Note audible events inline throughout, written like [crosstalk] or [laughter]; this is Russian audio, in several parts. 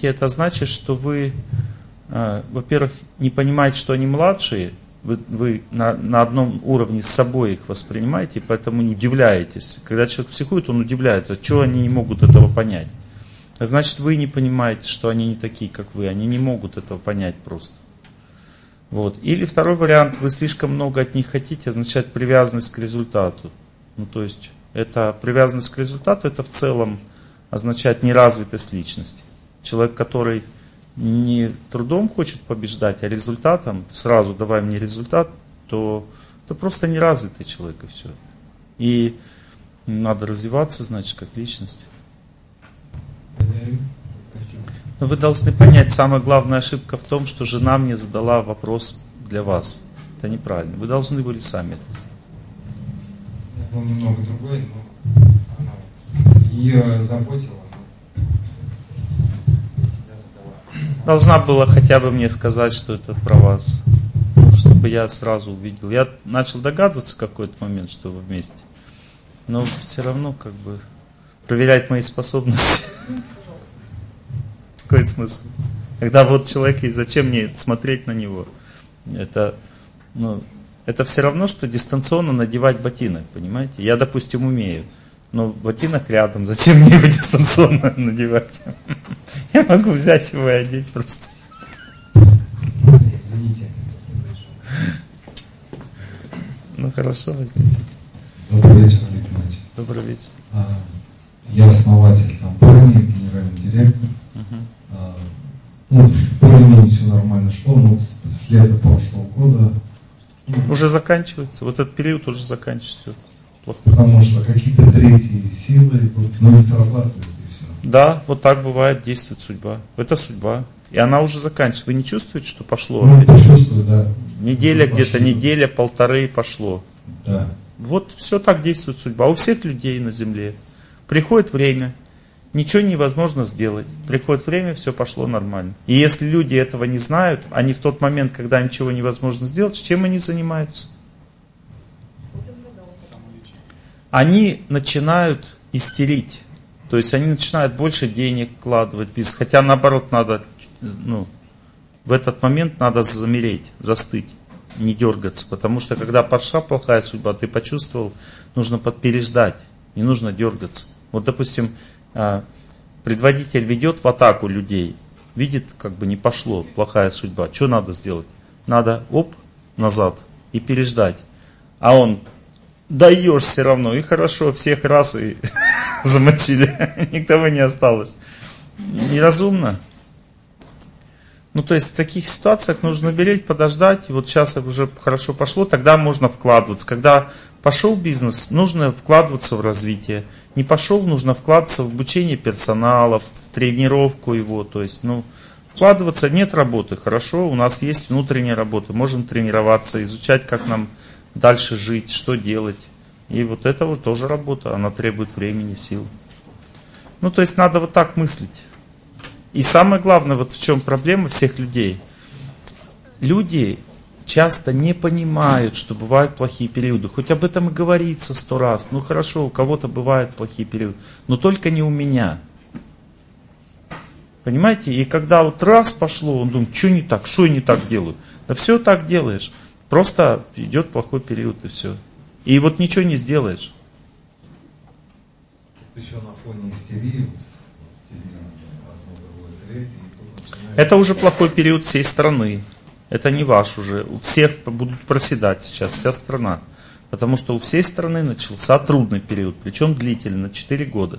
хотите, это значит, что вы, э, во-первых, не понимаете, что они младшие, вы, вы на, на одном уровне с собой их воспринимаете, поэтому не удивляетесь. Когда человек психует, он удивляется, что они не могут этого понять. Значит, вы не понимаете, что они не такие, как вы. Они не могут этого понять просто. Вот. Или второй вариант, вы слишком много от них хотите, означает привязанность к результату. Ну, то есть, это привязанность к результату, это в целом означает неразвитость личности. Человек, который не трудом хочет побеждать, а результатом, сразу давай мне результат, то это просто неразвитый человек и все. И надо развиваться, значит, как личность. Но вы должны понять, самая главная ошибка в том, что жена мне задала вопрос для вас. Это неправильно. Вы должны были сами это сделать. Это был немного другой, но она ее заботила. Должна была хотя бы мне сказать, что это про вас. Чтобы я сразу увидел. Я начал догадываться в какой-то момент, что вы вместе. Но все равно как бы проверять мои способности. Какой смысл? Когда вот человек, и зачем мне смотреть на него? Это, ну, это все равно, что дистанционно надевать ботинок, понимаете? Я, допустим, умею. Но ботинок рядом, зачем мне его дистанционно [laughs] надевать? Я могу взять его и одеть просто. Извините. Ну хорошо, возьмите. Добрый вечер, Олег Иванович. Добрый вечер. А, Я основатель компании, генеральный директор. А, Ну, более-менее все нормально шло, но с лета прошлого года, Уже заканчивается. Вот этот период уже заканчивается. Плохо. потому что какие-то третьи силы вот, ну, не срабатывают и все. Да, вот так бывает, действует судьба. Это судьба. И она уже заканчивается. Вы не чувствуете, что пошло? Ну, опять? почувствую, да. Неделя Что где-то, неделя, полторы пошло. Да. Вот все так действует судьба. У всех людей на земле. Приходит время, ничего невозможно сделать. Приходит время, все пошло нормально. И если люди этого не знают, они в тот момент, когда ничего невозможно сделать, чем они занимаются? Они начинают истерить. То есть они начинают больше денег вкладывать бизнес. Хотя наоборот надо, ну, в этот момент надо замереть, застыть, не дергаться. Потому что когда пошла плохая судьба, ты почувствовал, нужно под- переждать, не нужно дергаться. Вот, допустим, а, предводитель ведет в атаку людей, видит, как бы не пошло, плохая судьба. Что надо сделать? Надо, оп, назад и переждать. А он, даешь все равно, и хорошо, всех раз и [laughs] замочили, [laughs] никого не осталось. Неразумно. Ну, то есть в таких ситуациях нужно беречь, подождать, и вот сейчас уже хорошо пошло, тогда можно вкладываться. Когда пошел бизнес, нужно вкладываться в развитие. Не пошел, нужно вкладываться в обучение персонала, в тренировку его. То есть, ну, вкладываться нет работы, хорошо, у нас есть внутренняя работа, можем тренироваться, изучать, как нам дальше жить, что делать. И вот это вот тоже работа, она требует времени, сил. Ну, то есть надо вот так мыслить. И самое главное, вот в чем проблема всех людей. Люди часто не понимают, что бывают плохие периоды. Хоть об этом и говорится сто раз. Ну хорошо, у кого-то бывают плохие периоды. Но только не у меня. Понимаете? И когда вот раз пошло, он думает, что не так, что я не так делаю? Да все так делаешь. Просто идет плохой период и все. И вот ничего не сделаешь. Тут еще на фоне истерии, Это уже плохой период всей страны. Это не ваш уже. У всех будут проседать сейчас, вся страна. Потому что у всей страны начался трудный период, причем длительный, на 4 года.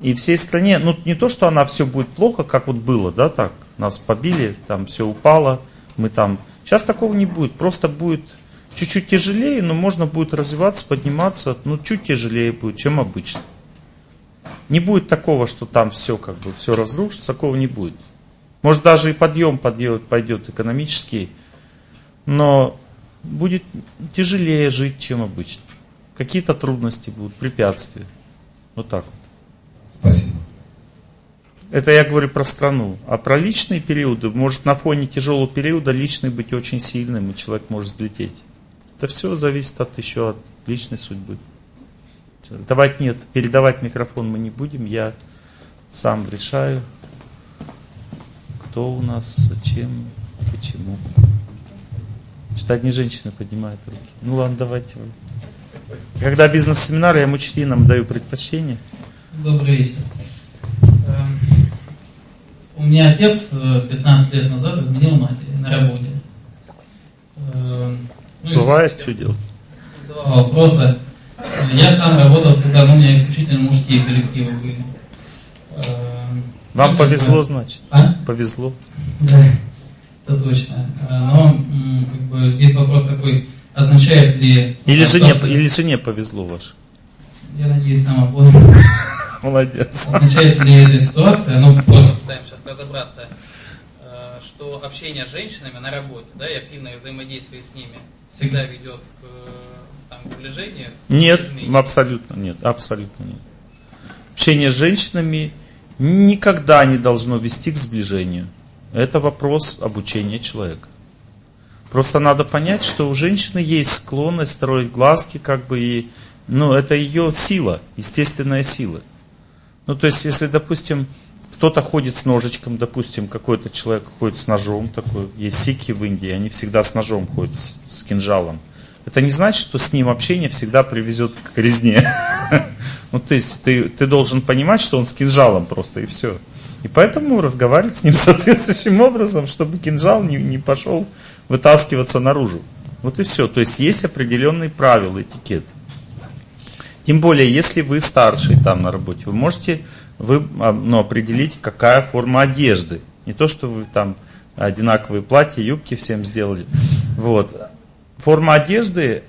И всей стране, ну не то, что она все будет плохо, как вот было, да, так, нас побили, там все упало, мы там... Сейчас такого не будет, просто будет чуть-чуть тяжелее, но можно будет развиваться, подниматься, ну чуть тяжелее будет, чем обычно. Не будет такого, что там все как бы все разрушится, такого не будет. Может даже и подъем пойдет, пойдет экономический, но будет тяжелее жить, чем обычно. Какие-то трудности будут, препятствия. Вот так вот. Спасибо. Это я говорю про страну. А про личные периоды, может на фоне тяжелого периода личный быть очень сильным, и человек может взлететь. Это все зависит от еще от личной судьбы. Давать нет, передавать микрофон мы не будем. Я сам решаю, кто у нас, зачем, почему. Что одни женщины поднимают руки. Ну ладно, давайте. Когда бизнес-семинар, я мужчинам даю предпочтение. Добрый вечер. У меня отец 15 э, лет назад изменил матери на работе. Эм, ну, Бывает, что делать? Два вопроса. Я сам работал всегда, ну, у меня исключительно мужские коллективы были. Эм, Вам ну, повезло, значит? А? Повезло. Да, это точно. Э, но как бы, здесь вопрос такой, означает ли... Или жене, или жене повезло ваше? Я надеюсь, нам обоим. [laughs] Молодец. Означает ли эта ситуация, ну, просто пытаемся разобраться, э, что общение с женщинами на работе, да, и активное взаимодействие с ними всегда ведет к, там, к сближению? Нет, абсолютно нет, абсолютно нет. Общение с женщинами никогда не должно вести к сближению. Это вопрос обучения человека. Просто надо понять, что у женщины есть склонность строить глазки, как бы и, ну, это ее сила, естественная сила. Ну, то есть, если, допустим, кто-то ходит с ножичком, допустим, какой-то человек ходит с ножом, такой, есть сики в Индии, они всегда с ножом ходят, с, с кинжалом. Это не значит, что с ним общение всегда привезет к резне. [laughs] Ну, то есть, ты, ты должен понимать, что он с кинжалом просто, и все. И поэтому разговаривать с ним [laughs] соответствующим образом, чтобы кинжал не, не пошел вытаскиваться наружу. Вот и все. То есть есть определенные правила, этикет. Тем более, если вы старший там на работе, вы можете вы, а, ну, определить, какая форма одежды. Не то, что вы там одинаковые платья, юбки всем сделали. Вот. Форма одежды,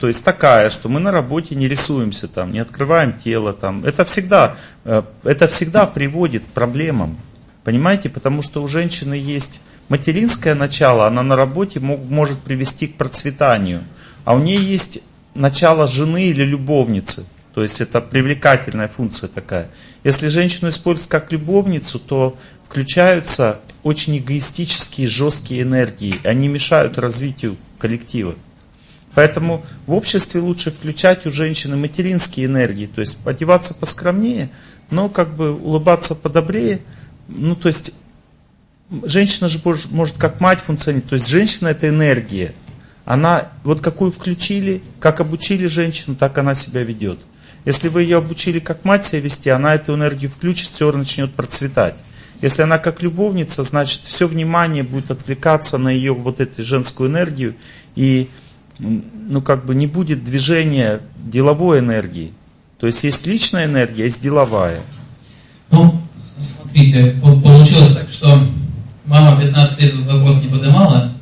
то есть такая, что мы на работе не рисуемся там, не открываем тело там. Это всегда, э, это всегда приводит к проблемам. Понимаете? Потому что у женщины есть материнское начало, она на работе мог, может привести к процветанию. А у нее есть начало жены или любовницы. То есть это привлекательная функция такая. Если женщину используют как любовницу, то включаются очень эгоистические, жесткие энергии. Они мешают развитию коллектива. Поэтому в обществе лучше включать у женщины материнские энергии, то есть одеваться поскромнее, но как бы улыбаться подобрее. Ну, то есть женщина же может как мать функционировать. То есть женщина это энергия. Она, вот какую включили, как обучили женщину, так она себя ведет. Если вы ее обучили как мать себя вести, она эту энергию включит, все начнет процветать. Если она как любовница, значит все внимание будет отвлекаться на ее вот эту женскую энергию и ну как бы не будет движения деловой энергии. То есть есть личная энергия, есть деловая. Ну, смотрите, получилось так, что Мама 15 лет этот вопрос не поднимала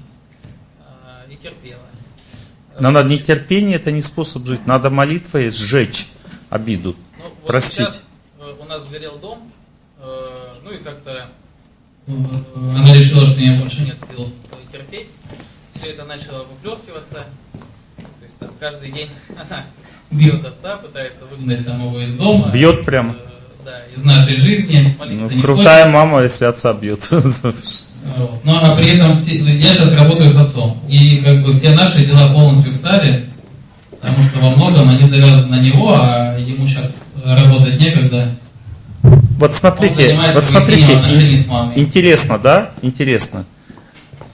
а, и терпела. надо не терпение, это не способ жить. Надо молитвой сжечь обиду, ну, вот простить. Сейчас э, у нас горел дом, э, ну и как-то э, она решила, что у нее больше нет сил терпеть. Все это начало выплескиваться. То есть там каждый день [laughs] она бьет отца, пытается выгнать там его из дома. Бьет прям да, из нашей жизни. Ну, крутая хочет. мама, если отца бьет. [laughs] Но а при этом я сейчас работаю с отцом. И как бы все наши дела полностью встали, потому что во многом они завязаны на него, а ему сейчас работать некогда. Вот смотрите, вот смотрите, интересно, да? Интересно.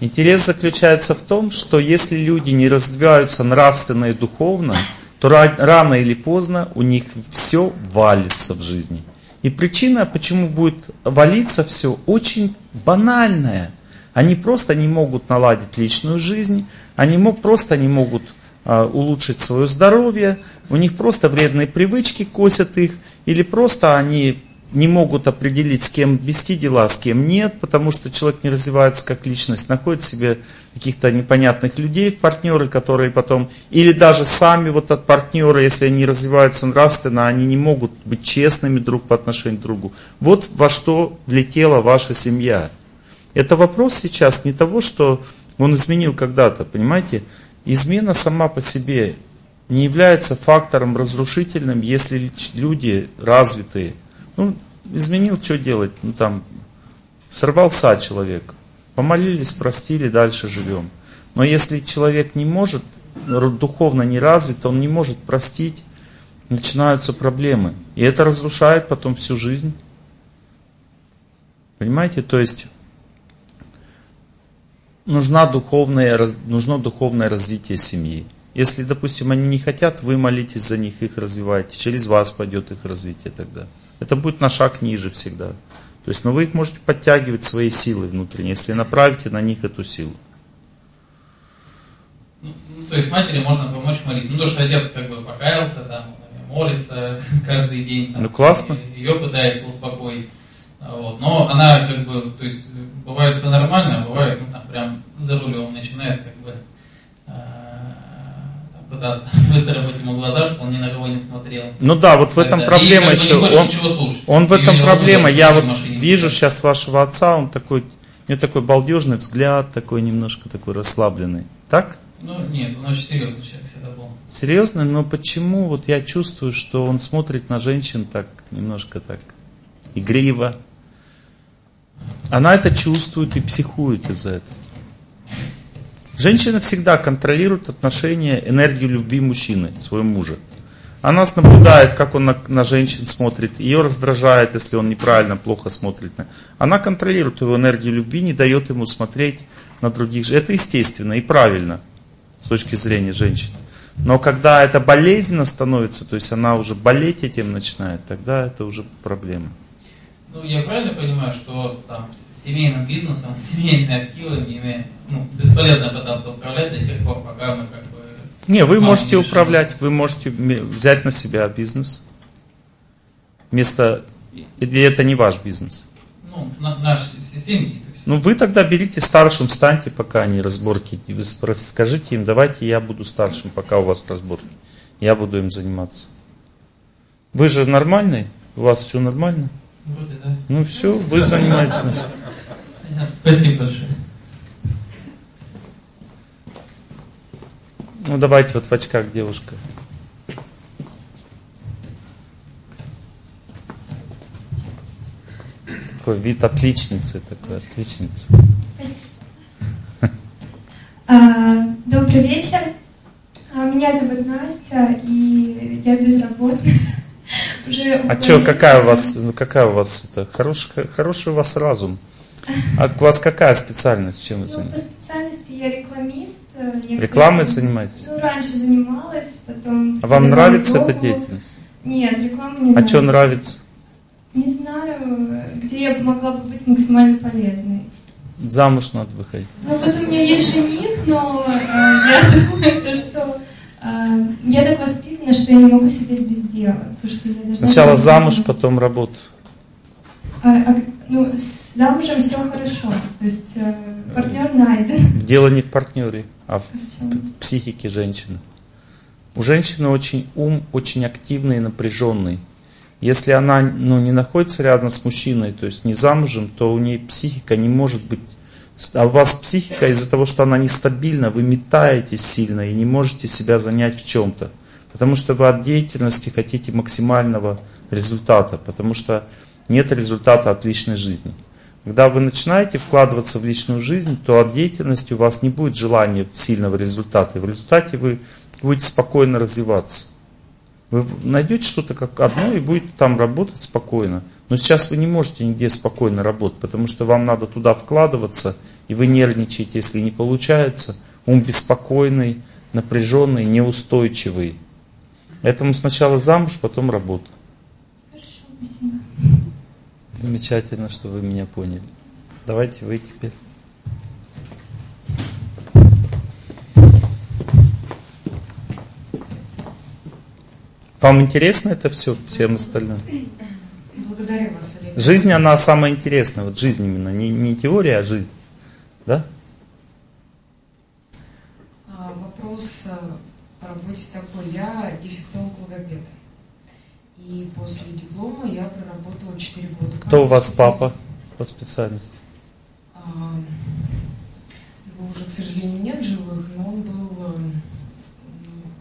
Интерес заключается в том, что если люди не развиваются нравственно и духовно, то рано или поздно у них все валится в жизни. И причина, почему будет валиться все, очень банальная. Они просто не могут наладить личную жизнь, они просто не могут улучшить свое здоровье, у них просто вредные привычки косят их, или просто они не могут определить, с кем вести дела, с кем нет, потому что человек не развивается как личность, находит себе каких-то непонятных людей, партнеры, которые потом, или даже сами вот от партнера, если они развиваются нравственно, они не могут быть честными друг по отношению к другу. Вот во что влетела ваша семья. Это вопрос сейчас не того, что он изменил когда-то, понимаете? Измена сама по себе не является фактором разрушительным, если люди развитые, ну, изменил, что делать? Ну, там, сорвался человек. Помолились, простили, дальше живем. Но если человек не может, духовно не развит, он не может простить, начинаются проблемы. И это разрушает потом всю жизнь. Понимаете, то есть нужна духовная, нужно духовное развитие семьи. Если, допустим, они не хотят, вы молитесь за них, их развиваете. Через вас пойдет их развитие тогда. Это будет на шаг ниже всегда. То есть, но вы их можете подтягивать своей силой внутренней, если направите на них эту силу. Ну, ну, то есть матери можно помочь молить. Ну, то, что отец как бы покаялся, там, молится [laughs] каждый день. Там, ну, классно. Ее пытается успокоить. Вот. Но она как бы, то есть бывает все нормально, а бывает, ну, там прям за рулем начинает как бы э, пытаться [laughs] выцарапать ему глаза, чтобы он ни на кого не смотрел. Ну да, вот в этом проблема еще. Он, он в этом проблема. Я вот вижу сейчас вашего отца, он такой, у него такой балдежный взгляд, такой немножко такой расслабленный. Так? Ну нет, он очень серьезный человек всегда был. Серьезно? Но почему вот я чувствую, что он смотрит на женщин так, немножко так игриво, она это чувствует и психует из-за этого. Женщина всегда контролирует отношения, энергию любви мужчины, своего мужа. Она наблюдает, как он на, на женщин смотрит, ее раздражает, если он неправильно, плохо смотрит. Она контролирует его энергию любви, не дает ему смотреть на других. Это естественно и правильно с точки зрения женщины. Но когда это болезненно становится, то есть она уже болеть этим начинает, тогда это уже проблема. Ну, я правильно понимаю, что там, с семейным бизнесом, [laughs] семейными активами ну, бесполезно пытаться управлять до тех пор, пока мы как бы... Не, вы можете не управлять, вы можете взять на себя бизнес. Вместо... Или это не ваш бизнес? Ну, наш семьи. Ну, вы тогда берите старшим, станьте, пока они разборки. Вы скажите им, давайте я буду старшим, пока у вас разборки. Я буду им заниматься. Вы же нормальный? У вас все нормально? Вроде, да. Ну все, вы занимаетесь. Спасибо большое. Ну давайте вот в очках девушка. Такой вид отличницы, такой отличницы. А, добрый вечер. А, меня зовут Настя, и я безработная. Уже а что, какая у вас, ну, какая у вас это, хороший, хороший у вас разум? А у вас какая специальность, чем вы ну, занимаетесь? по специальности я рекламист. Э, Рекламой занимаетесь? Ну, раньше занималась, потом... А вам нравится эта деятельность? Нет, реклама не а нравится. А что нравится? Не знаю, где я могла бы быть максимально полезной. Замуж надо выходить. Ну вот у меня есть жених, но э, я [laughs] думаю, что я так воспитана, что я не могу сидеть без дела. То, что я Сначала замуж, делать. потом работа. А, а, ну, с замужем все хорошо. То есть э, партнер найден. [laughs] Дело не в партнере, а в, в психике женщины. У женщины очень ум очень активный и напряженный. Если она ну, не находится рядом с мужчиной, то есть не замужем, то у нее психика не может быть... А у вас психика из-за того, что она нестабильна, вы метаетесь сильно и не можете себя занять в чем-то. Потому что вы от деятельности хотите максимального результата, потому что нет результата от личной жизни. Когда вы начинаете вкладываться в личную жизнь, то от деятельности у вас не будет желания сильного результата. И в результате вы будете спокойно развиваться. Вы найдете что-то как одно и будете там работать спокойно. Но сейчас вы не можете нигде спокойно работать, потому что вам надо туда вкладываться, и вы нервничаете, если не получается. Ум беспокойный, напряженный, неустойчивый. Этому сначала замуж, потом работа. Хорошо, спасибо. Замечательно, что вы меня поняли. Давайте вы теперь. Вам интересно это все, всем остальным? Благодарю вас, Олег. Жизнь, она самая интересная. Вот жизнь именно, не, не теория, а жизнь. Да? А, вопрос э, по работе такой. Я дефектолог-логопед. И после диплома я проработала 4 года. Кто у вас папа по специальности? А, его уже, к сожалению, нет живых, но он был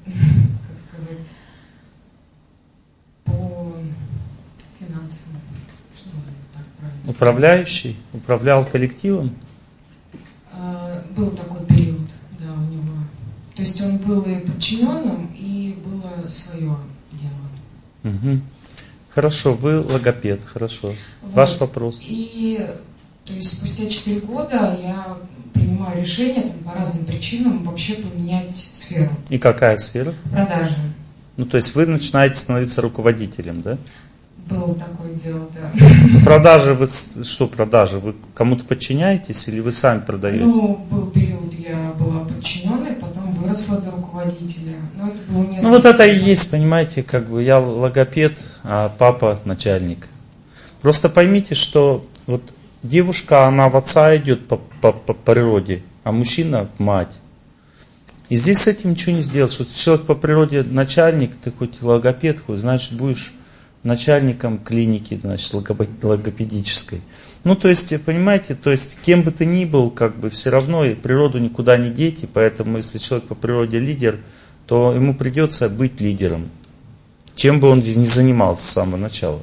э, [laughs] Управляющий? Управлял коллективом? А, был такой период, да, у него. То есть он был и подчиненным, и было свое дело. Угу. Хорошо, вы логопед, хорошо. Вот. Ваш вопрос. И то есть спустя 4 года я принимаю решение там, по разным причинам вообще поменять сферу. И какая сфера? Продажи. Ну, то есть вы начинаете становиться руководителем, да? Было такое дело, да. Продажи, вы что продажи? Вы кому-то подчиняетесь или вы сами продаете? Ну, был период, я была подчиненной, потом выросла до руководителя. Но это было несколько... Ну, вот это и есть, понимаете, как бы я логопед, а папа начальник. Просто поймите, что вот девушка, она в отца идет по, по, по природе, а мужчина в мать. И здесь с этим ничего не сделать. Что человек по природе начальник, ты хоть логопед, хоть, значит, будешь начальником клиники, значит, логопедической. Ну, то есть, понимаете, то есть, кем бы ты ни был, как бы, все равно и природу никуда не деть, и поэтому, если человек по природе лидер, то ему придется быть лидером, чем бы он ни занимался с самого начала.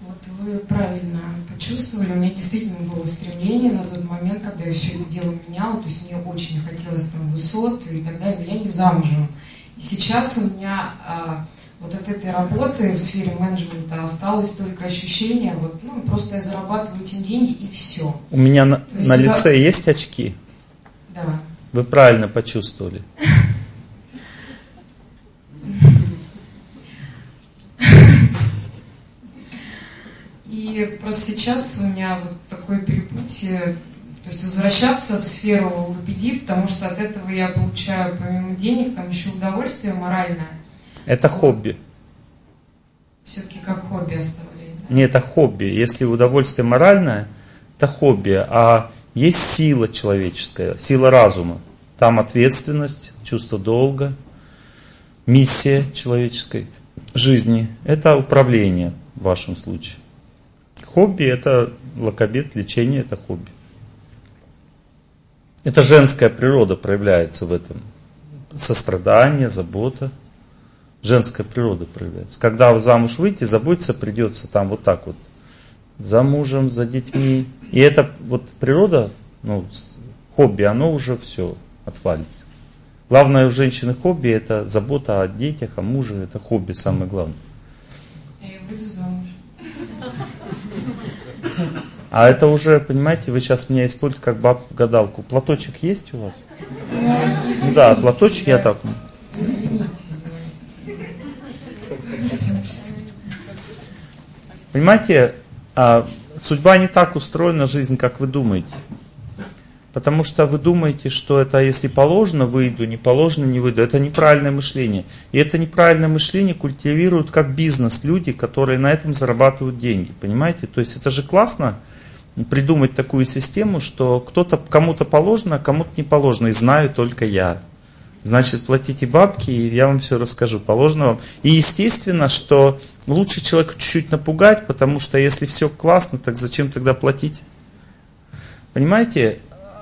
Вот вы правильно почувствовали, у меня действительно было стремление на тот момент, когда я все это дело меняла, то есть мне очень хотелось там высот и так далее, но я не замужем. И сейчас у меня а, вот от этой работы в сфере менеджмента осталось только ощущение, вот, ну, просто я зарабатываю этим деньги и все. У меня на, на это... лице есть очки? Да. Вы правильно почувствовали. И просто сейчас у меня вот такое перепутье, то есть возвращаться в сферу логопедии, потому что от этого я получаю помимо денег там еще удовольствие моральное. Это хобби. Все-таки как хобби оставлять. Да? Не, это хобби. Если удовольствие моральное, это хобби. А есть сила человеческая, сила разума. Там ответственность, чувство долга, миссия человеческой жизни. Это управление в вашем случае. Хобби это лакобет, лечение это хобби. Это женская природа проявляется в этом. Сострадание, забота женская природа проявляется. Когда вы замуж выйти, заботиться придется там вот так вот. За мужем, за детьми. И это вот природа, ну, хобби, оно уже все отвалится. Главное у женщины хобби это забота о детях, о муже, это хобби самое главное. Я выйду замуж. А это уже, понимаете, вы сейчас меня используете как бабку гадалку. Платочек есть у вас? Ну, да, платочек я так. Извините. Понимаете, а, судьба не так устроена, жизнь, как вы думаете. Потому что вы думаете, что это если положено, выйду, не положено, не выйду. Это неправильное мышление. И это неправильное мышление культивируют как бизнес люди, которые на этом зарабатывают деньги. Понимаете? То есть это же классно придумать такую систему, что кто-то кому-то положено, а кому-то не положено. И знаю только я. Значит, платите бабки, и я вам все расскажу. Положено вам. И естественно, что лучше человека чуть-чуть напугать, потому что если все классно, так зачем тогда платить? Понимаете,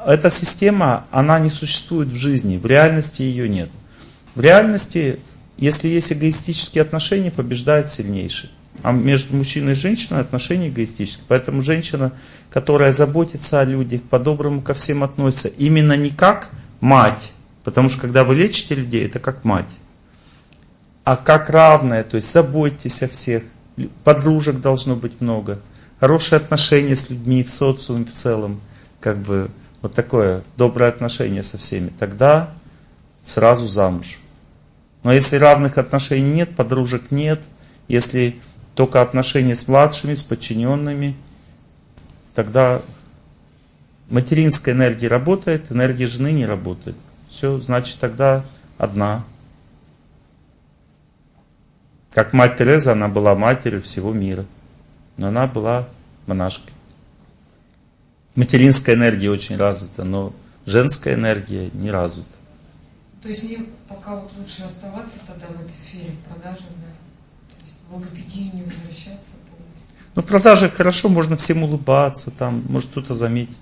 эта система, она не существует в жизни, в реальности ее нет. В реальности, если есть эгоистические отношения, побеждает сильнейший. А между мужчиной и женщиной отношения эгоистические. Поэтому женщина, которая заботится о людях, по-доброму ко всем относится, именно не как мать, Потому что когда вы лечите людей, это как мать. А как равная, то есть заботьтесь о всех. Подружек должно быть много. Хорошие отношения с людьми в социуме в целом. Как бы вот такое доброе отношение со всеми. Тогда сразу замуж. Но если равных отношений нет, подружек нет, если только отношения с младшими, с подчиненными, тогда материнская энергия работает, энергия жены не работает. Все, значит, тогда одна. Как мать Тереза, она была матерью всего мира. Но она была монашкой. Материнская энергия очень развита, но женская энергия не развита. То есть мне пока вот лучше оставаться тогда в этой сфере, в продаже, да? То есть в логопедию не возвращаться полностью. Ну, в продаже хорошо, можно всем улыбаться, там, может кто-то заметить.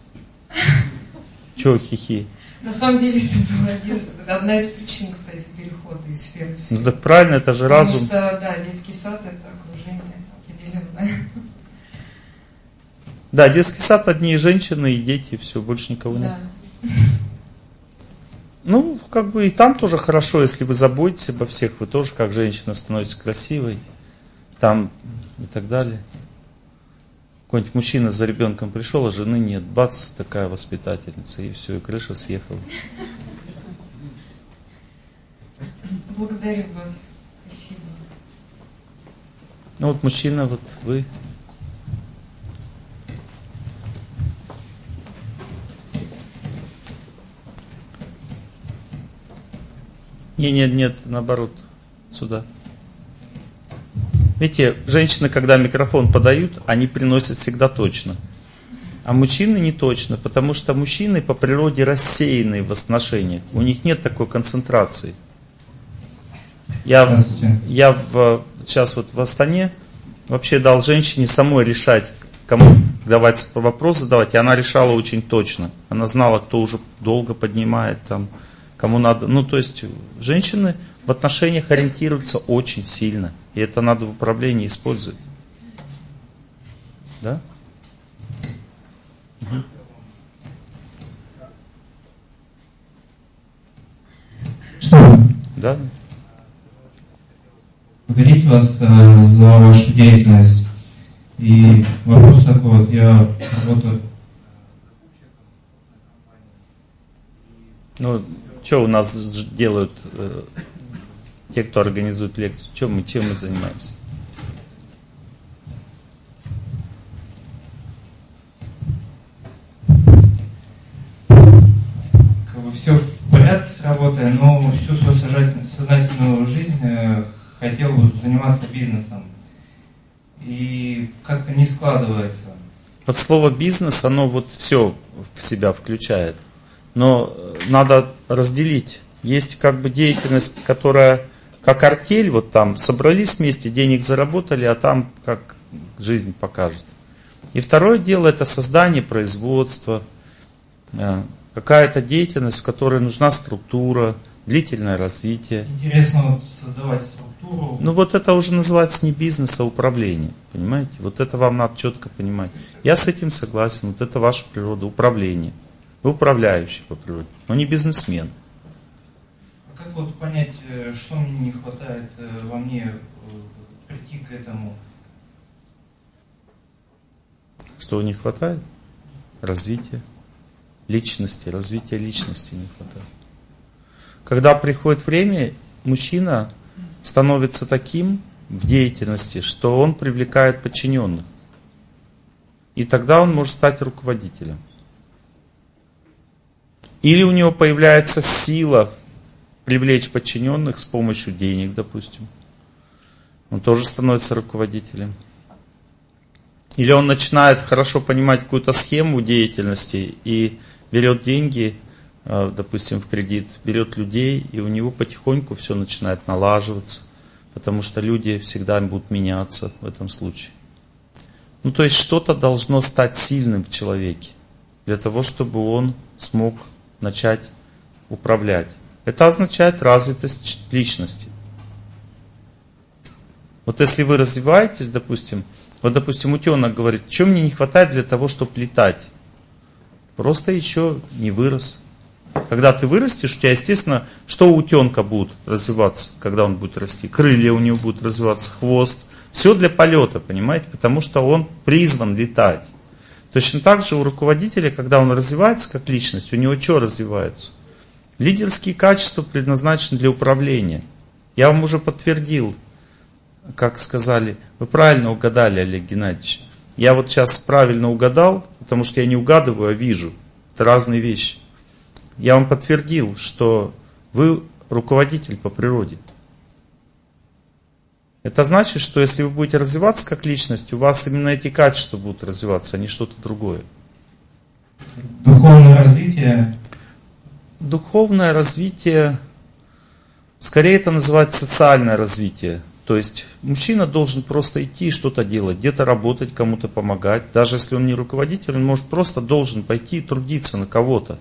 [laughs] Чего хихи? На самом деле [laughs] это был один, одна из причин, кстати, перехода из сферы. Ну так правильно, это же Потому разум. что, да, детский сад это окружение определенное. Да, детский сад одни женщины и дети, все, больше никого нет. Да. Ну, как бы и там тоже хорошо, если вы заботитесь обо всех, вы тоже как женщина становитесь красивой. там и так далее. Какой-нибудь мужчина за ребенком пришел, а жены нет. Бац, такая воспитательница, и все, и крыша съехала. Благодарю вас. Спасибо. Ну вот мужчина, вот вы. Нет, нет, нет, наоборот, сюда. Видите, женщины, когда микрофон подают, они приносят всегда точно. А мужчины не точно, потому что мужчины по природе рассеянные в отношениях. У них нет такой концентрации. Я, я в, сейчас вот в Астане вообще дал женщине самой решать, кому давать вопрос задавать, и она решала очень точно. Она знала, кто уже долго поднимает, там, кому надо. Ну, то есть женщины в отношениях ориентируются очень сильно. И это надо в управлении использовать. Да? Угу. Что? Да. Благодарить вас э, за вашу деятельность. И вопрос такой вот, я работаю Ну, что у нас делают э, те, кто организует лекцию? Чем мы, чем мы занимаемся? Как бы все в порядке с работой, но всю свою сознательную жизнь э, хотел бы заниматься бизнесом. И как-то не складывается. Под слово бизнес, оно вот все в себя включает. Но э, надо разделить. Есть как бы деятельность, которая как артель, вот там собрались вместе, денег заработали, а там как жизнь покажет. И второе дело это создание производства, э, какая-то деятельность, в которой нужна структура, длительное развитие. Интересно вот создавать структуру. Ну вот это уже называется не бизнес, а управление. Понимаете? Вот это вам надо четко понимать. Я с этим согласен. Вот это ваша природа, управление. Вы управляющий по природе, но не бизнесмен вот понять, э, что мне не хватает э, во мне э, прийти к этому? Что не хватает? Развития личности, развития личности не хватает. Когда приходит время, мужчина становится таким в деятельности, что он привлекает подчиненных. И тогда он может стать руководителем. Или у него появляется сила привлечь подчиненных с помощью денег, допустим. Он тоже становится руководителем. Или он начинает хорошо понимать какую-то схему деятельности и берет деньги, э, допустим, в кредит, берет людей, и у него потихоньку все начинает налаживаться, потому что люди всегда будут меняться в этом случае. Ну, то есть что-то должно стать сильным в человеке, для того, чтобы он смог начать управлять. Это означает развитость личности. Вот если вы развиваетесь, допустим, вот, допустим, утенок говорит, что мне не хватает для того, чтобы летать? Просто еще не вырос. Когда ты вырастешь, у тебя, естественно, что у утенка будет развиваться, когда он будет расти? Крылья у него будут развиваться, хвост. Все для полета, понимаете? Потому что он призван летать. Точно так же у руководителя, когда он развивается как личность, у него что развивается? Лидерские качества предназначены для управления. Я вам уже подтвердил, как сказали, вы правильно угадали, Олег Геннадьевич. Я вот сейчас правильно угадал, потому что я не угадываю, а вижу. Это разные вещи. Я вам подтвердил, что вы руководитель по природе. Это значит, что если вы будете развиваться как личность, у вас именно эти качества будут развиваться, а не что-то другое. Духовное развитие духовное развитие, скорее это называется социальное развитие. То есть мужчина должен просто идти и что-то делать, где-то работать, кому-то помогать. Даже если он не руководитель, он может просто должен пойти и трудиться на кого-то.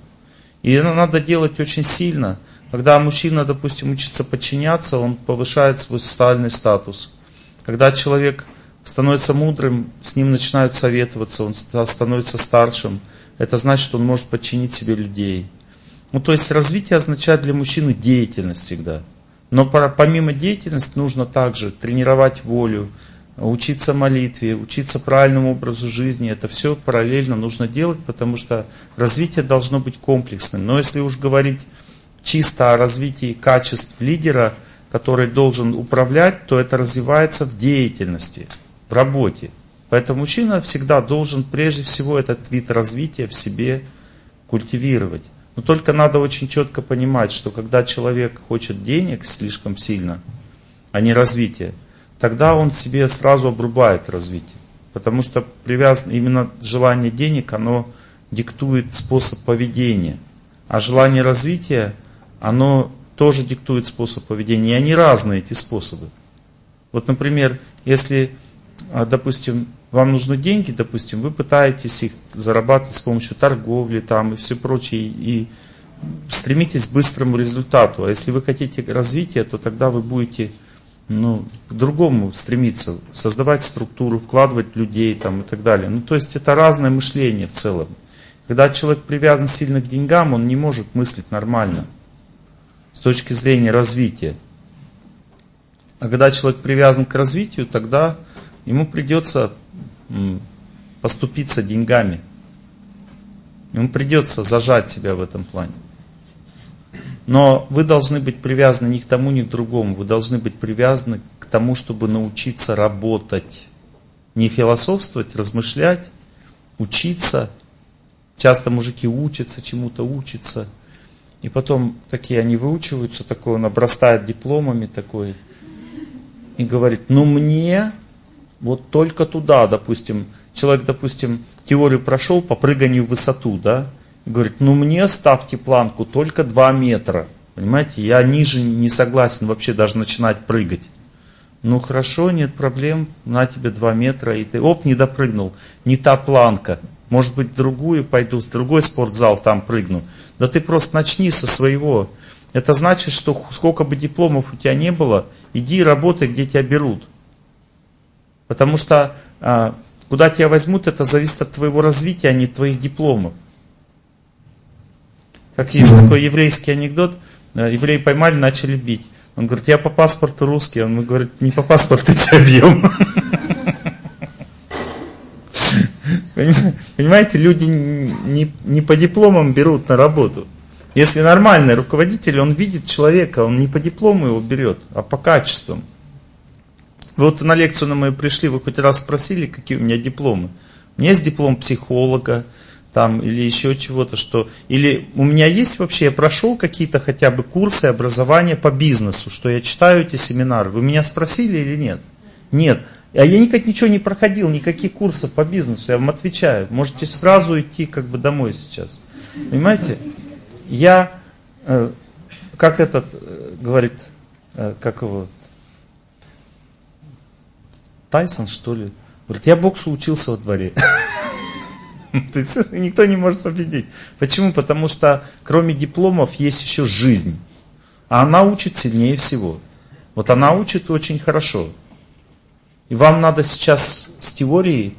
И это надо делать очень сильно. Когда мужчина, допустим, учится подчиняться, он повышает свой социальный статус. Когда человек становится мудрым, с ним начинают советоваться, он становится старшим. Это значит, что он может подчинить себе людей. Ну, то есть развитие означает для мужчины деятельность всегда. Но помимо деятельности нужно также тренировать волю, учиться молитве, учиться правильному образу жизни. Это все параллельно нужно делать, потому что развитие должно быть комплексным. Но если уж говорить чисто о развитии качеств лидера, который должен управлять, то это развивается в деятельности, в работе. Поэтому мужчина всегда должен прежде всего этот вид развития в себе культивировать. Но только надо очень четко понимать, что когда человек хочет денег слишком сильно, а не развития, тогда он себе сразу обрубает развитие. Потому что привязан, именно желание денег, оно диктует способ поведения. А желание развития, оно тоже диктует способ поведения. И они разные, эти способы. Вот, например, если, а, допустим, вам нужны деньги, допустим, вы пытаетесь их зарабатывать с помощью торговли там и все прочее, и стремитесь к быстрому результату. А если вы хотите развития, то тогда вы будете ну, к другому стремиться, создавать структуру, вкладывать людей там, и так далее. Ну, то есть это разное мышление в целом. Когда человек привязан сильно к деньгам, он не может мыслить нормально с точки зрения развития. А когда человек привязан к развитию, тогда ему придется поступиться деньгами. Ему придется зажать себя в этом плане. Но вы должны быть привязаны ни к тому, ни к другому. Вы должны быть привязаны к тому, чтобы научиться работать. Не философствовать, размышлять, учиться. Часто мужики учатся, чему-то учатся. И потом такие они выучиваются, такой он обрастает дипломами такой. И говорит, ну мне вот только туда, допустим, человек, допустим, теорию прошел по прыганию в высоту, да, говорит, ну мне ставьте планку только 2 метра. Понимаете, я ниже не согласен вообще даже начинать прыгать. Ну хорошо, нет проблем, на тебе 2 метра, и ты, оп, не допрыгнул, не та планка. Может быть, другую пойду, в другой спортзал там прыгну. Да ты просто начни со своего. Это значит, что сколько бы дипломов у тебя не было, иди работай, где тебя берут. Потому что а, куда тебя возьмут, это зависит от твоего развития, а не от твоих дипломов. Как есть такой еврейский анекдот, э, евреи поймали, начали бить. Он говорит, я по паспорту русский. Он говорит, не по паспорту тебя бьем. Понимаете, люди не, не по дипломам берут на работу. Если нормальный руководитель, он видит человека, он не по диплому его берет, а по качествам. Вы вот на лекцию на мою пришли, вы хоть раз спросили, какие у меня дипломы? У меня есть диплом психолога, там, или еще чего-то, что... Или у меня есть вообще, я прошел какие-то хотя бы курсы образования по бизнесу, что я читаю эти семинары. Вы меня спросили или нет? Нет. А я никак ничего не проходил, никаких курсов по бизнесу, я вам отвечаю. Можете сразу идти как бы домой сейчас. Понимаете? Я, э, как этот э, говорит, э, как его, Тайсон, что ли? Говорит, я боксу учился во дворе. [laughs] То есть [laughs] никто не может победить. Почему? Потому что кроме дипломов есть еще жизнь. А она учит сильнее всего. Вот она учит очень хорошо. И вам надо сейчас с теорией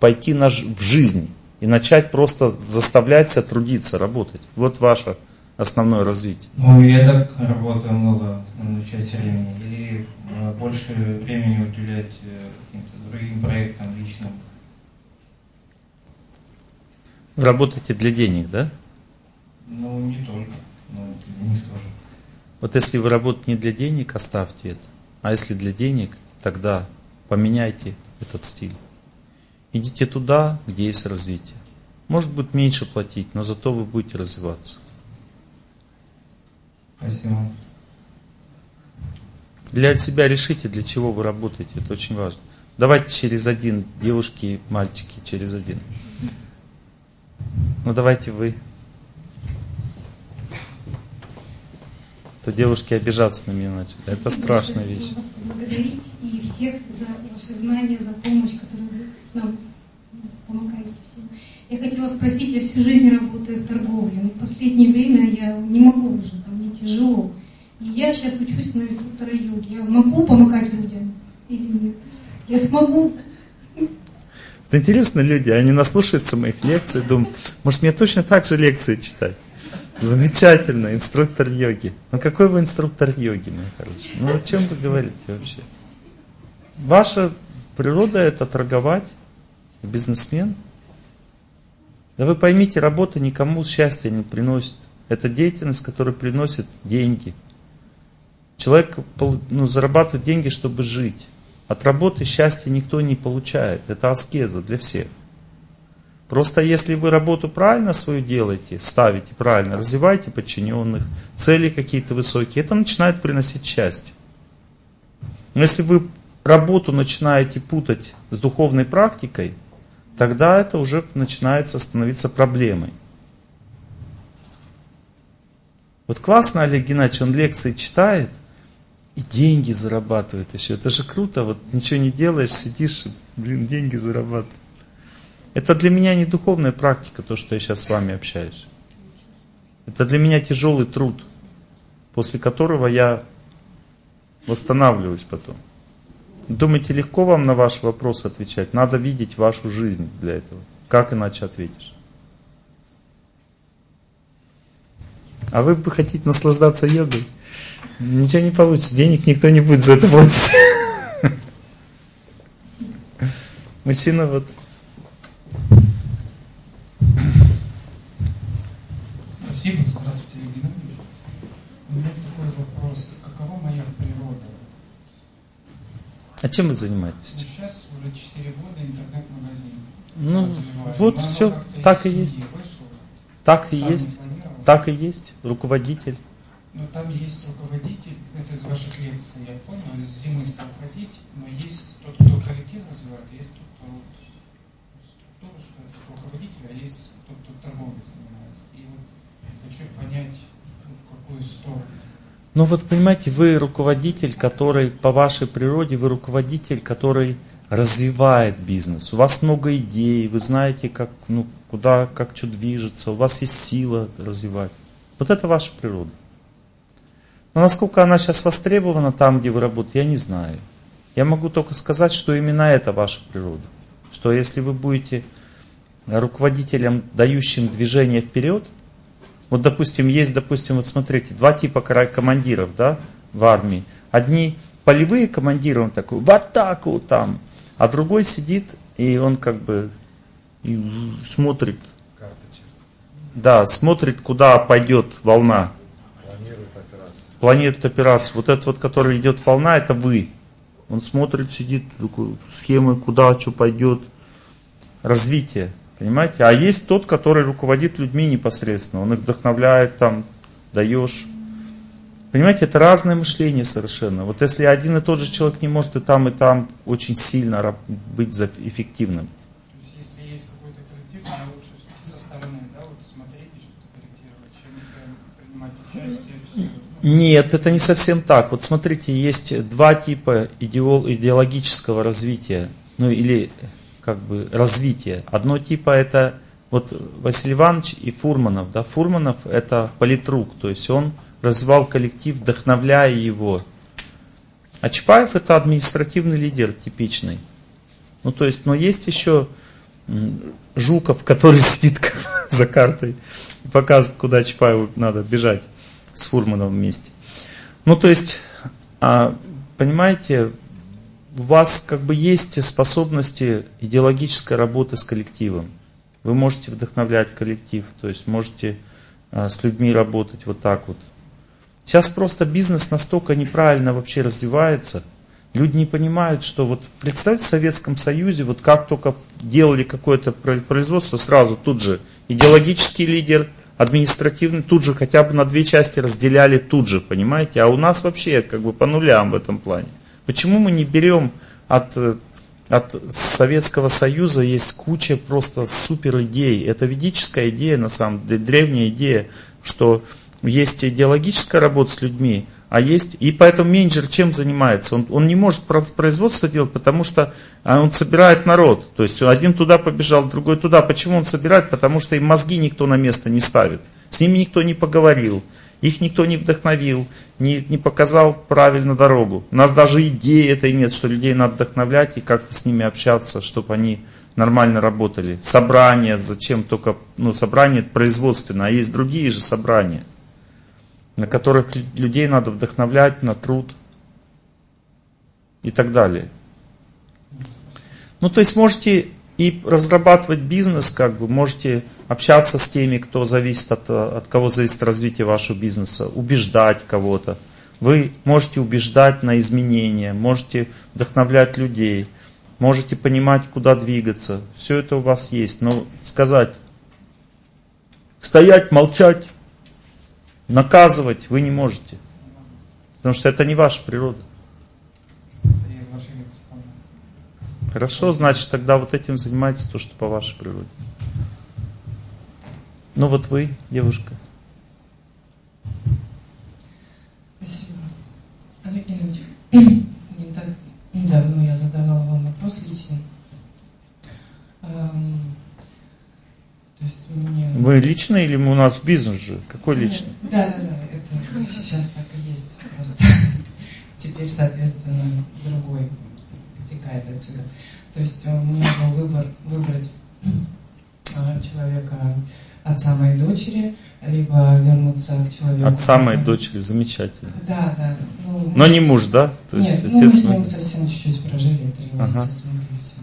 пойти на, в жизнь и начать просто заставлять себя трудиться, работать. Вот ваше основное развитие. Ну, я так работаю много, основную часть времени. Или э, больше времени уделять э, каким-то другим проектам личным. Вы работаете для денег, да? Ну, не только, но для них тоже. Вот если вы работаете не для денег, оставьте это. А если для денег, тогда поменяйте этот стиль. Идите туда, где есть развитие. Может быть меньше платить, но зато вы будете развиваться. Спасибо. Для себя решите, для чего вы работаете. Это очень важно. Давайте через один, девушки и мальчики, через один. Ну давайте вы. То девушки обижаться на меня начали. Это страшная вещь. Вас благодарить и всех за ваши знания, за помощь, которую вы нам помогаете всем. Я хотела спросить, я всю жизнь работаю в торговле, но в последнее время я не могу уже, тяжело. И я сейчас учусь на инструктора йоги. Я могу помогать людям или нет? Я смогу. Это интересно, люди, они наслушаются моих лекций, думают, может мне точно так же лекции читать. Замечательно, инструктор йоги. Ну какой вы инструктор йоги, мой хороший? Ну о чем вы говорите вообще? Ваше природа это торговать, бизнесмен. Да вы поймите, работа никому счастья не приносит. Это деятельность, которая приносит деньги. Человек ну, зарабатывает деньги, чтобы жить. От работы счастья никто не получает. Это аскеза для всех. Просто если вы работу правильно свою делаете, ставите правильно, развиваете подчиненных, цели какие-то высокие, это начинает приносить счастье. Но если вы работу начинаете путать с духовной практикой, тогда это уже начинается становиться проблемой. Вот классно Олег Геннадьевич, он лекции читает и деньги зарабатывает еще. Это же круто, вот ничего не делаешь, сидишь, блин, деньги зарабатываешь. Это для меня не духовная практика, то, что я сейчас с вами общаюсь. Это для меня тяжелый труд, после которого я восстанавливаюсь потом. Думаете, легко вам на ваш вопрос отвечать? Надо видеть вашу жизнь для этого. Как иначе ответишь? А вы бы хотите наслаждаться йогой? Ничего не получится, денег никто не будет за это платить. Мужчина вот Спасибо. Здравствуйте, Евгений Геннадьевич. У меня такой вопрос. Какова моя природа? А чем вы занимаетесь? Ну, сейчас уже 4 года интернет-магазин. Ну, вот все, так и есть. Вышло, так и есть. Так и есть. Руководитель. Ну, там есть руководитель, это из ваших лекций, я понял, с зимы стал ходить, но есть тот, кто коллектив развивает, есть тот, кто вот, структура, что это руководитель, а есть тот, кто торговлей хочу понять, в какую сторону. Ну вот понимаете, вы руководитель, который по вашей природе, вы руководитель, который развивает бизнес. У вас много идей, вы знаете, как, ну, куда, как что движется, у вас есть сила развивать. Вот это ваша природа. Но насколько она сейчас востребована там, где вы работаете, я не знаю. Я могу только сказать, что именно это ваша природа. Что если вы будете руководителем, дающим движение вперед, вот, допустим, есть, допустим, вот смотрите, два типа командиров, да, в армии. Одни полевые командиры, он такой, в атаку там, а другой сидит, и он как бы смотрит. Да, смотрит, куда пойдет волна. Планирует операцию. Планирует операцию. Вот этот вот, который идет волна, это вы. Он смотрит, сидит, такой, схемы, куда что пойдет. Развитие. Понимаете? А есть тот, который руководит людьми непосредственно. Он их вдохновляет, там, даешь. Понимаете, это разное мышление совершенно. Вот если один и тот же человек не может и там, и там очень сильно быть эффективным. Есть, есть коллектив, стороны, да, вот смотреть участие. Нет, это не совсем так. Вот смотрите, есть два типа идеологического развития. Ну или как бы развитие. Одно типа это вот Василий Иванович и Фурманов. Да? Фурманов это политрук, то есть он развивал коллектив, вдохновляя его. А Чапаев это административный лидер типичный. Ну то есть, но есть еще Жуков, который сидит [laughs] за картой и показывает, куда Чапаеву надо бежать с Фурманом вместе. Ну то есть, а, понимаете, у вас как бы есть способности идеологической работы с коллективом. Вы можете вдохновлять коллектив, то есть можете а, с людьми работать вот так вот. Сейчас просто бизнес настолько неправильно вообще развивается. Люди не понимают, что вот представьте в Советском Союзе, вот как только делали какое-то производство, сразу тут же идеологический лидер, административный, тут же хотя бы на две части разделяли тут же, понимаете? А у нас вообще как бы по нулям в этом плане. Почему мы не берем от, от Советского Союза есть куча просто супер идей. Это ведическая идея, на самом деле, древняя идея, что есть идеологическая работа с людьми, а есть... И поэтому менеджер чем занимается? Он, он не может производство делать, потому что а, он собирает народ. То есть один туда побежал, другой туда. Почему он собирает? Потому что им мозги никто на место не ставит. С ними никто не поговорил. Их никто не вдохновил, не, не показал правильно дорогу. У нас даже идеи этой нет, что людей надо вдохновлять и как-то с ними общаться, чтобы они нормально работали. Собрания, зачем только, ну, собрание производственное, а есть другие же собрания, на которых людей надо вдохновлять на труд и так далее. Ну, то есть можете и разрабатывать бизнес, как бы, можете общаться с теми, кто зависит от, от кого зависит развитие вашего бизнеса, убеждать кого-то. Вы можете убеждать на изменения, можете вдохновлять людей, можете понимать, куда двигаться. Все это у вас есть. Но сказать, стоять, молчать, наказывать вы не можете. Потому что это не ваша природа. Хорошо, значит, тогда вот этим занимайтесь то, что по вашей природе. Ну вот вы, девушка. Спасибо. Олег Геннадьевич, [clears throat] не так недавно я задавала вам вопрос личный. Эм, есть мне... Вы личный или у нас бизнес же? Какой личный? Да, да, да, это [laughs] сейчас так и есть. Просто [laughs] теперь, соответственно, другой вытекает отсюда. То есть у меня был выбор выбрать а, человека отца моей дочери, либо вернуться к человеку. Отца моей дочери, замечательно. Да, да. Ну, Но не муж, да? То нет, есть, ну, мы с ним совсем чуть-чуть прожили, три месяца ага. с ним, все,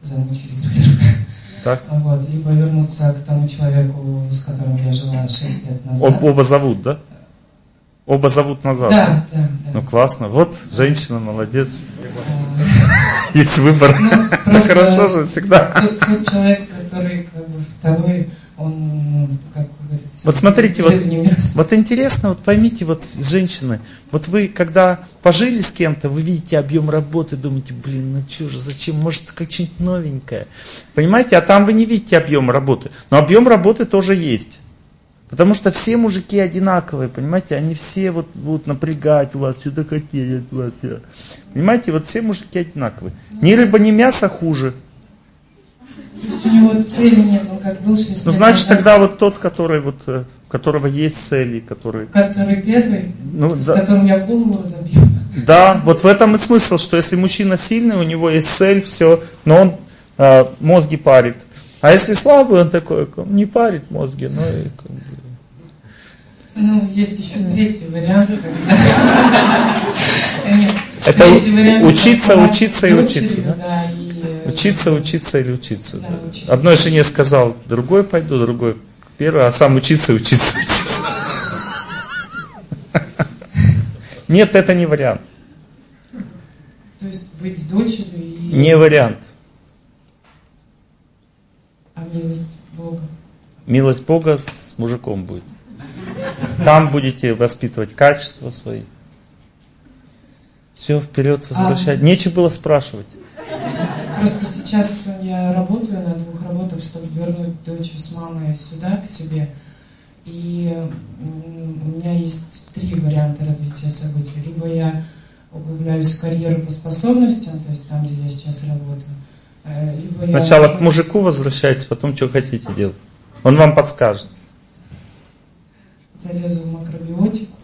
замучили друг друга. Так. Вот, либо вернуться к тому человеку, с которым я жила 6 лет назад. Об, оба зовут, да? Оба зовут назад. Да, да, да. Ну классно. Вот женщина молодец. Есть выбор. Ну, [laughs] хорошо же всегда. Тот, тот человек, который как бы второй, он, как говорится, вот смотрите, вот, вот интересно, вот поймите, вот женщины, вот вы когда пожили с кем-то, вы видите объем работы, думаете, блин, ну что же, зачем, может как что-нибудь новенькое. Понимаете, а там вы не видите объем работы. Но объем работы тоже есть. Потому что все мужики одинаковые, понимаете, они все вот будут напрягать у вас, сюда хотели от вас. Понимаете, вот все мужики одинаковые. Ни рыба, ни мясо хуже. То есть у него цели нет, он как был 6 Ну, значит, тогда вот тот, который вот, э, у которого есть цели, который... Который первый, ну, с да. которым я голову разобью. Да, вот в этом и смысл, что если мужчина сильный, у него есть цель, все, но он э, мозги парит. А если слабый, он такой, не парит мозги, но и как бы, ну, есть еще третий вариант. Это учиться, учиться и учиться. Учиться, учиться или учиться. Одной жене сказал, другой пойду, другой первый, а сам учиться, учиться, учиться. Нет, это не вариант. То есть быть с дочерью и... Не вариант. А милость Бога? Милость Бога с мужиком будет. Там будете воспитывать качества свои. Все, вперед возвращать. А... Нечего было спрашивать. Просто сейчас я работаю на двух работах, чтобы вернуть дочь с мамой сюда, к себе. И у меня есть три варианта развития событий. Либо я углубляюсь в карьеру по способностям, то есть там, где я сейчас работаю. Э, либо Сначала я... к мужику возвращайтесь, потом что хотите делать. Он вам подскажет залезу в макробиотику,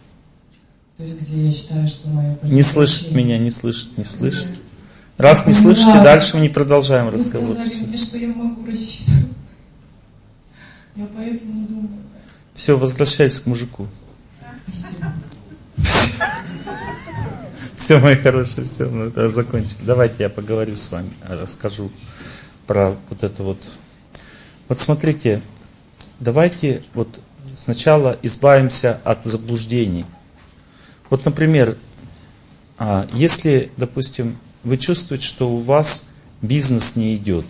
то есть где я считаю, что мое Не слышит меня, не слышит, не слышит. Раз не слышите, да. дальше мы не продолжаем Вы разговор. Сказали мне, что я могу рассчитывать. Я поэтому думаю. Все, возвращайся к мужику. Спасибо. Все, мои хорошие, все, мы это закончим. Давайте я поговорю с вами, расскажу про вот это вот. Вот смотрите, давайте вот сначала избавимся от заблуждений. Вот, например, а, если, допустим, вы чувствуете, что у вас бизнес не идет,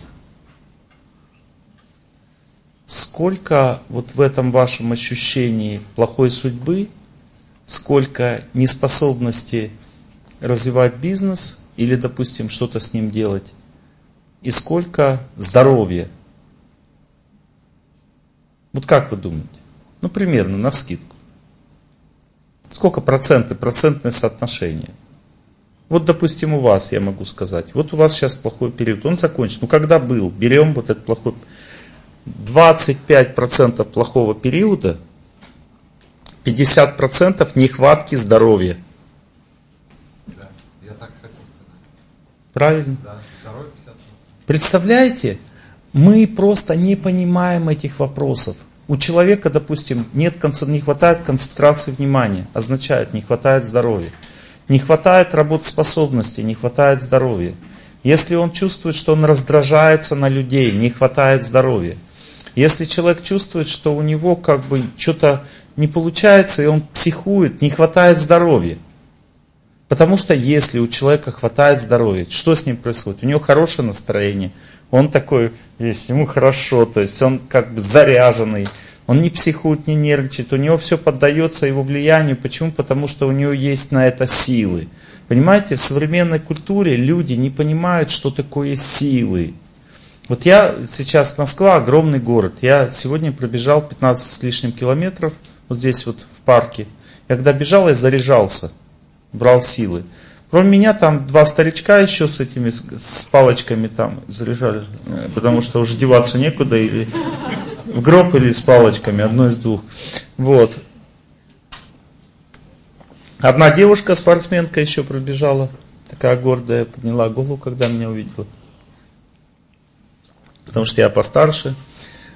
сколько вот в этом вашем ощущении плохой судьбы, сколько неспособности развивать бизнес или, допустим, что-то с ним делать, и сколько здоровья. Вот как вы думаете? Ну, примерно, на вскидку. Сколько проценты, процентное соотношение? Вот, допустим, у вас, я могу сказать, вот у вас сейчас плохой период, он закончен. Ну, когда был? Берем вот этот плохой... 25% плохого периода, 50% нехватки здоровья. Да, я так хотел сказать. Правильно? Да, здоровье 50%. Представляете, мы просто не понимаем этих вопросов у человека, допустим, нет, не хватает концентрации внимания, означает, не хватает здоровья. Не хватает работоспособности, не хватает здоровья. Если он чувствует, что он раздражается на людей, не хватает здоровья. Если человек чувствует, что у него как бы что-то не получается, и он психует, не хватает здоровья. Потому что если у человека хватает здоровья, что с ним происходит? У него хорошее настроение, он такой весь, ему хорошо, то есть он как бы заряженный, он не психует, не нервничает, у него все поддается его влиянию. Почему? Потому что у него есть на это силы. Понимаете, в современной культуре люди не понимают, что такое силы. Вот я сейчас Москва, огромный город. Я сегодня пробежал 15 с лишним километров, вот здесь вот в парке. Я когда бежал, я заряжался, брал силы. Кроме меня там два старичка еще с этими, с палочками там заряжали, э, потому что уже деваться некуда, или в гроб, или с палочками, одно из двух. Вот. Одна девушка, спортсменка еще пробежала, такая гордая, подняла голову, когда меня увидела потому что я постарше.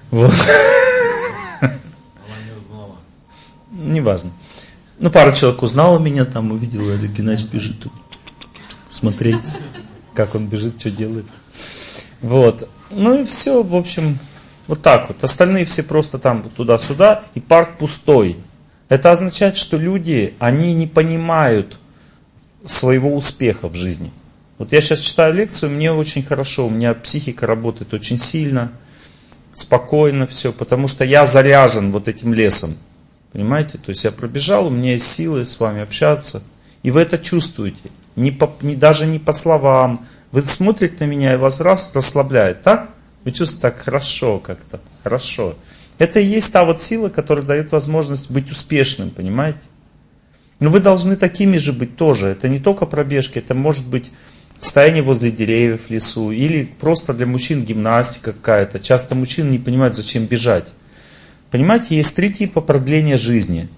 Вот. Она не знала. Неважно. Ну, пара человек узнала меня, там увидела, Олег Геннадьевич бежит тут. Смотреть, как он бежит, что делает. Вот. Ну и все, в общем, вот так вот. Остальные все просто там туда-сюда, и парк пустой. Это означает, что люди, они не понимают своего успеха в жизни. Вот я сейчас читаю лекцию, мне очень хорошо, у меня психика работает очень сильно, спокойно все, потому что я заряжен вот этим лесом. Понимаете? То есть я пробежал, у меня есть силы с вами общаться. И вы это чувствуете. Не по, не, даже не по словам. Вы смотрите на меня и вас раз расслабляет, так? Вы чувствуете так хорошо как-то, хорошо. Это и есть та вот сила, которая дает возможность быть успешным, понимаете? Но вы должны такими же быть тоже. Это не только пробежки, это может быть стояние возле деревьев в лесу, или просто для мужчин гимнастика какая-то. Часто мужчины не понимают, зачем бежать. Понимаете, есть три типа продления жизни.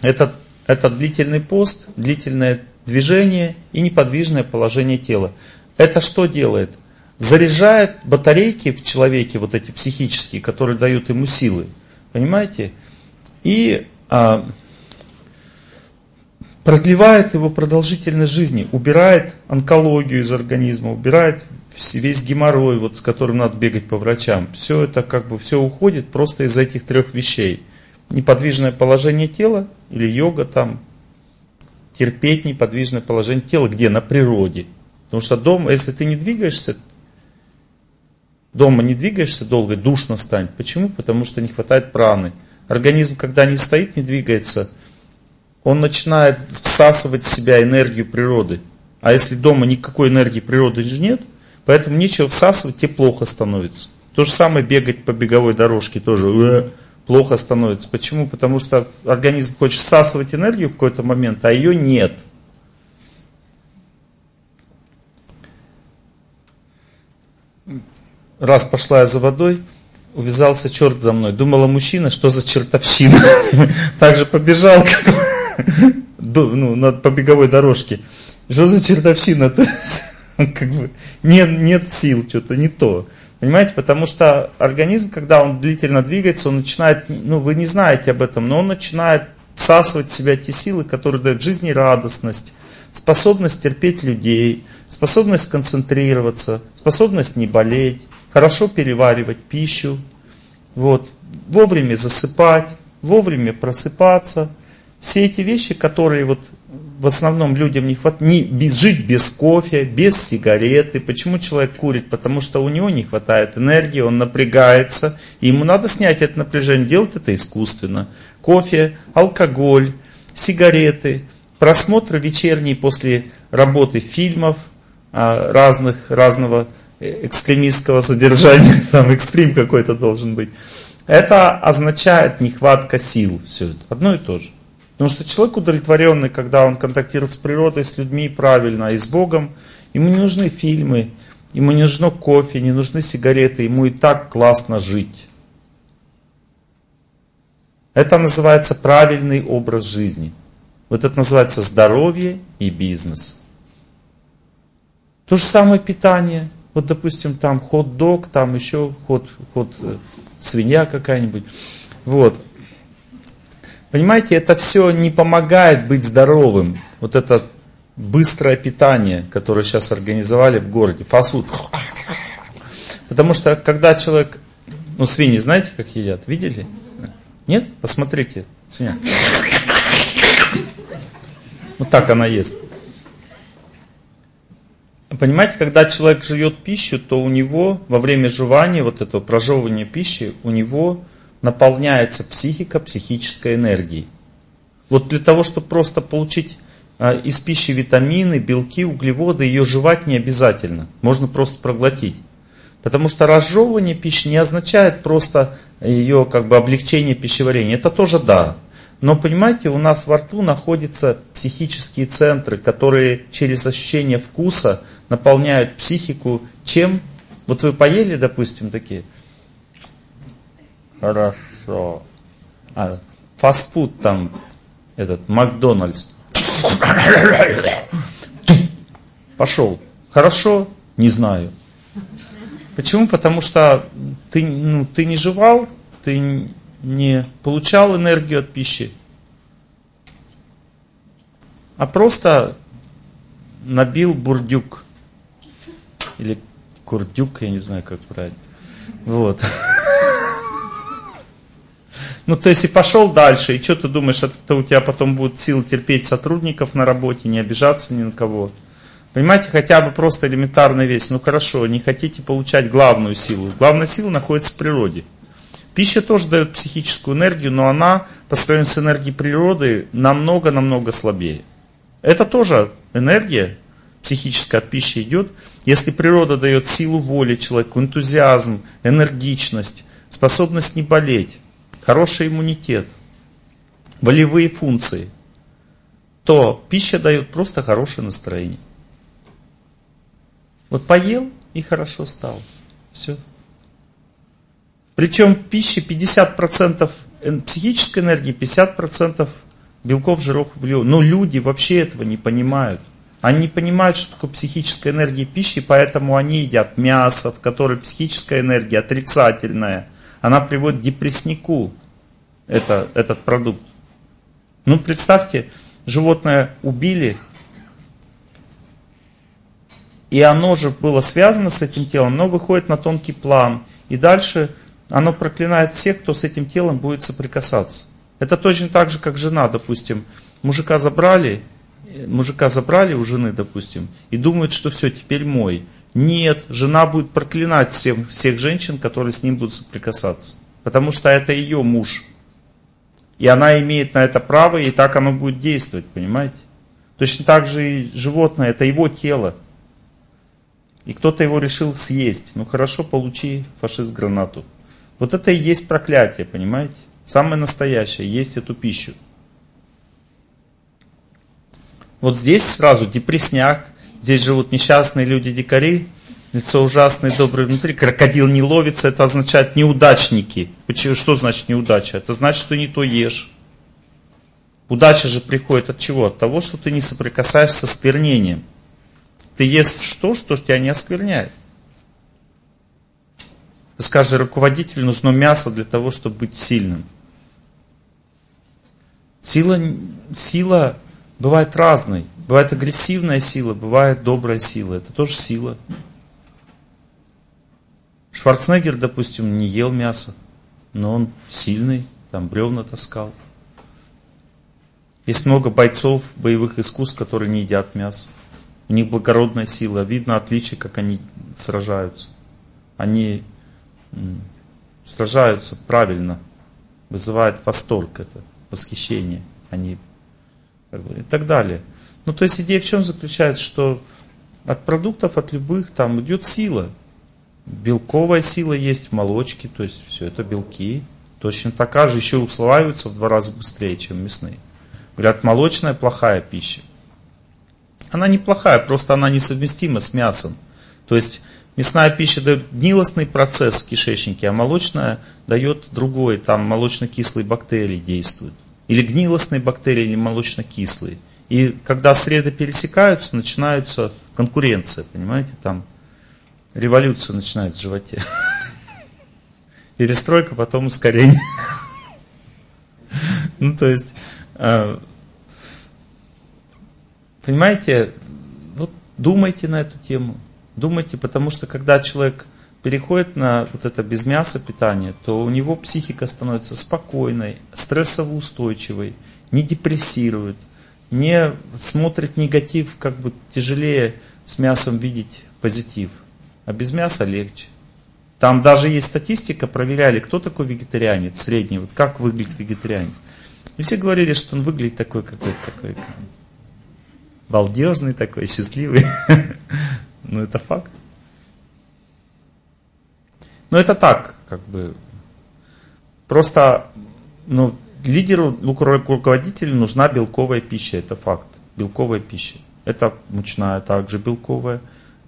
Это, это длительный пост, длительное движение и неподвижное положение тела. Это что делает? Заряжает батарейки в человеке, вот эти психические, которые дают ему силы. Понимаете? И а, продлевает его продолжительность жизни, убирает онкологию из организма, убирает весь геморрой, вот, с которым надо бегать по врачам. Все это как бы все уходит просто из этих трех вещей. Неподвижное положение тела или йога там, терпеть неподвижное положение тела, где? На природе. Потому что дома, если ты не двигаешься, дома не двигаешься долго, душно станет. Почему? Потому что не хватает праны. Организм, когда не стоит, не двигается – он начинает всасывать в себя энергию природы. А если дома никакой энергии природы же нет, поэтому нечего всасывать, тебе плохо становится. То же самое бегать по беговой дорожке тоже э, плохо становится. Почему? Потому что организм хочет всасывать энергию в какой-то момент, а ее нет. Раз пошла я за водой, увязался черт за мной. Думала мужчина, что за чертовщина. [laughs] Также побежал, [laughs] ну, на, по беговой дорожке. Что за чертовщина? [laughs] То есть, как бы, нет, нет сил, что-то не то. Понимаете, потому что организм, когда он длительно двигается, он начинает, ну вы не знаете об этом, но он начинает всасывать в себя те силы, которые дают жизнерадостность, способность терпеть людей, способность концентрироваться, способность не болеть, хорошо переваривать пищу, вот, вовремя засыпать, вовремя просыпаться – все эти вещи, которые вот в основном людям не хватает, не, без, жить без кофе, без сигареты. Почему человек курит? Потому что у него не хватает энергии, он напрягается, и ему надо снять это напряжение, делать это искусственно. Кофе, алкоголь, сигареты, просмотр вечерний после работы фильмов а, разных, разного экстремистского содержания, [laughs] там экстрим какой-то должен быть. Это означает нехватка сил, все это, одно и то же. Потому что человек удовлетворенный, когда он контактирует с природой, с людьми правильно и с Богом, ему не нужны фильмы, ему не нужно кофе, не нужны сигареты, ему и так классно жить. Это называется правильный образ жизни. Вот это называется здоровье и бизнес. То же самое питание. Вот, допустим, там хот-дог, там еще хот, хот э, свинья какая-нибудь. Вот. Понимаете, это все не помогает быть здоровым. Вот это быстрое питание, которое сейчас организовали в городе, фастфуд. Потому что когда человек, ну свиньи знаете, как едят, видели? Нет? Посмотрите, свинья. Вот так она ест. Понимаете, когда человек жует пищу, то у него во время жевания, вот этого прожевывания пищи, у него наполняется психика психической энергией. Вот для того, чтобы просто получить а, из пищи витамины, белки, углеводы, ее жевать не обязательно. Можно просто проглотить. Потому что разжевывание пищи не означает просто ее как бы облегчение пищеварения. Это тоже да. Но понимаете, у нас во рту находятся психические центры, которые через ощущение вкуса наполняют психику чем? Вот вы поели, допустим, такие. Хорошо. А, фастфуд там, этот, Макдональдс. Пошел. Хорошо? Не знаю. Почему? Потому что ты, ну, ты не жевал, ты не получал энергию от пищи, а просто набил бурдюк. Или курдюк, я не знаю, как правильно. Вот. Ну, то есть и пошел дальше, и что ты думаешь, это у тебя потом будет силы терпеть сотрудников на работе, не обижаться ни на кого. Понимаете, хотя бы просто элементарная вещь. Ну хорошо, не хотите получать главную силу. Главная сила находится в природе. Пища тоже дает психическую энергию, но она по сравнению с энергией природы намного-намного слабее. Это тоже энергия психическая от пищи идет. Если природа дает силу воли человеку, энтузиазм, энергичность, способность не болеть, хороший иммунитет, волевые функции, то пища дает просто хорошее настроение. Вот поел и хорошо стал. Все. Причем пища 50% психической энергии, 50% белков, жиров. Но люди вообще этого не понимают. Они не понимают, что такое психическая энергия пищи, поэтому они едят мясо, в которой психическая энергия отрицательная. Она приводит к депресснику, это, этот продукт. Ну, представьте, животное убили, и оно же было связано с этим телом, но выходит на тонкий план. И дальше оно проклинает всех, кто с этим телом будет соприкасаться. Это точно так же, как жена, допустим. Мужика забрали, мужика забрали у жены, допустим, и думают, что все, теперь мой. Нет, жена будет проклинать всех, всех женщин, которые с ним будут соприкасаться. Потому что это ее муж. И она имеет на это право, и так оно будет действовать, понимаете? Точно так же и животное, это его тело и кто-то его решил съесть. Ну хорошо, получи фашист гранату. Вот это и есть проклятие, понимаете? Самое настоящее, есть эту пищу. Вот здесь сразу депресняк, здесь живут несчастные люди-дикари, лицо ужасное, доброе внутри, крокодил не ловится, это означает неудачники. Что значит неудача? Это значит, что не то ешь. Удача же приходит от чего? От того, что ты не соприкасаешься с сквернением. Ты ест что, что тебя не оскверняет. Ты скажешь, руководителю нужно мясо для того, чтобы быть сильным. Сила, сила бывает разной. Бывает агрессивная сила, бывает добрая сила. Это тоже сила. Шварценеггер, допустим, не ел мясо, но он сильный, там бревна таскал. Есть много бойцов боевых искусств, которые не едят мясо. У них благородная сила. Видно отличие, как они сражаются. Они сражаются правильно. Вызывает восторг это, восхищение. Они, как бы, и так далее. Ну, то есть идея в чем заключается, что от продуктов, от любых, там идет сила. Белковая сила есть в молочке, то есть все это белки. Точно такая же, еще усваиваются в два раза быстрее, чем мясные. Говорят, молочная плохая пища. Она неплохая, просто она несовместима с мясом. То есть мясная пища дает гнилостный процесс в кишечнике, а молочная дает другой, там молочно-кислые бактерии действуют. Или гнилостные бактерии, или молочно-кислые. И когда среды пересекаются, начинается конкуренция, понимаете, там революция начинается в животе. [laughs] Перестройка, потом ускорение. [laughs] Ну, то есть, а, понимаете, вот думайте на эту тему. Думайте, потому что когда человек переходит на вот это без мяса питание, то у него психика становится спокойной, стрессово-устойчивой, не депрессирует, не смотрит негатив, как бы тяжелее с мясом видеть позитив. А без мяса легче. Там даже есть статистика, проверяли, кто такой вегетарианец средний, вот как выглядит вегетарианец. И все говорили, что он выглядит такой какой-то такой балдежный такой, счастливый. [laughs] Ну, это факт. Но это так, как бы. Просто, ну, лидеру, руководителю нужна белковая пища, это факт. Белковая пища. Это мучная также белковая,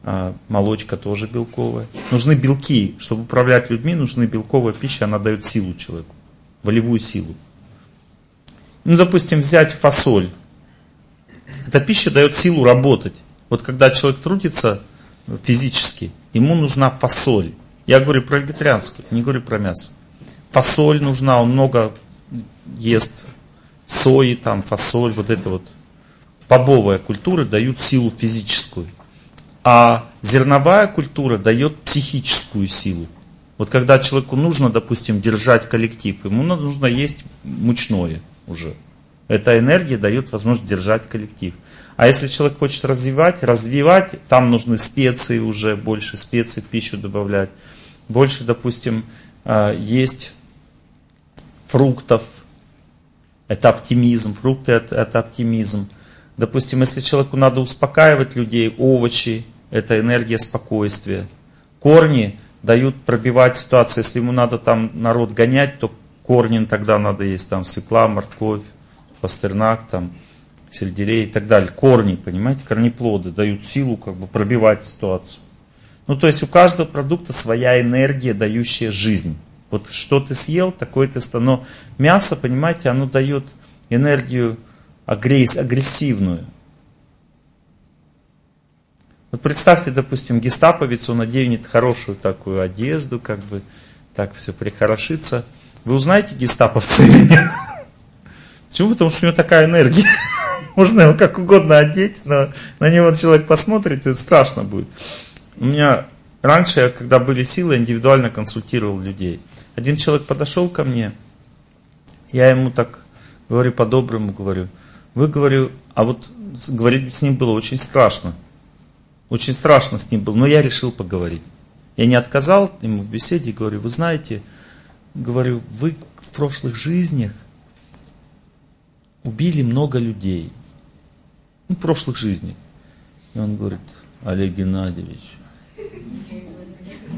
а, молочка тоже белковая. Нужны белки, чтобы управлять людьми, нужны белковая пища, она дает силу человеку, волевую силу. Ну, допустим, взять фасоль. Эта пища дает силу работать. Вот когда человек трудится физически, ему нужна фасоль. Я говорю про вегетарианскую, не говорю про мясо. Фасоль нужна, он много ест. Сои, там, фасоль, вот это вот. Бобовая культура дают силу физическую. А зерновая культура дает психическую силу. Вот когда человеку нужно, допустим, держать коллектив, ему нужно есть мучное уже. Эта энергия дает возможность держать коллектив. А если человек хочет развивать, развивать, там нужны специи уже, больше специй в пищу добавлять. Больше, допустим, а, есть фруктов. Это оптимизм. Фрукты это, это оптимизм. Допустим, если человеку надо успокаивать людей, овощи, это энергия спокойствия. Корни дают пробивать ситуацию. Если ему надо там народ гонять, то корни тогда надо есть. Там свекла, морковь, пастернак, там, сельдерей и так далее. Корни, понимаете, корнеплоды дают силу как бы пробивать ситуацию. Ну, то есть у каждого продукта своя энергия, дающая жизнь. Вот что ты съел, такое ты стал. Мясо, понимаете, оно дает энергию агрессивную. Вот представьте, допустим, гестаповец, он оденет хорошую такую одежду, как бы так все прихорошится. Вы узнаете гестаповца или нет? Почему? Потому что у него такая энергия. [laughs] Можно его как угодно одеть, но на него человек посмотрит, и страшно будет. У меня раньше, когда были силы, индивидуально консультировал людей. Один человек подошел ко мне, я ему так говорю по-доброму, говорю, вы, говорю, а вот говорить с ним было очень страшно. Очень страшно с ним было, но я решил поговорить. Я не отказал ему в беседе, говорю, вы знаете, говорю, вы в прошлых жизнях убили много людей. Ну, в прошлых жизнях. И он говорит, Олег Геннадьевич,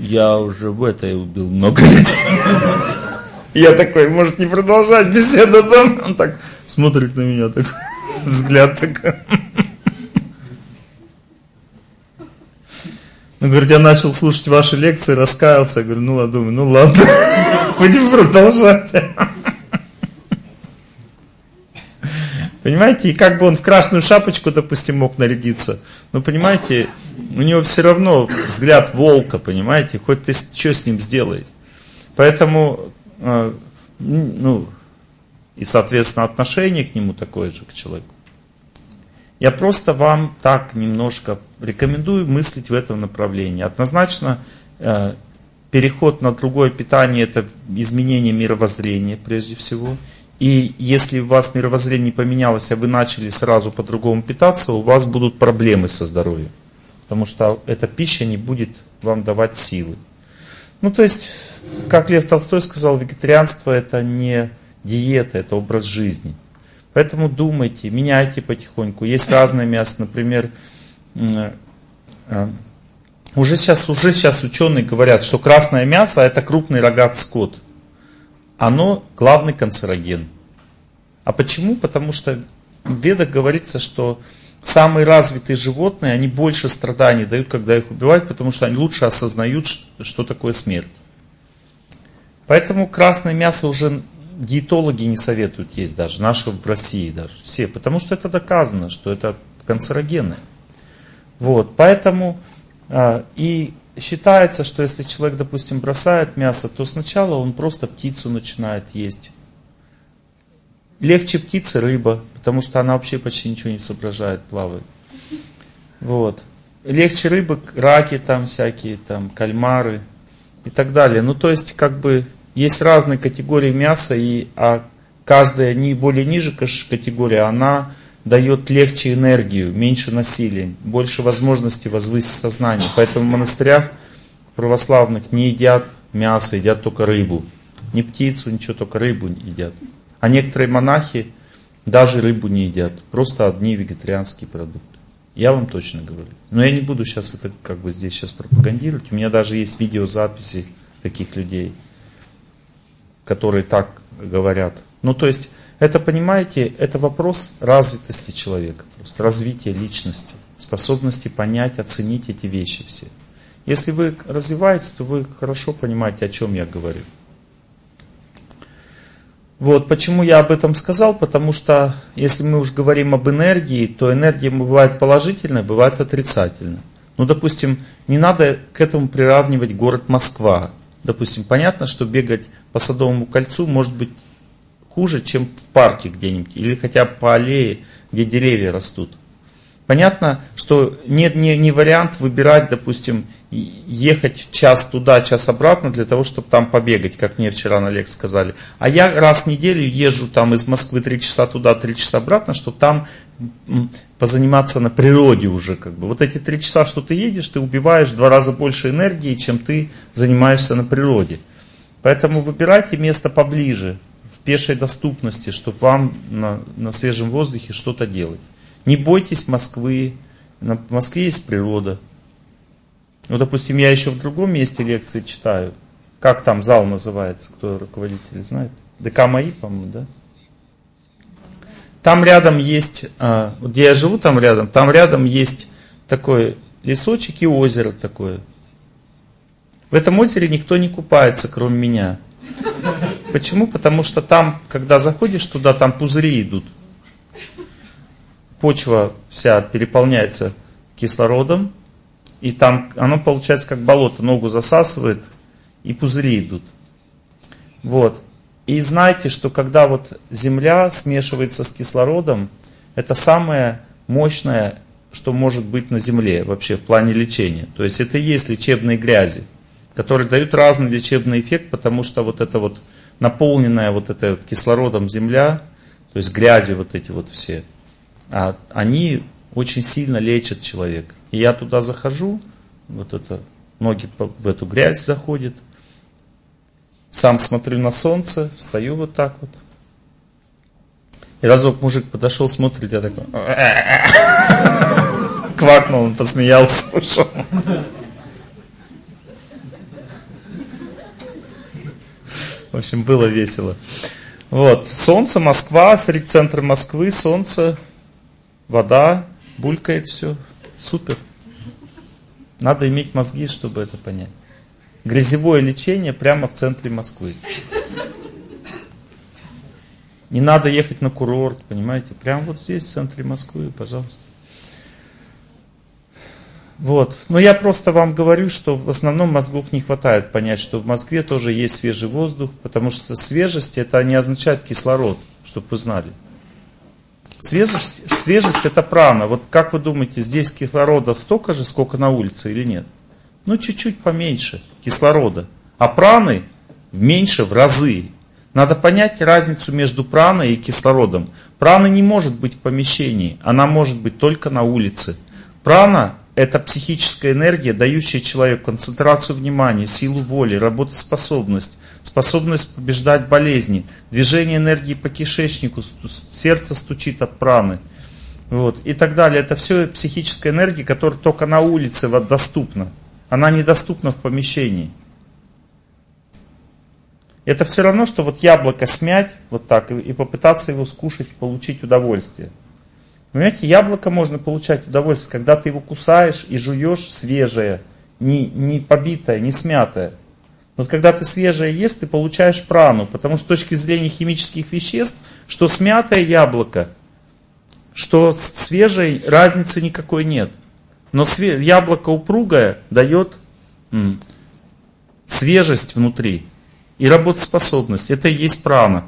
я уже в этой убил много людей. [laughs] Я такой, может не продолжать беседу, да? Он так смотрит на меня, так, [laughs] взгляд такой. Ну, говорит, я начал слушать ваши лекции, раскаялся. Я говорю, ну ладно, думаю, ну ладно, [laughs] будем продолжать. Понимаете, и как бы он в красную шапочку, допустим, мог нарядиться. Но понимаете, у него все равно взгляд волка, понимаете, хоть ты что с ним сделай. Поэтому, э, ну, и, соответственно, отношение к нему такое же, к человеку. Я просто вам так немножко рекомендую мыслить в этом направлении. Однозначно, э, переход на другое питание – это изменение мировоззрения прежде всего. И если у вас мировоззрение поменялось, а вы начали сразу по-другому питаться, у вас будут проблемы со здоровьем. Потому что эта пища не будет вам давать силы. Ну, то есть, как Лев Толстой сказал, вегетарианство это не диета, это образ жизни. Поэтому думайте, меняйте потихоньку. Есть разное мясо, например, э, уже сейчас, уже сейчас ученые говорят, что красное мясо это крупный рогат скот оно главный канцероген. А почему? Потому что в ведах говорится, что самые развитые животные, они больше страданий дают, когда их убивают, потому что они лучше осознают, что такое смерть. Поэтому красное мясо уже диетологи не советуют есть даже, наши в России даже, все, потому что это доказано, что это канцерогенное. Вот, поэтому а, и считается, что если человек, допустим, бросает мясо, то сначала он просто птицу начинает есть. Легче птицы рыба, потому что она вообще почти ничего не соображает, плавает. Вот. Легче рыбы, раки там всякие, там, кальмары и так далее. Ну, то есть, как бы, есть разные категории мяса, и, а каждая не более ниже категория, она дает легче энергию, меньше насилия, больше возможности возвысить сознание. Поэтому в монастырях православных не едят мясо, едят только рыбу. Ни птицу, ничего, только рыбу едят. А некоторые монахи даже рыбу не едят, просто одни вегетарианские продукты. Я вам точно говорю. Но я не буду сейчас это как бы здесь сейчас пропагандировать. У меня даже есть видеозаписи таких людей, которые так говорят. Ну, то есть, это, понимаете, это вопрос развитости человека, просто развития личности, способности понять, оценить эти вещи все. Если вы развиваетесь, то вы хорошо понимаете, о чем я говорю. Вот почему я об этом сказал, потому что если мы уж говорим об энергии, то энергия бывает положительная, бывает отрицательная. Ну, допустим, не надо к этому приравнивать город Москва. Допустим, понятно, что бегать по Садовому кольцу может быть хуже, чем в парке где-нибудь, или хотя бы по аллее, где деревья растут. Понятно, что нет не, не вариант выбирать, допустим, ехать час туда, час обратно для того, чтобы там побегать, как мне вчера на лекции сказали. А я раз в неделю езжу там из Москвы три часа туда, три часа обратно, чтобы там позаниматься на природе уже. Как бы. Вот эти три часа, что ты едешь, ты убиваешь в два раза больше энергии, чем ты занимаешься на природе. Поэтому выбирайте место поближе, пешей доступности, чтобы вам на, на свежем воздухе что-то делать. Не бойтесь Москвы. В Москве есть природа. Ну, допустим, я еще в другом месте лекции читаю. Как там зал называется, кто руководитель знает? ДК МАИ, по-моему, да? Там рядом есть, а, где я живу, там рядом, там рядом есть такой лесочек и озеро такое. В этом озере никто не купается, кроме меня. Почему? Потому что там, когда заходишь туда, там пузыри идут почва вся переполняется кислородом, и там оно получается как болото, ногу засасывает, и пузыри идут. Вот. И знаете, что когда вот земля смешивается с кислородом, это самое мощное, что может быть на земле вообще в плане лечения. То есть это и есть лечебные грязи, которые дают разный лечебный эффект, потому что вот это вот наполненная вот этой вот кислородом земля, то есть грязи вот эти вот все, а они очень сильно лечат человека. И я туда захожу, вот это, ноги в эту грязь заходят, сам смотрю на солнце, стою вот так вот. И разок мужик подошел, смотрит, я такой... [laughs] Квакнул, он посмеялся, [laughs] ушел. В общем, было весело. Вот, солнце, Москва, среди центра Москвы, солнце, вода, булькает все. Супер. Надо иметь мозги, чтобы это понять. Грязевое лечение прямо в центре Москвы. Не надо ехать на курорт, понимаете? Прямо вот здесь, в центре Москвы, пожалуйста. Вот. Но я просто вам говорю, что в основном мозгов не хватает понять, что в Москве тоже есть свежий воздух, потому что свежесть это не означает кислород, чтобы вы знали. Свежесть, свежесть это прана. Вот как вы думаете, здесь кислорода столько же, сколько на улице или нет? Ну, чуть-чуть поменьше кислорода. А праны меньше в разы. Надо понять разницу между праной и кислородом. Прана не может быть в помещении, она может быть только на улице. Прана – это психическая энергия, дающая человеку концентрацию внимания, силу воли, работоспособность, способность побеждать болезни, движение энергии по кишечнику, сердце стучит от праны. Вот, и так далее. Это все психическая энергия, которая только на улице вот, доступна. Она недоступна в помещении. Это все равно, что вот яблоко смять вот так и, попытаться его скушать, получить удовольствие. Понимаете, яблоко можно получать удовольствие, когда ты его кусаешь и жуешь свежее, не, не побитое, не смятое. Вот когда ты свежее ешь, ты получаешь прану, потому что с точки зрения химических веществ, что смятое яблоко, что свежее, разницы никакой нет. Но яблоко упругое дает м, свежесть внутри и работоспособность. Это и есть прана.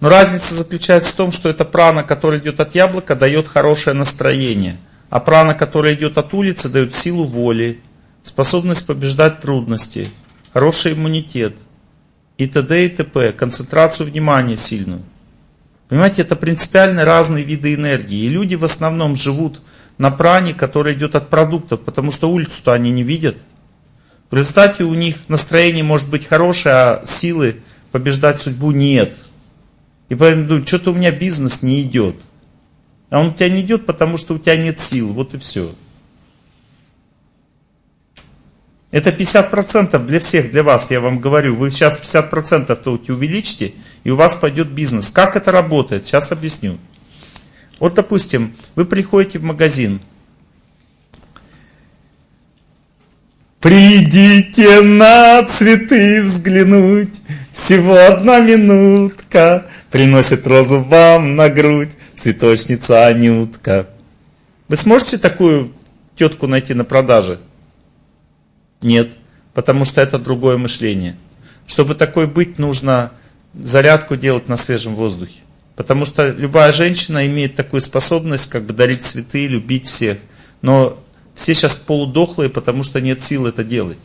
Но разница заключается в том, что эта прана, которая идет от яблока, дает хорошее настроение. А прана, которая идет от улицы, дает силу воли, способность побеждать трудности, хороший иммунитет и т.д. и т.п. Концентрацию внимания сильную. Понимаете, это принципиально разные виды энергии. И люди в основном живут на пране, который идет от продуктов, потому что улицу-то они не видят. В результате у них настроение может быть хорошее, а силы побеждать судьбу нет. И поэтому думают, что-то у меня бизнес не идет. А он у тебя не идет, потому что у тебя нет сил. Вот и все. Это 50% для всех, для вас, я вам говорю. Вы сейчас 50% то увеличите, и у вас пойдет бизнес. Как это работает? Сейчас объясню. Вот, допустим, вы приходите в магазин. Придите на цветы взглянуть, всего одна минутка, приносит розу вам на грудь цветочница Анютка. Вы сможете такую тетку найти на продаже? Нет, потому что это другое мышление. Чтобы такой быть, нужно зарядку делать на свежем воздухе. Потому что любая женщина имеет такую способность, как бы дарить цветы, любить всех. Но все сейчас полудохлые, потому что нет сил это делать.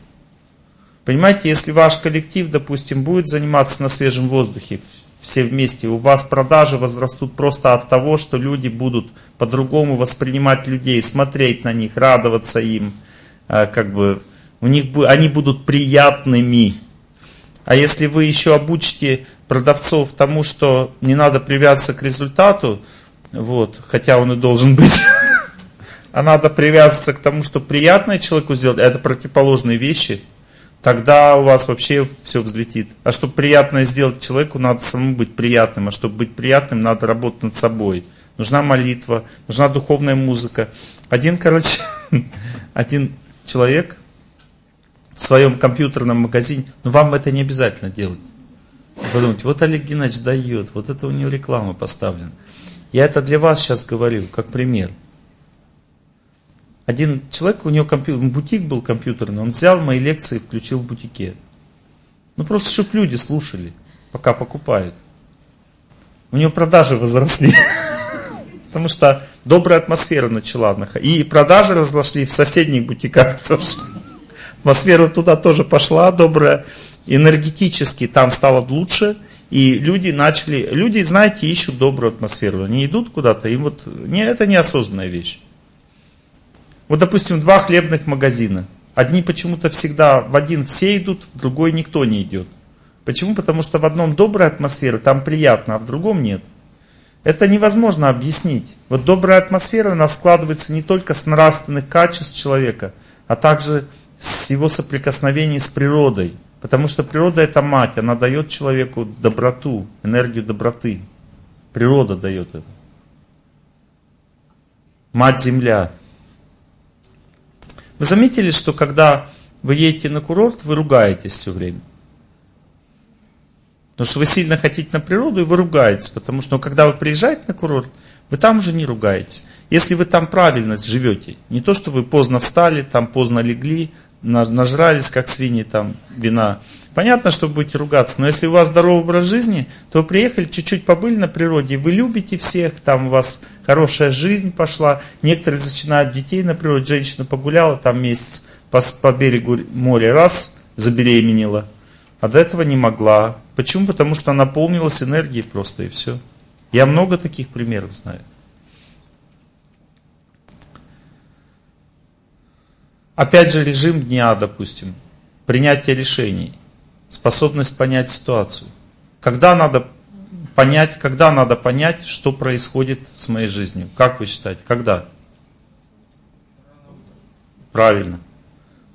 Понимаете, если ваш коллектив, допустим, будет заниматься на свежем воздухе, все вместе, у вас продажи возрастут просто от того, что люди будут по-другому воспринимать людей, смотреть на них, радоваться им, а, как бы у них, они будут приятными. А если вы еще обучите продавцов тому, что не надо привязываться к результату, вот, хотя он и должен быть, [laughs] а надо привязываться к тому, что приятное человеку сделать, а это противоположные вещи, тогда у вас вообще все взлетит. А чтобы приятное сделать человеку, надо самому быть приятным, а чтобы быть приятным, надо работать над собой. Нужна молитва, нужна духовная музыка. Один, короче, [laughs] один человек в своем компьютерном магазине, но вам это не обязательно делать. Подумайте, вот Олег Геннадьевич дает, вот это у него реклама поставлена. Я это для вас сейчас говорю, как пример. Один человек, у него компьютер, бутик был компьютерный, он взял мои лекции и включил в бутике. Ну просто, чтобы люди слушали, пока покупают. У него продажи возросли. [laughs] Потому что добрая атмосфера начала. И продажи разошли в соседних бутиках [laughs] тоже атмосфера туда тоже пошла добрая, энергетически там стало лучше, и люди начали, люди, знаете, ищут добрую атмосферу, они идут куда-то, и вот не, это неосознанная вещь. Вот, допустим, два хлебных магазина. Одни почему-то всегда в один все идут, в другой никто не идет. Почему? Потому что в одном добрая атмосфера, там приятно, а в другом нет. Это невозможно объяснить. Вот добрая атмосфера, она складывается не только с нравственных качеств человека, а также с его соприкосновений с природой. Потому что природа это мать, она дает человеку доброту, энергию доброты. Природа дает это. Мать Земля. Вы заметили, что когда вы едете на курорт, вы ругаетесь все время? Потому что вы сильно хотите на природу, и вы ругаетесь. Потому что ну, когда вы приезжаете на курорт, вы там уже не ругаетесь. Если вы там правильно живете, не то, что вы поздно встали, там поздно легли, нажрались, как свиньи, там, вина. Понятно, что будете ругаться, но если у вас здоровый образ жизни, то приехали, чуть-чуть побыли на природе, вы любите всех, там у вас хорошая жизнь пошла. Некоторые начинают детей на природе, женщина погуляла там месяц по, по берегу моря, раз, забеременела, а до этого не могла. Почему? Потому что она наполнилась энергией просто и все. Я много таких примеров знаю. Опять же, режим дня, допустим, принятие решений, способность понять ситуацию. Когда надо понять, когда надо понять, что происходит с моей жизнью? Как вы считаете, когда? Правильно.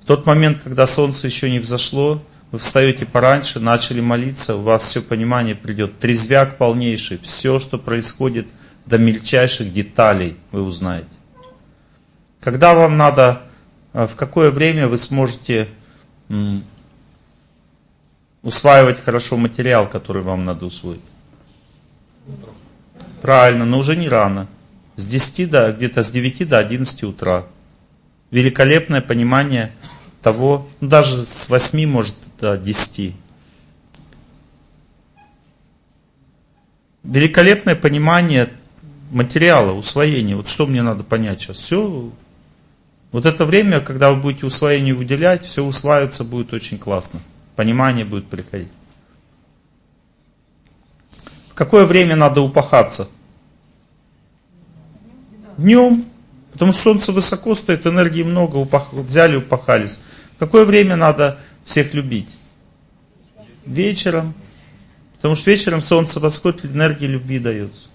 В тот момент, когда солнце еще не взошло, вы встаете пораньше, начали молиться, у вас все понимание придет. Трезвяк полнейший, все, что происходит до мельчайших деталей, вы узнаете. Когда вам надо а в какое время вы сможете усваивать хорошо материал, который вам надо усвоить. Правильно, но уже не рано. С 10 до, где-то с 9 до 11 утра. Великолепное понимание того, ну, даже с 8, может, до 10. великолепное понимание материала, усвоения. Вот что мне надо понять сейчас? Все. Вот это время, когда вы будете усвоение выделять, все усваиваться будет очень классно. Понимание будет приходить. В какое время надо упахаться? Днем. Потому что солнце высоко стоит, энергии много, упах... взяли, упахались. В какое время надо всех любить? Вечером. Потому что вечером солнце восходит, энергия любви дается.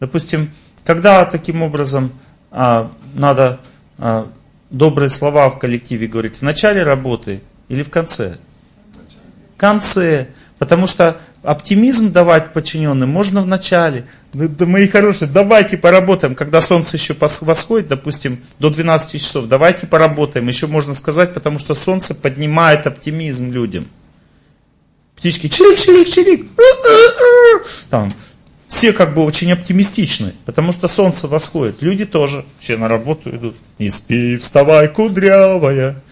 Допустим, когда таким образом а, надо а, добрые слова в коллективе говорить? В начале работы или в конце? Конце. Потому что оптимизм давать подчиненным можно в начале. Да, мои хорошие, давайте поработаем, когда солнце еще восходит, допустим, до 12 часов, давайте поработаем, еще можно сказать, потому что солнце поднимает оптимизм людям. Птички чирик, чирик, чирик. Там, все как бы очень оптимистичны, потому что солнце восходит. Люди тоже, все на работу идут. Не спи, вставай, кудрявая.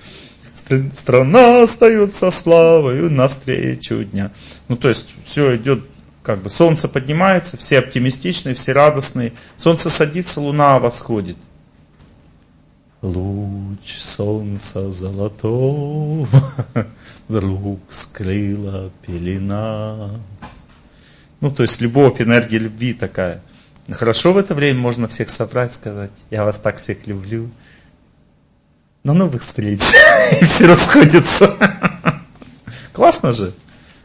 Страна остается славою навстречу дня. Ну, то есть, все идет, как бы, солнце поднимается, все оптимистичные, все радостные. Солнце садится, луна восходит. Луч солнца золотого [laughs] вдруг скрыла пелена. Ну, то есть любовь, энергия любви такая. Хорошо в это время можно всех собрать, сказать, я вас так всех люблю. На новых встреч. И все расходятся. Классно же.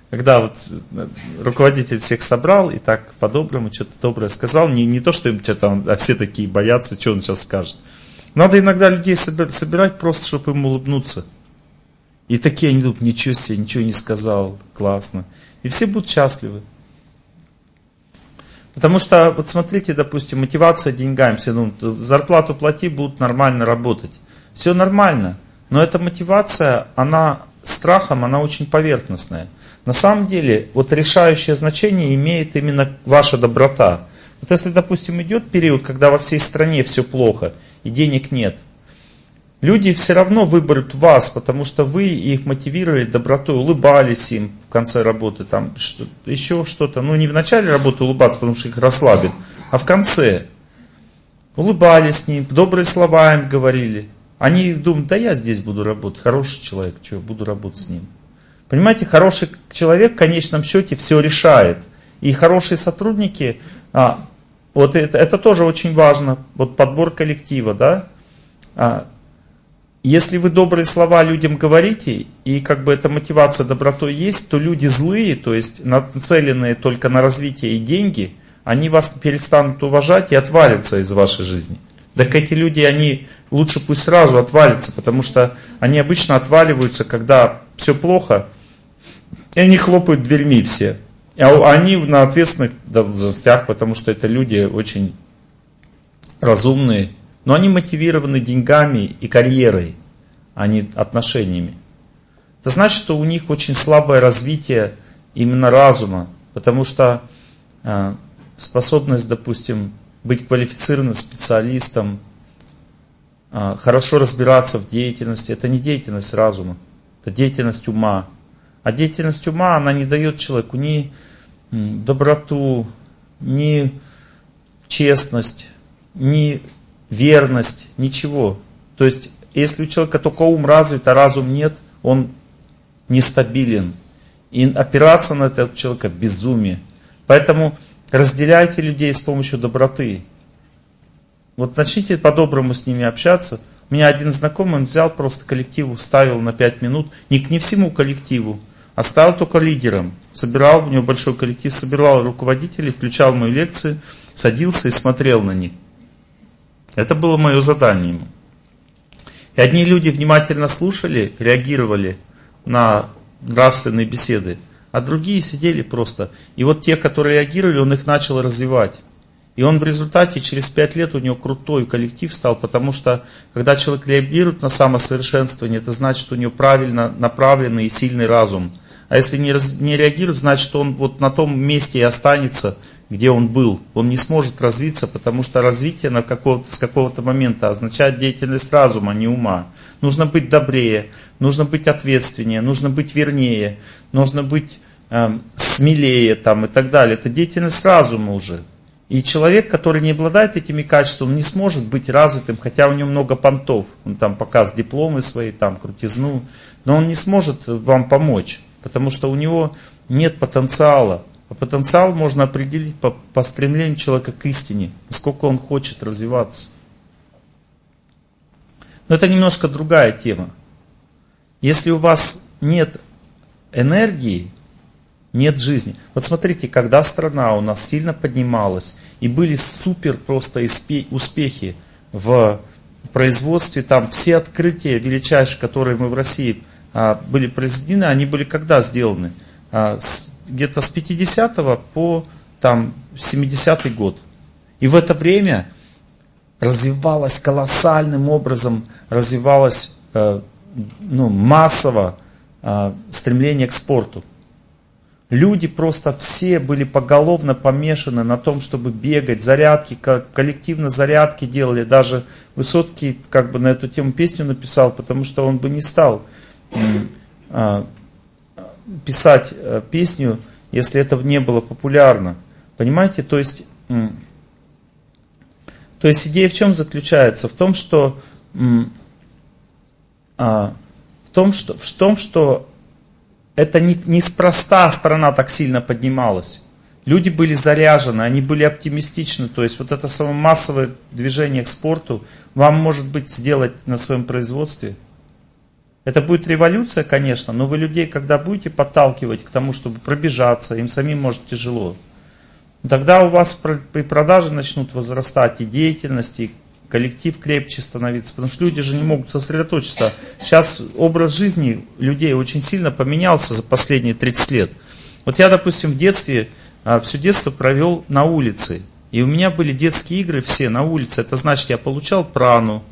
Когда вот э, руководитель всех собрал и так по-доброму что-то доброе сказал, не, не то, что им что-то, а все такие боятся, что он сейчас скажет. Надо иногда людей собирать просто, чтобы им улыбнуться. И такие они думают, ничего себе, ничего не сказал, классно. И все будут счастливы. Потому что, вот смотрите, допустим, мотивация деньгами, все, ну, зарплату плати, будут нормально работать. Все нормально, но эта мотивация, она страхом, она очень поверхностная. На самом деле, вот решающее значение имеет именно ваша доброта. Вот если, допустим, идет период, когда во всей стране все плохо и денег нет – Люди все равно выберут вас, потому что вы их мотивировали добротой, улыбались им в конце работы, там что еще что-то. Ну, не в начале работы улыбаться, потому что их расслабит, а в конце. Улыбались с ним, добрые слова им говорили. Они думают, да я здесь буду работать, хороший человек, что, буду работать с ним. Понимаете, хороший человек в конечном счете все решает. И хорошие сотрудники, а, вот это, это тоже очень важно, вот подбор коллектива, да, а, если вы добрые слова людям говорите, и как бы эта мотивация добротой есть, то люди злые, то есть нацеленные только на развитие и деньги, они вас перестанут уважать и отвалятся из вашей жизни. Так эти люди, они лучше пусть сразу отвалятся, потому что они обычно отваливаются, когда все плохо, и они хлопают дверьми все. А они на ответственных должностях, потому что это люди очень разумные, но они мотивированы деньгами и карьерой, а не отношениями. Это значит, что у них очень слабое развитие именно разума, потому что э, способность, допустим, быть квалифицированным специалистом, э, хорошо разбираться в деятельности, это не деятельность разума, это деятельность ума. А деятельность ума, она не дает человеку ни доброту, ни честность, ни верность, ничего. То есть, если у человека только ум развит, а разум нет, он нестабилен. И опираться на этого человека безумие. Поэтому разделяйте людей с помощью доброты. Вот начните по-доброму с ними общаться. У меня один знакомый, он взял просто коллективу, ставил на 5 минут, не не всему коллективу, а стал только лидером. Собирал, у него большой коллектив, собирал руководителей, включал мои лекции, садился и смотрел на них. Это было мое задание ему. И одни люди внимательно слушали, реагировали на нравственные беседы, а другие сидели просто. И вот те, которые реагировали, он их начал развивать. И он в результате через пять лет у него крутой коллектив стал, потому что когда человек реагирует на самосовершенствование, это значит, что у него правильно направленный и сильный разум. А если не, не реагирует, значит, он вот на том месте и останется, где он был. Он не сможет развиться, потому что развитие на какого с какого-то момента означает деятельность разума, а не ума. Нужно быть добрее, нужно быть ответственнее, нужно быть вернее, нужно быть э, смелее там, и так далее. Это деятельность разума уже. И человек, который не обладает этими качествами, не сможет быть развитым, хотя у него много понтов. Он там показывает дипломы свои, там крутизну, но он не сможет вам помочь, потому что у него нет потенциала. Потенциал можно определить по, по стремлению человека к истине, насколько он хочет развиваться. Но это немножко другая тема. Если у вас нет энергии, нет жизни. Вот смотрите, когда страна у нас сильно поднималась, и были супер просто успехи в производстве, там все открытия величайшие, которые мы в России а, были произведены, они были когда сделаны? А, где-то с 50 по там, 70 год. И в это время развивалась колоссальным образом, развивалась э, ну, массово э, стремление к спорту. Люди просто все были поголовно помешаны на том, чтобы бегать, зарядки, коллективно зарядки делали. Даже Высоцкий как бы на эту тему песню написал, потому что он бы не стал э, писать э, песню, если это не было популярно. Понимаете? То есть, то есть идея в чем заключается? В том, что а, в том, что, в том, что это не, неспроста страна так сильно поднималась. Люди были заряжены, они были оптимистичны. То есть вот это самое массовое движение к спорту вам может быть сделать на своем производстве. Это будет революция, конечно, но вы людей, когда будете подталкивать к тому, чтобы пробежаться, им самим может тяжело. Тогда у вас и продажи начнут возрастать, и деятельность, и коллектив крепче становиться, потому что люди же не могут сосредоточиться. Сейчас образ жизни людей очень сильно поменялся за последние 30 лет. Вот я, допустим, в детстве, а, все детство провел на улице. И у меня были детские игры все на улице. Это значит, я получал прану,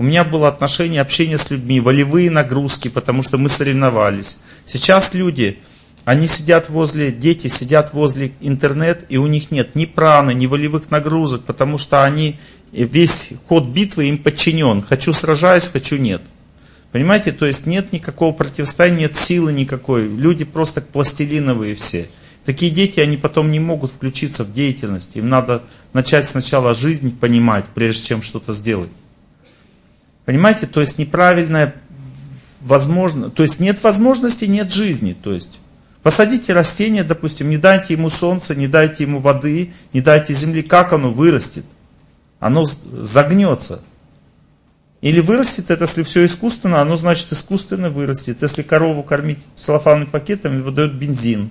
у меня было отношение, общение с людьми, волевые нагрузки, потому что мы соревновались. Сейчас люди, они сидят возле, дети сидят возле интернет, и у них нет ни праны, ни волевых нагрузок, потому что они весь ход битвы им подчинен. Хочу сражаюсь, хочу нет. Понимаете, то есть нет никакого противостояния, нет силы никакой. Люди просто пластилиновые все. Такие дети, они потом не могут включиться в деятельность. Им надо начать сначала жизнь понимать, прежде чем что-то сделать. Понимаете, то есть неправильная возможно, то есть нет возможности, нет жизни. То есть посадите растение, допустим, не дайте ему солнца, не дайте ему воды, не дайте земли, как оно вырастет? оно загнется. Или вырастет это, если все искусственно, оно значит искусственно вырастет. Если корову кормить целлофанным пакетом, выдает бензин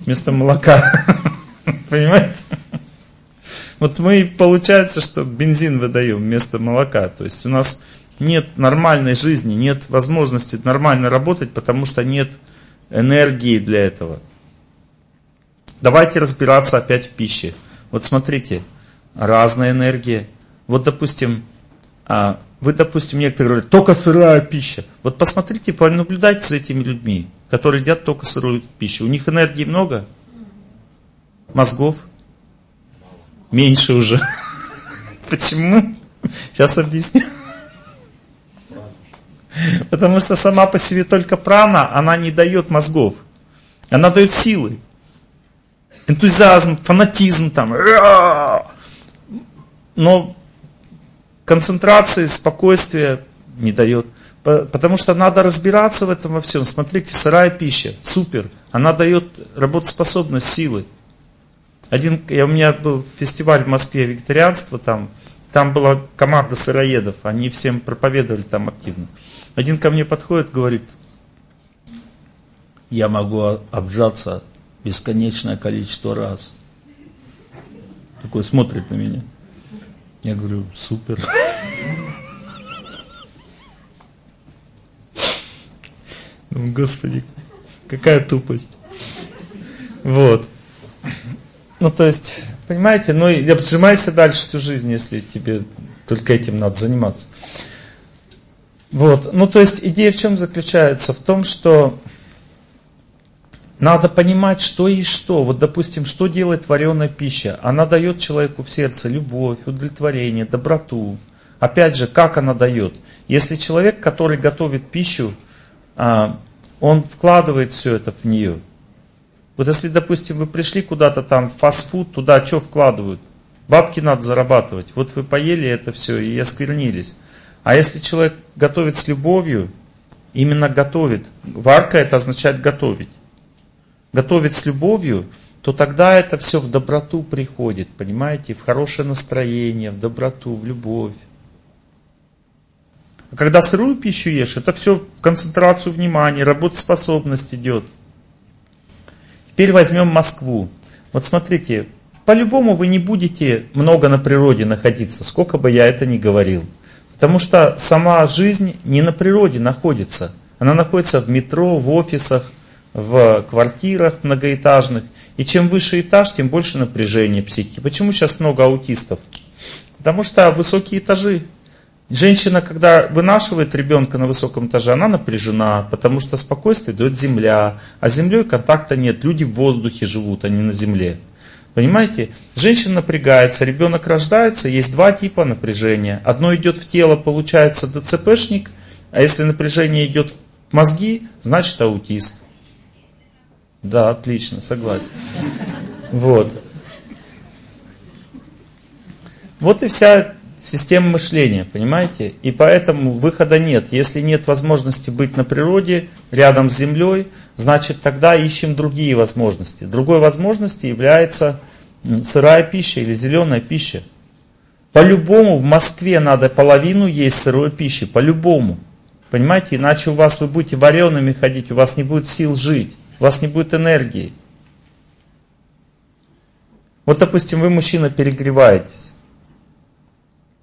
вместо молока. [laughs] Понимаете? Вот мы, получается, что бензин выдаем вместо молока. То есть у нас нет нормальной жизни, нет возможности нормально работать, потому что нет энергии для этого. Давайте разбираться опять в пище. Вот смотрите, разная энергия. Вот, допустим, а, вы, допустим, некоторые говорят, только сырая пища. Вот посмотрите, понаблюдайте за этими людьми, которые едят только сырую пищу. У них энергии много? Мозгов? Меньше уже. [laughs] Почему? Сейчас объясню. Потому что сама по себе только прана, она не дает мозгов. Она дает силы. Энтузиазм, фанатизм там но концентрации, спокойствия не дает. Потому что надо разбираться в этом во всем. Смотрите, сырая пища, супер. Она дает работоспособность, силы. Один, я, у меня был фестиваль в Москве вегетарианства, там, там была команда сыроедов, они всем проповедовали там активно. Один ко мне подходит, говорит, я могу обжаться бесконечное количество раз. Такой смотрит на меня. Я говорю, супер. [laughs] Ну, господи, какая тупость. Вот. Ну, то есть, понимаете, ну, и обжимайся дальше всю жизнь, если тебе только этим надо заниматься. Вот. Ну, то есть, идея в чем заключается? В том, что надо понимать, что и что. Вот, допустим, что делает вареная пища? Она дает человеку в сердце любовь, удовлетворение, доброту. Опять же, как она дает? Если человек, который готовит пищу, а, он вкладывает все это в нее. Вот если, допустим, вы пришли куда-то там, фастфуд, туда что вкладывают? Бабки надо зарабатывать. Вот вы поели это все и осквернились. А если человек готовит с любовью, именно готовит, варка это означает готовить. Готовит с любовью, то тогда это все в доброту приходит, понимаете, в хорошее настроение, в доброту, в любовь. А когда сырую пищу ешь, это все концентрацию внимания, работоспособность идет. Теперь возьмем Москву. Вот смотрите, по-любому вы не будете много на природе находиться, сколько бы я это ни говорил. Потому что сама жизнь не на природе находится. Она находится в метро, в офисах, в квартирах многоэтажных. И чем выше этаж, тем больше напряжения психики. Почему сейчас много аутистов? Потому что высокие этажи. Женщина, когда вынашивает ребенка на высоком этаже, она напряжена, потому что спокойствие дает земля, а с землей контакта нет. Люди в воздухе живут, а не на земле. Понимаете? Женщина напрягается, ребенок рождается, есть два типа напряжения. Одно идет в тело, получается ДЦПшник, а если напряжение идет в мозги, значит аутист. Да, отлично, согласен. Вот. Вот и вся система мышления, понимаете? И поэтому выхода нет. Если нет возможности быть на природе, рядом с землей, значит тогда ищем другие возможности. Другой возможностью является сырая пища или зеленая пища. По-любому в Москве надо половину есть сырой пищи, по-любому. Понимаете, иначе у вас вы будете вареными ходить, у вас не будет сил жить. У вас не будет энергии. Вот, допустим, вы, мужчина, перегреваетесь.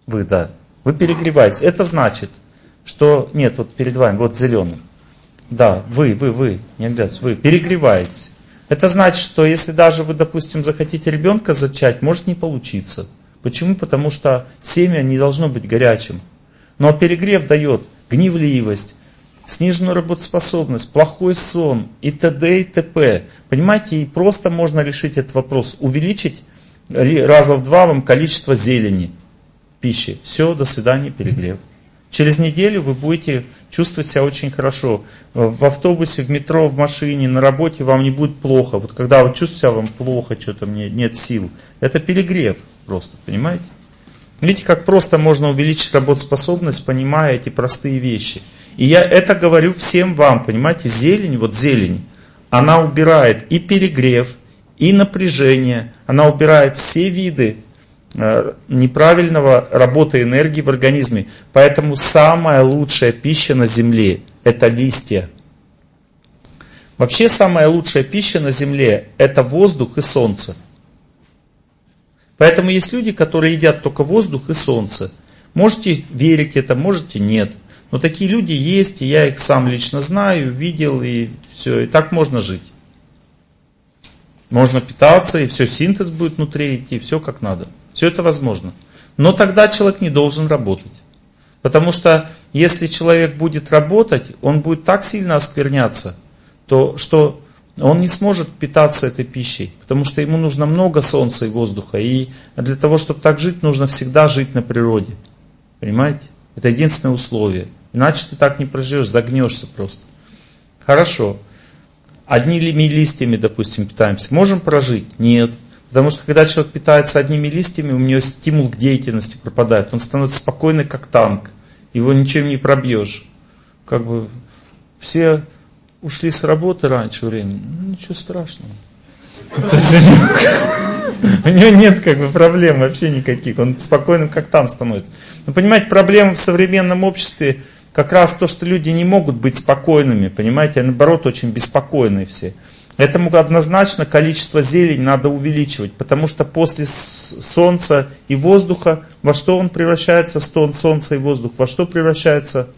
Вы, да. Вы перегреваетесь. Это значит, что... Нет, вот перед вами, вот зеленый. Да, вы, вы, вы, не обязательно, вы перегреваетесь. Это значит, что если даже вы, допустим, захотите ребенка зачать, может не получиться. Почему? Потому что семя не должно быть горячим. Но перегрев дает гневливость, сниженную работоспособность, плохой сон и т.д. и т.п. Понимаете, и просто можно решить этот вопрос. Увеличить раза в два вам количество зелени в пище. Все, до свидания, перегрев. Через неделю вы будете чувствовать себя очень хорошо. В автобусе, в метро, в машине, на работе вам не будет плохо. Вот когда вы чувствуете себя вам плохо, что-то мне нет сил, это перегрев просто, понимаете? Видите, как просто можно увеличить работоспособность, понимая эти простые вещи. И я это говорю всем вам, понимаете, зелень, вот зелень, она убирает и перегрев, и напряжение, она убирает все виды неправильного работы энергии в организме. Поэтому самая лучшая пища на Земле – это листья. Вообще самая лучшая пища на Земле – это воздух и солнце. Поэтому есть люди, которые едят только воздух и солнце. Можете верить это, можете нет – но такие люди есть, и я их сам лично знаю, видел, и все, и так можно жить. Можно питаться, и все, синтез будет внутри идти, все как надо. Все это возможно. Но тогда человек не должен работать. Потому что если человек будет работать, он будет так сильно оскверняться, то, что он не сможет питаться этой пищей, потому что ему нужно много солнца и воздуха. И для того, чтобы так жить, нужно всегда жить на природе. Понимаете? Это единственное условие. Иначе ты так не проживешь, загнешься просто. Хорошо. Одними листьями, допустим, питаемся. Можем прожить? Нет. Потому что когда человек питается одними листьями, у него стимул к деятельности пропадает. Он становится спокойный, как танк. Его ничем не пробьешь. Как бы все ушли с работы раньше времени. Ну, ничего страшного. [laughs] У него нет как бы проблем вообще никаких. Он спокойным как танк становится. Но понимаете, проблема в современном обществе как раз то, что люди не могут быть спокойными, понимаете, а наоборот очень беспокойные все. Этому однозначно количество зелень надо увеличивать, потому что после солнца и воздуха, во что он превращается, стон солнца и воздух, во что превращается?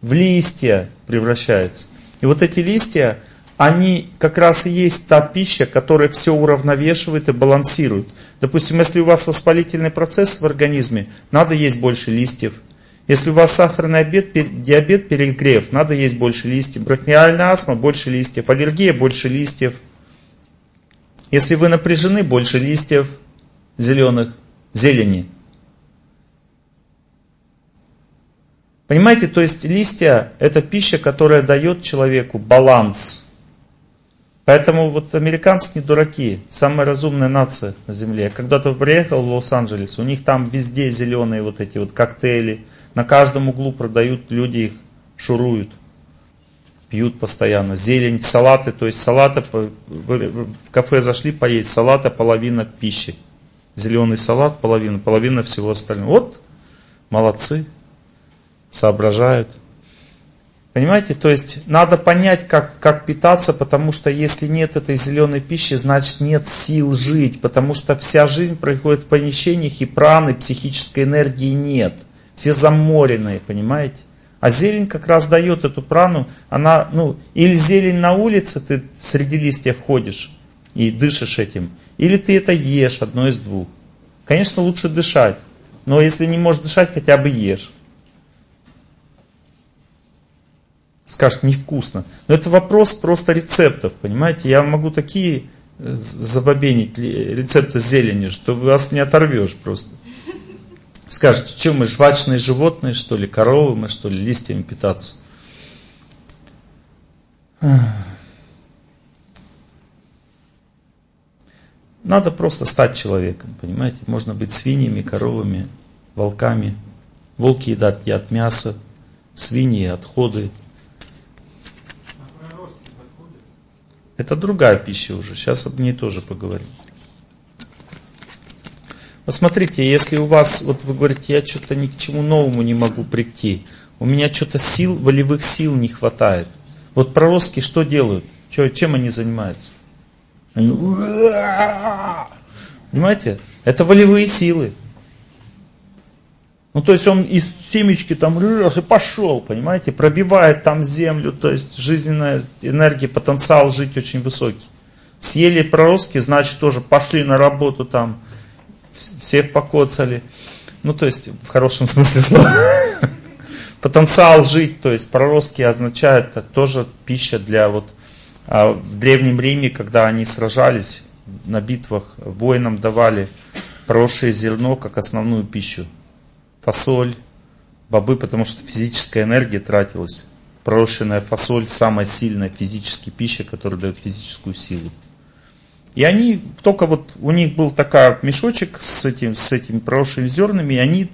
В листья превращается. И вот эти листья, они как раз и есть та пища, которая все уравновешивает и балансирует. Допустим, если у вас воспалительный процесс в организме, надо есть больше листьев. Если у вас сахарный обед, диабет, перегрев, надо есть больше листьев. Бронхиальная астма, больше листьев. Аллергия, больше листьев. Если вы напряжены, больше листьев зеленых, зелени. Понимаете, то есть листья это пища, которая дает человеку баланс. Поэтому вот американцы не дураки, самая разумная нация на Земле. Я когда-то приехал в Лос-Анджелес, у них там везде зеленые вот эти вот коктейли, на каждом углу продают, люди их шуруют, пьют постоянно. Зелень, салаты, то есть салата, в кафе зашли поесть, салата половина пищи. Зеленый салат половина, половина всего остального. Вот, молодцы, соображают. Понимаете, то есть надо понять, как, как питаться, потому что если нет этой зеленой пищи, значит нет сил жить, потому что вся жизнь происходит в помещениях и праны, психической энергии нет. Все заморенные, понимаете? А зелень как раз дает эту прану, она, ну, или зелень на улице, ты среди листьев ходишь и дышишь этим, или ты это ешь, одно из двух. Конечно, лучше дышать, но если не можешь дышать, хотя бы ешь. скажет невкусно. Но это вопрос просто рецептов, понимаете? Я могу такие э, забобенить рецепты с зеленью, что вас не оторвешь просто. Скажете, что мы жвачные животные, что ли, коровы мы, что ли, листьями питаться. Надо просто стать человеком, понимаете? Можно быть свиньями, коровами, волками. Волки едят, едят мясо, свиньи отходы, Это другая пища уже. Сейчас об ней тоже поговорим. Посмотрите, если у вас, вот вы говорите, я что-то ни к чему новому не могу прийти, у меня что-то сил, волевых сил не хватает. Вот проростки что делают? Что, чем они занимаются? Они... Понимаете? Это волевые силы. Ну, то есть он из семечки там раз и пошел, понимаете, пробивает там землю, то есть жизненная энергия, потенциал жить очень высокий. Съели проростки, значит тоже пошли на работу там, всех покоцали. Ну, то есть, в хорошем [laughs] смысле слова. Потенциал жить, то есть проростки означают тоже пища для вот а в Древнем Риме, когда они сражались на битвах, воинам давали проросшее зерно как основную пищу фасоль, бобы, потому что физическая энергия тратилась. Пророщенная фасоль самая сильная физическая пища, которая дает физическую силу. И они, только вот у них был такой мешочек с, этим, с этими проросшими зернами, и они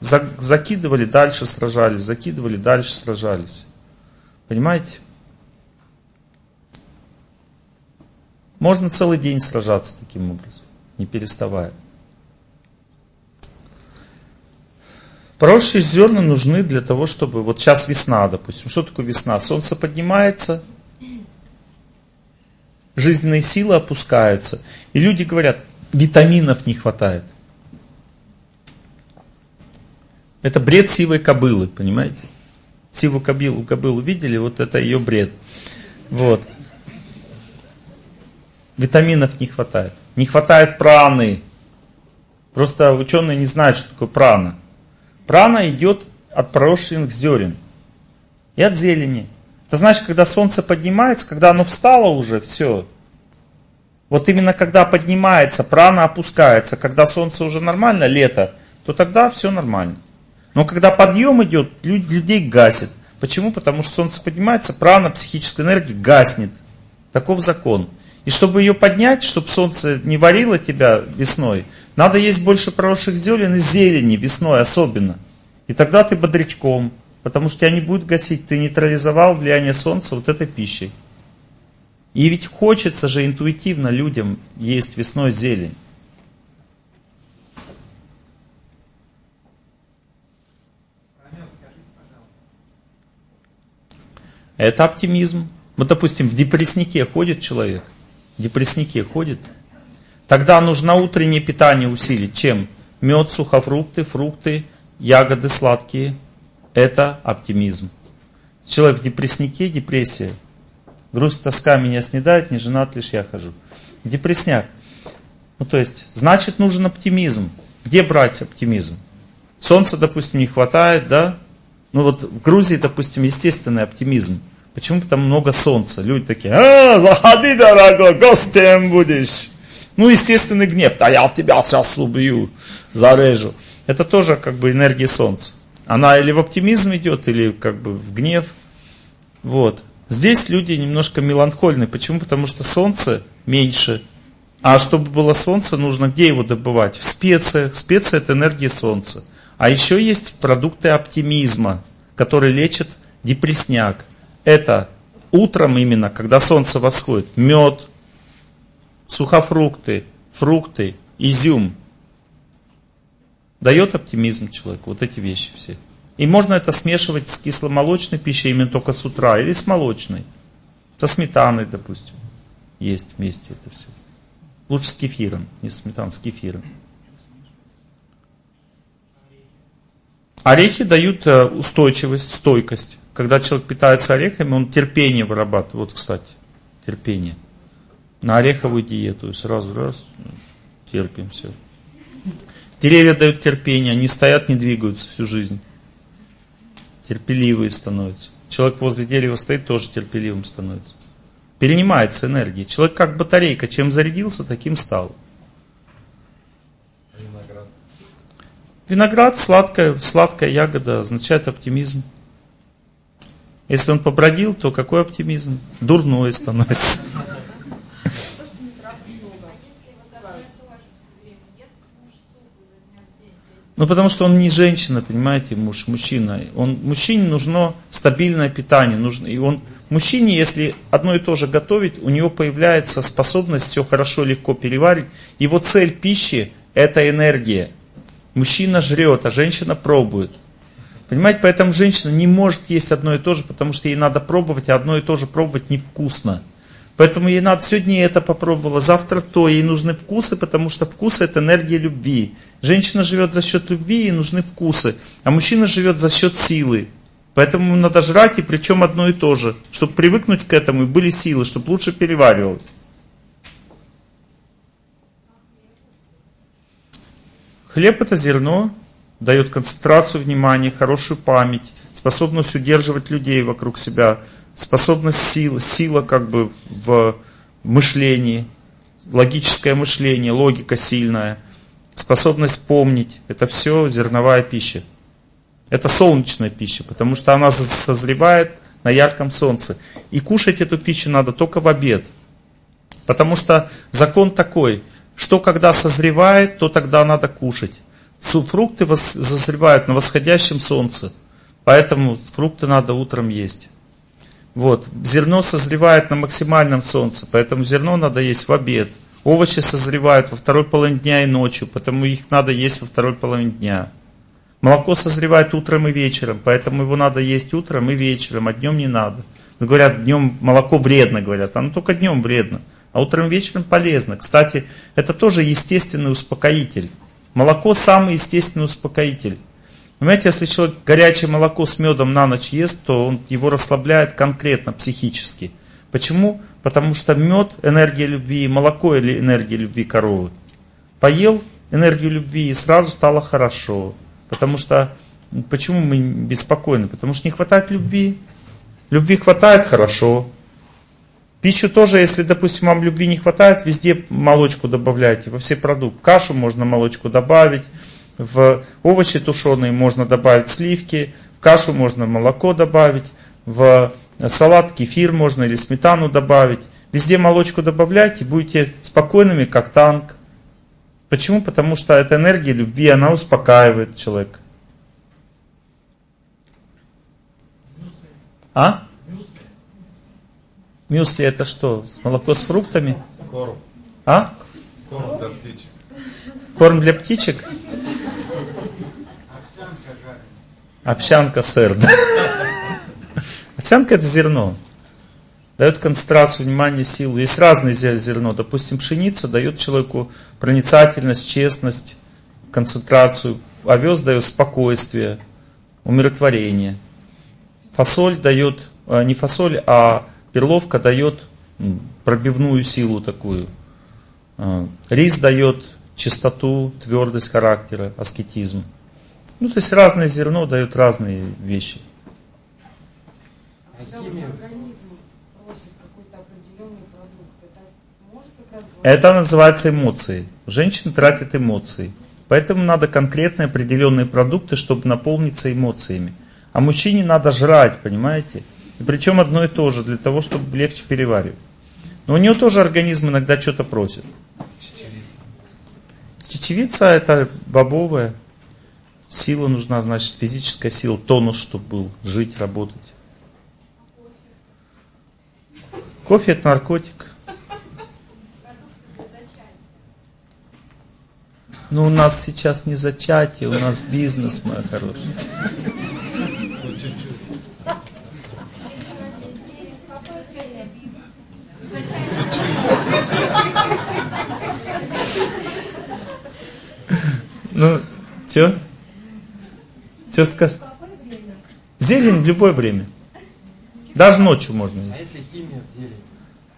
за, закидывали, дальше сражались, закидывали, дальше сражались. Понимаете? Можно целый день сражаться таким образом, не переставая. Проросшие зерна нужны для того, чтобы... Вот сейчас весна, допустим. Что такое весна? Солнце поднимается, жизненные силы опускаются. И люди говорят, витаминов не хватает. Это бред сивой кобылы, понимаете? Сиву кобылу, кобылу видели? Вот это ее бред. Вот. Витаминов не хватает. Не хватает праны. Просто ученые не знают, что такое прана. Прана идет от пророщенных зерен и от зелени. Это значит, когда солнце поднимается, когда оно встало уже, все. Вот именно когда поднимается, прана опускается, когда солнце уже нормально, лето, то тогда все нормально. Но когда подъем идет, людей гасит. Почему? Потому что солнце поднимается, прана, психическая энергия гаснет. Таков закон. И чтобы ее поднять, чтобы солнце не варило тебя весной, надо есть больше проросших зелен и зелени весной особенно. И тогда ты бодрячком, потому что тебя не будет гасить, ты нейтрализовал влияние солнца вот этой пищей. И ведь хочется же интуитивно людям есть весной зелень. Это оптимизм. Вот, допустим, в депресснике ходит человек, в депресснике ходит, Тогда нужно утреннее питание усилить. Чем? Мед, сухофрукты, фрукты, ягоды сладкие. Это оптимизм. Человек в депресснике, депрессия. Грусть, тоска меня снедает, не женат лишь я хожу. Депресняк. Ну, то есть, значит, нужен оптимизм. Где брать оптимизм? Солнца, допустим, не хватает, да? Ну вот в Грузии, допустим, естественный оптимизм. Почему? Там много солнца. Люди такие, а, заходи, дорогой, гостем будешь. Ну, естественный гнев. Да я тебя сейчас убью, зарежу. Это тоже как бы энергия солнца. Она или в оптимизм идет, или как бы в гнев. Вот. Здесь люди немножко меланхольны. Почему? Потому что солнце меньше. А чтобы было солнце, нужно где его добывать? В специях. Специя – это энергия солнца. А еще есть продукты оптимизма, которые лечат депресняк. Это утром именно, когда солнце восходит, мед, сухофрукты, фрукты, изюм. Дает оптимизм человеку, вот эти вещи все. И можно это смешивать с кисломолочной пищей именно только с утра или с молочной. Со сметаной, допустим. Есть вместе это все. Лучше с кефиром, не с сметаной, с кефиром. Орехи дают э, устойчивость, стойкость. Когда человек питается орехами, он терпение вырабатывает. Вот, кстати, терпение. На ореховую диету. Сразу раз, терпим все. Деревья дают терпение, они стоят, не двигаются всю жизнь. Терпеливые становятся. Человек возле дерева стоит, тоже терпеливым становится. Перенимается энергия. Человек как батарейка, чем зарядился, таким стал. Виноград, сладкая, сладкая ягода, означает оптимизм. Если он побродил, то какой оптимизм? Дурной становится. Ну, потому что он не женщина, понимаете, муж, мужчина. Он, мужчине нужно стабильное питание. Нужно, и он, мужчине, если одно и то же готовить, у него появляется способность все хорошо, легко переварить. Его цель пищи – это энергия. Мужчина жрет, а женщина пробует. Понимаете, поэтому женщина не может есть одно и то же, потому что ей надо пробовать, а одно и то же пробовать невкусно. Поэтому ей надо, сегодня это попробовала, завтра то, ей нужны вкусы, потому что вкусы это энергия любви. Женщина живет за счет любви, ей нужны вкусы, а мужчина живет за счет силы. Поэтому надо жрать, и причем одно и то же, чтобы привыкнуть к этому, и были силы, чтобы лучше переваривалось. Хлеб это зерно, дает концентрацию внимания, хорошую память, способность удерживать людей вокруг себя, способность силы, сила как бы в мышлении, логическое мышление, логика сильная, способность помнить. Это все зерновая пища. Это солнечная пища, потому что она созревает на ярком солнце. И кушать эту пищу надо только в обед. Потому что закон такой – что когда созревает, то тогда надо кушать. Фрукты созревают на восходящем солнце, поэтому фрукты надо утром есть. Вот. Зерно созревает на максимальном солнце, поэтому зерно надо есть в обед. Овощи созревают во второй половине дня и ночью, поэтому их надо есть во второй половине дня. Молоко созревает утром и вечером, поэтому его надо есть утром и вечером, а днем не надо. Говорят, днем молоко вредно, говорят, оно только днем вредно. А утром и вечером полезно. Кстати, это тоже естественный успокоитель. Молоко самый естественный успокоитель. Понимаете, если человек горячее молоко с медом на ночь ест, то он его расслабляет конкретно, психически. Почему? Потому что мед – энергия любви, молоко – или энергия любви коровы. Поел энергию любви и сразу стало хорошо. Потому что, почему мы беспокойны? Потому что не хватает любви. Любви хватает – хорошо. Пищу тоже, если, допустим, вам любви не хватает, везде молочку добавляйте, во все продукты. Кашу можно молочку добавить, в овощи тушеные можно добавить сливки, в кашу можно молоко добавить, в салат кефир можно или сметану добавить. Везде молочку добавляйте, будете спокойными, как танк. Почему? Потому что эта энергия любви, она успокаивает человека. А? Мюсли это что? Молоко с фруктами? Корм. А? Корм для птичек. Корм для птичек? Овсянка. Да? Овсянка это зерно. Дает концентрацию внимания, силу. Есть разные зерно. Допустим, пшеница дает человеку проницательность, честность, концентрацию. Овес дает спокойствие, умиротворение. Фасоль дает, э, не фасоль, а Перловка дает пробивную силу такую. А, рис дает чистоту, твердость характера, аскетизм. Ну, то есть разное зерно дает разные вещи. Это называется эмоции. Женщина тратит эмоции. Поэтому надо конкретные определенные продукты, чтобы наполниться эмоциями. А мужчине надо жрать, понимаете? И причем одно и то же, для того, чтобы легче переваривать. Но у него тоже организм иногда что-то просит. Чечевица. Чечевица это бобовая. Сила нужна, значит, физическая сила, тонус, чтобы был, жить, работать. Кофе это наркотик. Ну, у нас сейчас не зачатие, у нас бизнес, моя хорошая. Ну, что? Что сказать? Зелень в любое время. Даже ночью можно есть. А если химия в зелень?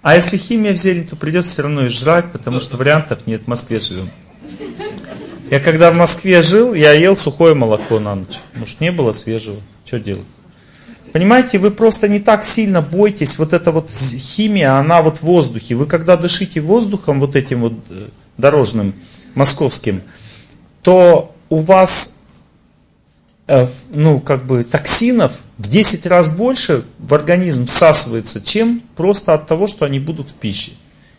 А если химия в зелень, то придется все равно и жрать, потому что вариантов нет, в Москве живем. Я когда в Москве жил, я ел сухое молоко на ночь. Может, не было свежего. Что делать? Понимаете, вы просто не так сильно бойтесь, вот эта вот химия, она вот в воздухе. Вы когда дышите воздухом, вот этим вот э, дорожным, московским, то у вас, ну, как бы, токсинов в 10 раз больше в организм всасывается, чем просто от того, что они будут в пище.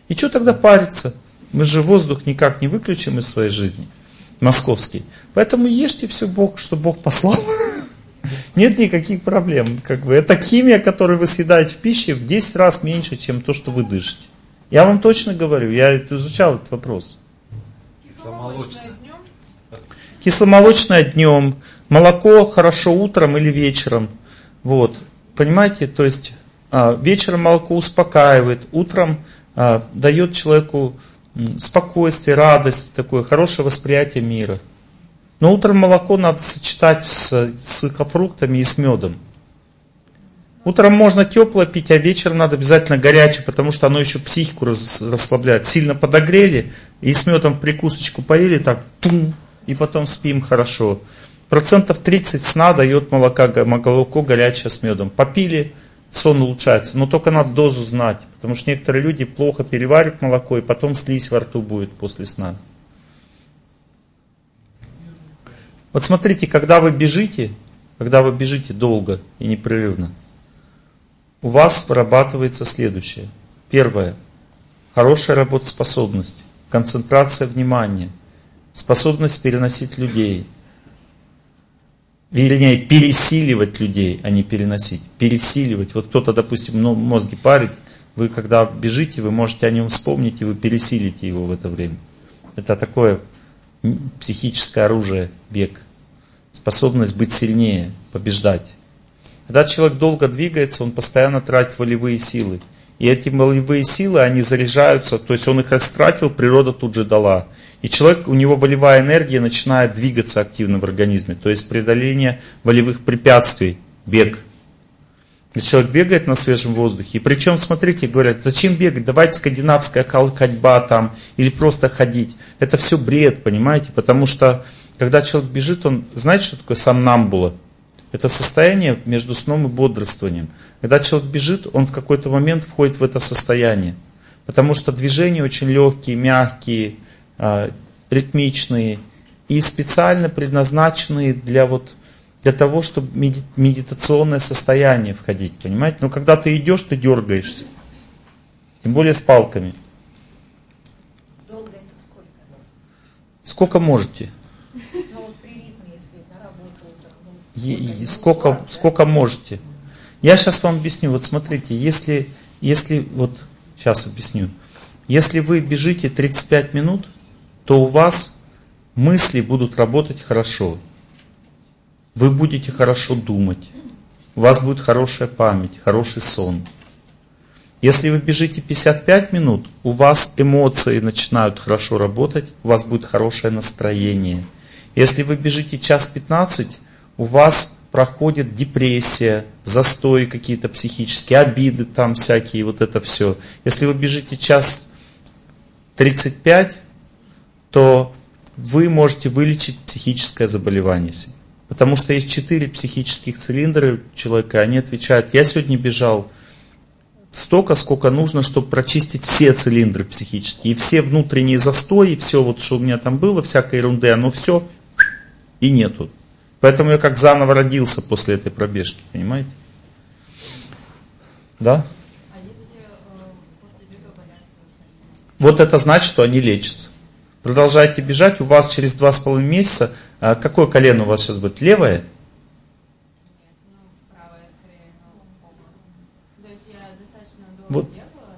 И что тогда париться? Мы же воздух никак не выключим из своей жизни московский. Поэтому ешьте все Бог, что Бог послал. [laughs] Нет никаких проблем. Как бы. Это химия, которую вы съедаете в пище, в 10 раз меньше, чем то, что вы дышите. Я вам точно говорю, я изучал этот вопрос. Кисломолочное днем? Кисломолочное днем. Молоко хорошо утром или вечером. Вот. Понимаете, то есть а, вечером молоко успокаивает, утром а, дает человеку спокойствие, радость, такое хорошее восприятие мира. Но утром молоко надо сочетать с, сухофруктами и с медом. Утром можно теплое пить, а вечером надо обязательно горячее, потому что оно еще психику расслабляет. Сильно подогрели и с медом прикусочку поели, так, тум, и потом спим хорошо. Процентов 30 сна дает молока, молоко горячее с медом. Попили, сон улучшается. Но только надо дозу знать, потому что некоторые люди плохо переваривают молоко, и потом слизь во рту будет после сна. Вот смотрите, когда вы бежите, когда вы бежите долго и непрерывно, у вас вырабатывается следующее. Первое. Хорошая работоспособность, концентрация внимания, способность переносить людей – вернее, пересиливать людей, а не переносить. Пересиливать. Вот кто-то, допустим, ну, мозги парит, вы когда бежите, вы можете о нем вспомнить, и вы пересилите его в это время. Это такое психическое оружие, бег. Способность быть сильнее, побеждать. Когда человек долго двигается, он постоянно тратит волевые силы. И эти волевые силы, они заряжаются, то есть он их растратил, природа тут же дала. И человек, у него волевая энергия начинает двигаться активно в организме. То есть преодоление волевых препятствий, бег. Если человек бегает на свежем воздухе, и причем, смотрите, говорят, зачем бегать, давайте скандинавская ходьба там, или просто ходить. Это все бред, понимаете, потому что, когда человек бежит, он, знаете, что такое самнамбула? Это состояние между сном и бодрствованием. Когда человек бежит, он в какой-то момент входит в это состояние. Потому что движения очень легкие, мягкие, ритмичные и специально предназначенные для вот для того, чтобы медитационное состояние входить, понимаете? Но когда ты идешь, ты дергаешься. Тем более с палками. Долго это сколько? Сколько можете? Ну, ну, сколько, сколько можете? Я сейчас вам объясню. Вот смотрите, если, если вот сейчас объясню. Если вы бежите 35 минут, то у вас мысли будут работать хорошо. Вы будете хорошо думать. У вас будет хорошая память, хороший сон. Если вы бежите 55 минут, у вас эмоции начинают хорошо работать, у вас будет хорошее настроение. Если вы бежите час 15, у вас проходит депрессия, застои какие-то психические, обиды там всякие, вот это все. Если вы бежите час 35, то вы можете вылечить психическое заболевание. Потому что есть четыре психических цилиндра человека, они отвечают, я сегодня бежал столько, сколько нужно, чтобы прочистить все цилиндры психические, и все внутренние застои, все вот, что у меня там было, всякой ерунды, оно все и нету. Поэтому я как заново родился после этой пробежки, понимаете? Да? Вот это значит, что они лечатся. Продолжайте бежать, у вас через два с половиной месяца, а какое колено у вас сейчас будет? Левое? Вот,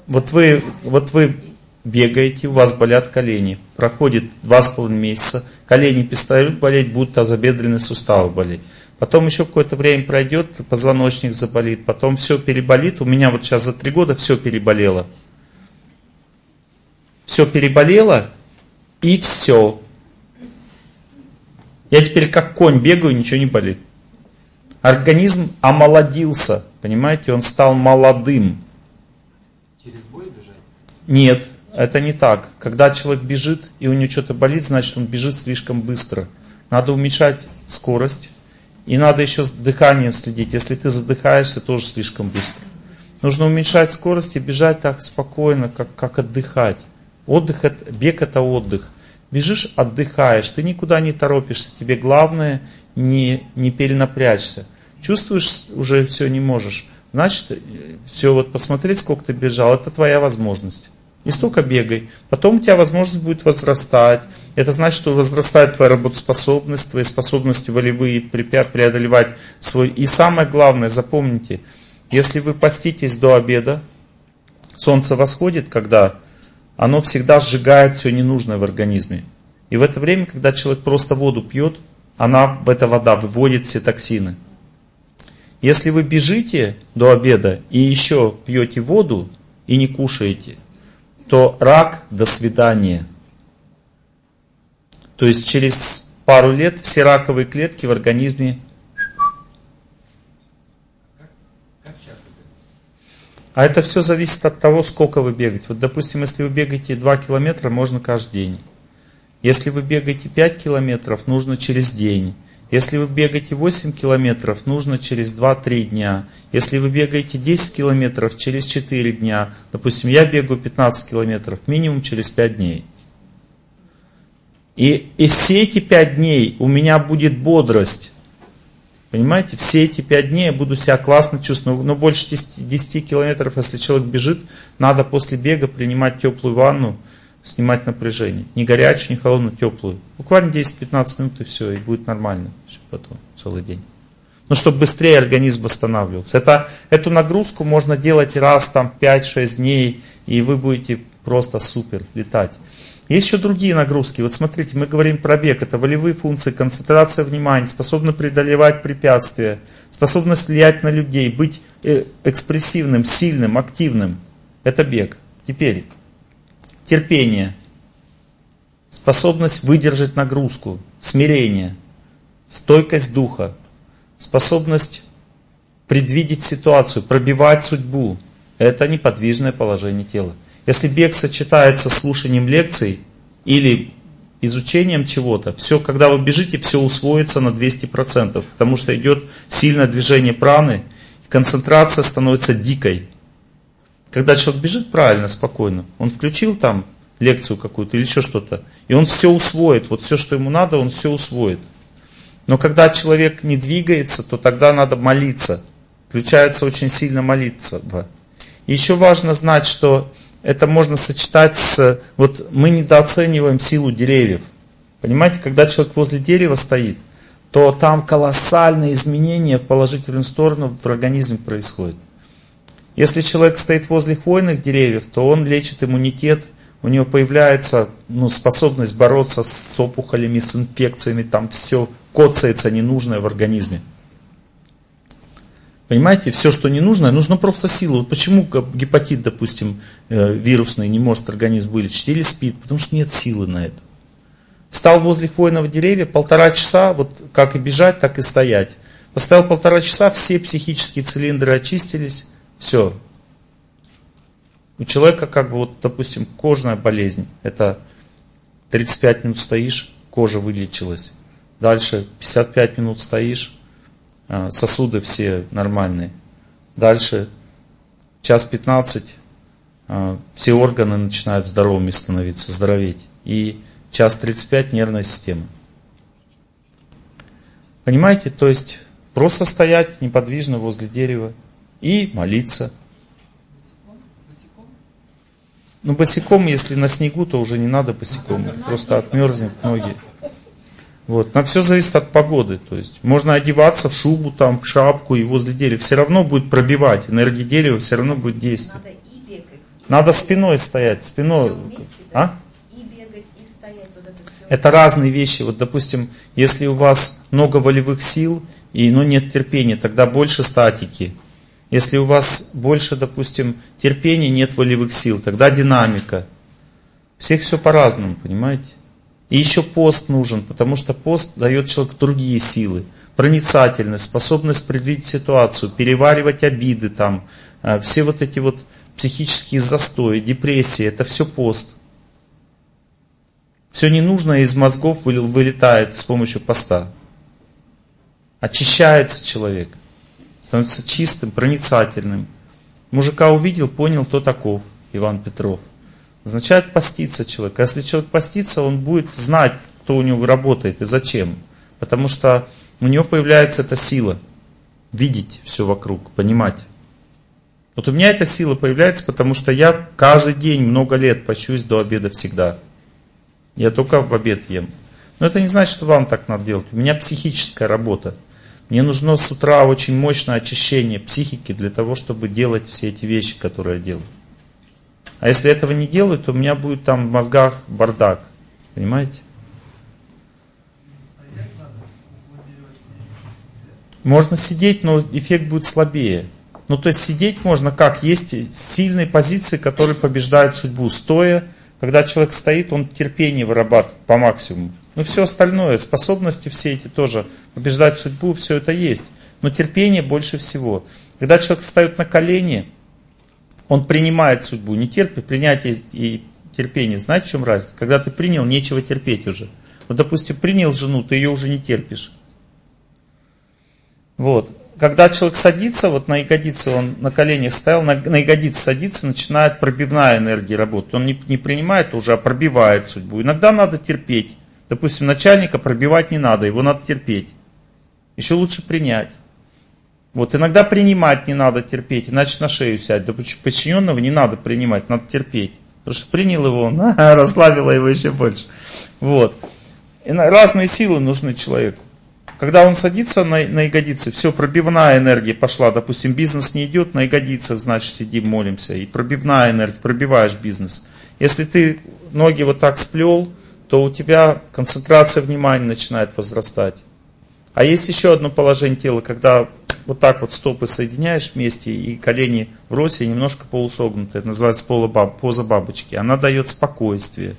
вот, вы, вот вы бегаете, у вас болят колени, проходит два с половиной месяца, колени перестают болеть, будут тазобедренные суставы болеть. Потом еще какое-то время пройдет, позвоночник заболит, потом все переболит. У меня вот сейчас за три года все переболело. Все переболело, и все. Я теперь как конь бегаю, ничего не болит. Организм омолодился, понимаете, он стал молодым. Через боль бежать? Нет, это не так. Когда человек бежит и у него что-то болит, значит он бежит слишком быстро. Надо уменьшать скорость. И надо еще с дыханием следить. Если ты задыхаешься, тоже слишком быстро. Нужно уменьшать скорость и бежать так спокойно, как, как отдыхать. Отдых, бег это отдых. Бежишь, отдыхаешь, ты никуда не торопишься. Тебе главное не, не перенапрячься. Чувствуешь, уже все не можешь. Значит, все, вот посмотреть, сколько ты бежал, это твоя возможность. Не столько бегай. Потом у тебя возможность будет возрастать. Это значит, что возрастает твоя работоспособность, твои способности волевые преодолевать свой. И самое главное, запомните, если вы поститесь до обеда, солнце восходит, когда оно всегда сжигает все ненужное в организме. И в это время, когда человек просто воду пьет, она, эта вода выводит все токсины. Если вы бежите до обеда и еще пьете воду и не кушаете, то рак до свидания. То есть через пару лет все раковые клетки в организме А это все зависит от того, сколько вы бегаете. Вот, допустим, если вы бегаете 2 километра, можно каждый день. Если вы бегаете 5 километров, нужно через день. Если вы бегаете 8 километров, нужно через 2-3 дня. Если вы бегаете 10 километров, через 4 дня. Допустим, я бегаю 15 километров, минимум через 5 дней. И, и все эти 5 дней у меня будет бодрость. Понимаете, все эти 5 дней я буду себя классно чувствовать. Но больше 10, 10 километров, если человек бежит, надо после бега принимать теплую ванну, снимать напряжение. Не горячую, не холодную, теплую. Буквально 10-15 минут и все, и будет нормально. Все потом, целый день. Ну, чтобы быстрее организм восстанавливался. Это, эту нагрузку можно делать раз там 5-6 дней, и вы будете просто супер летать. Есть еще другие нагрузки. Вот смотрите, мы говорим про бег. Это волевые функции, концентрация внимания, способность преодолевать препятствия, способность влиять на людей, быть э, экспрессивным, сильным, активным. Это бег. Теперь терпение, способность выдержать нагрузку, смирение, стойкость духа, способность предвидеть ситуацию, пробивать судьбу. Это неподвижное положение тела. Если бег сочетается с слушанием лекций или изучением чего-то, все, когда вы бежите, все усвоится на 200%, потому что идет сильное движение праны, концентрация становится дикой. Когда человек бежит правильно, спокойно, он включил там лекцию какую-то или еще что-то, и он все усвоит, вот все, что ему надо, он все усвоит. Но когда человек не двигается, то тогда надо молиться. Включается очень сильно молиться. Еще важно знать, что это можно сочетать с... Вот мы недооцениваем силу деревьев. Понимаете, когда человек возле дерева стоит, то там колоссальные изменения в положительную сторону в организме происходят. Если человек стоит возле хвойных деревьев, то он лечит иммунитет, у него появляется ну, способность бороться с опухолями, с инфекциями, там все коцается ненужное в организме. Понимаете, все, что не нужно, нужно просто силу. Вот почему гепатит, допустим, э, вирусный не может организм вылечить или спит? Потому что нет силы на это. Встал возле хвойного деревья, полтора часа, вот как и бежать, так и стоять. Поставил полтора часа, все психические цилиндры очистились, все. У человека, как бы, вот, допустим, кожная болезнь, это 35 минут стоишь, кожа вылечилась. Дальше 55 минут стоишь, Э, сосуды все нормальные. Дальше час 15 э, все органы начинают здоровыми становиться, здороветь. И час 35 нервная система. Понимаете, то есть просто стоять неподвижно возле дерева и молиться. Ну, босиком, если на снегу, то уже не надо босиком. Просто отмерзнет ноги. Вот. На все зависит от погоды. То есть можно одеваться в шубу, там, в шапку и возле дерева. Все равно будет пробивать. Энергия дерева все равно будет действовать. Надо, и бегать. надо спиной стоять. Спиной. Вместе, да? А? И бегать, и стоять. Вот это, это разные вещи. Вот, допустим, если у вас много волевых сил, и, но нет терпения, тогда больше статики. Если у вас больше, допустим, терпения, нет волевых сил, тогда динамика. Всех все по-разному, понимаете? И еще пост нужен, потому что пост дает человеку другие силы. Проницательность, способность предвидеть ситуацию, переваривать обиды там, э, все вот эти вот психические застои, депрессии, это все пост. Все ненужное из мозгов вылетает с помощью поста. Очищается человек, становится чистым, проницательным. Мужика увидел, понял, кто таков, Иван Петров означает поститься человек. А если человек постится, он будет знать, кто у него работает и зачем. Потому что у него появляется эта сила видеть все вокруг, понимать. Вот у меня эта сила появляется, потому что я каждый день много лет пощусь до обеда всегда. Я только в обед ем. Но это не значит, что вам так надо делать. У меня психическая работа. Мне нужно с утра очень мощное очищение психики для того, чтобы делать все эти вещи, которые я делаю. А если этого не делают, то у меня будет там в мозгах бардак. Понимаете? Можно сидеть, но эффект будет слабее. Ну, то есть сидеть можно как? Есть сильные позиции, которые побеждают судьбу. Стоя, когда человек стоит, он терпение вырабатывает по максимуму. Ну, все остальное, способности все эти тоже побеждать судьбу, все это есть. Но терпение больше всего. Когда человек встает на колени, он принимает судьбу, не терпит, принятие и терпение. Знаете, в чем разница? Когда ты принял, нечего терпеть уже. Вот, допустим, принял жену, ты ее уже не терпишь. Вот. Когда человек садится, вот на ягодице, он на коленях стоял, на, на ягодице садится, начинает пробивная энергия работать. Он не, не принимает уже, а пробивает судьбу. Иногда надо терпеть. Допустим, начальника пробивать не надо, его надо терпеть. Еще лучше принять. Вот иногда принимать не надо терпеть, иначе на шею сядь. Да подчиненного не надо принимать, надо терпеть. Потому что принял его, он [laughs] а, расслабило его еще больше. Вот. И разные силы нужны человеку. Когда он садится на, на ягодицы, все, пробивная энергия пошла. Допустим, бизнес не идет, на ягодицах, значит, сидим, молимся. И пробивная энергия, пробиваешь бизнес. Если ты ноги вот так сплел, то у тебя концентрация внимания начинает возрастать. А есть еще одно положение тела, когда вот так вот стопы соединяешь вместе и колени в росе немножко полусогнуты. Это называется поза бабочки. Она дает спокойствие.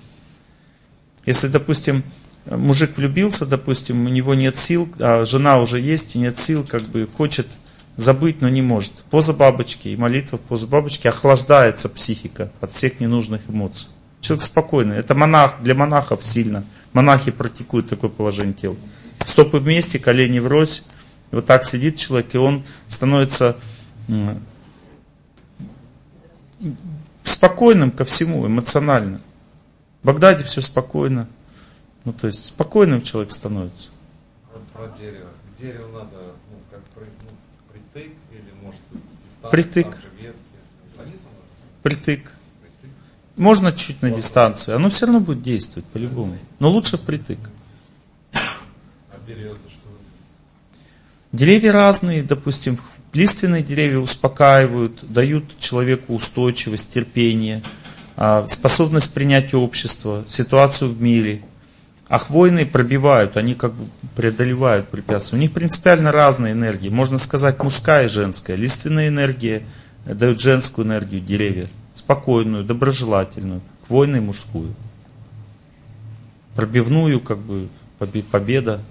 Если, допустим, мужик влюбился, допустим, у него нет сил, а жена уже есть и нет сил, как бы хочет забыть, но не может. Поза бабочки и молитва в поза бабочки охлаждается психика от всех ненужных эмоций. Человек спокойный. Это монах, для монахов сильно. Монахи практикуют такое положение тела. Стопы вместе, колени врозь. И вот так сидит человек, и он становится спокойным ко всему, эмоционально. В Багдаде все спокойно. Ну, то есть спокойным человек становится. Про, про дерево. К дереву надо ну, как ну, притык или может дистанция? Притык. Притык. Можно чуть на дистанции, оно все равно будет действовать по-любому. Но лучше впритык. Березы что? Деревья разные, допустим, лиственные деревья успокаивают, дают человеку устойчивость, терпение, а, способность принять общество, ситуацию в мире. А хвойные пробивают, они как бы преодолевают препятствия. У них принципиально разные энергии. Можно сказать мужская и женская. Лиственная энергия дает женскую энергию деревья. Спокойную, доброжелательную. Хвойную мужскую. Пробивную, как бы, победа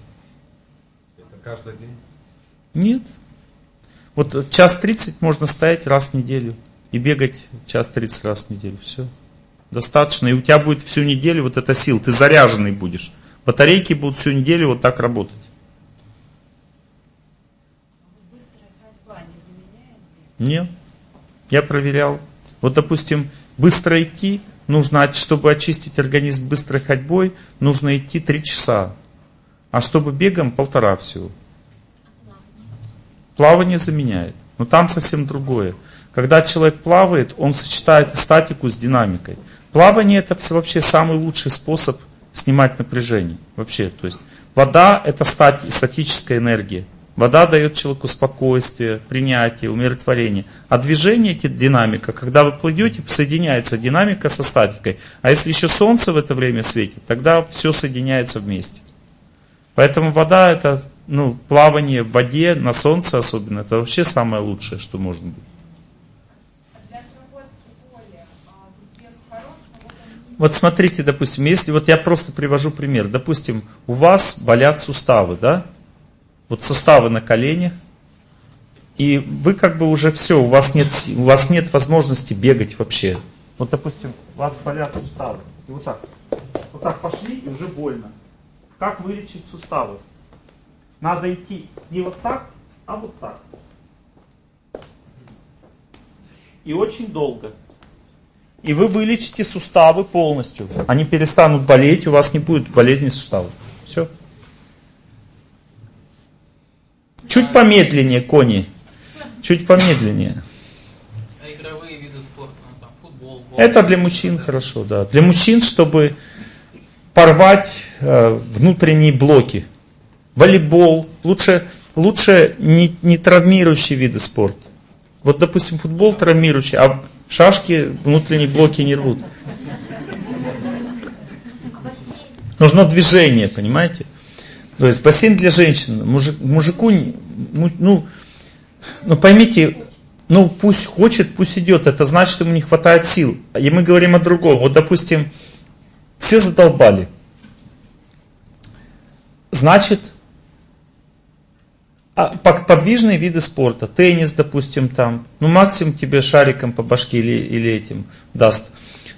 каждый день? Нет. Вот час тридцать можно стоять раз в неделю и бегать час тридцать раз в неделю. Все. Достаточно. И у тебя будет всю неделю вот эта сила. Ты заряженный будешь. Батарейки будут всю неделю вот так работать. Нет. Я проверял. Вот, допустим, быстро идти, нужно, чтобы очистить организм быстрой ходьбой, нужно идти три часа. А чтобы бегом полтора всего. Плавание заменяет. Но там совсем другое. Когда человек плавает, он сочетает статику с динамикой. Плавание это вообще самый лучший способ снимать напряжение. Вообще, то есть вода это стати, статическая энергия. Вода дает человеку спокойствие, принятие, умиротворение. А движение, динамика, когда вы плывете, соединяется динамика со статикой. А если еще солнце в это время светит, тогда все соединяется вместе. Поэтому вода это, ну, плавание в воде, на солнце особенно, это вообще самое лучшее, что может быть. Вот смотрите, допустим, если вот я просто привожу пример, допустим, у вас болят суставы, да? Вот суставы на коленях, и вы как бы уже все, у вас нет, у вас нет возможности бегать вообще. Вот, допустим, у вас болят суставы, и вот так, вот так пошли, и уже больно. Как вылечить суставы? Надо идти не вот так, а вот так. И очень долго. И вы вылечите суставы полностью. Они перестанут болеть, у вас не будет болезни суставов. Все. Чуть помедленнее, кони. Чуть помедленнее. А игровые виды спорта, ну, там, футбол, гол. Это для мужчин хорошо, да. Для мужчин, чтобы порвать э, внутренние блоки. Волейбол. Лучше, лучше не, не травмирующие виды спорта. Вот, допустим, футбол травмирующий, а шашки внутренние блоки не рвут. Нужно движение, понимаете? То есть бассейн для женщин. Мужик, мужику, ну, ну поймите, ну пусть хочет, пусть идет. Это значит, ему не хватает сил. И мы говорим о другом. Вот, допустим, все задолбали. Значит, а, подвижные виды спорта, теннис, допустим, там, ну максимум тебе шариком по башке или, или этим даст.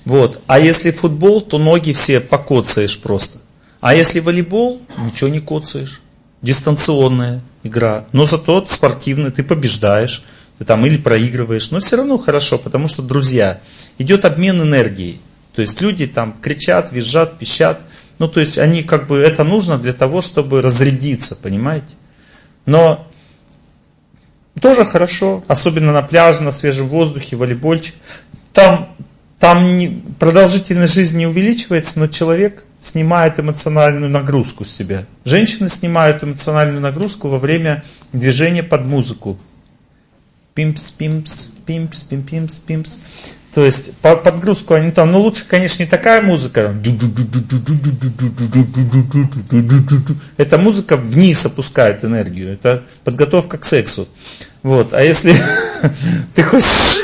Вот. А если футбол, то ноги все покоцаешь просто. А если волейбол, ничего не коцаешь. Дистанционная игра. Но зато спортивная, ты побеждаешь, ты там или проигрываешь. Но все равно хорошо, потому что, друзья, идет обмен энергией. То есть люди там кричат, визжат, пищат. Ну, то есть они как бы, это нужно для того, чтобы разрядиться, понимаете? Но тоже хорошо, особенно на пляже, на свежем воздухе, волейбольчик. Там, там не, продолжительность жизни не увеличивается, но человек снимает эмоциональную нагрузку с себя. Женщины снимают эмоциональную нагрузку во время движения под музыку. Пимпс, пимпс, пимпс, пимпс, пимпс. То есть по подгрузку они там, ну лучше, конечно, не такая музыка. Эта музыка вниз опускает энергию. Это подготовка к сексу. Вот. А если [laughs] ты хочешь,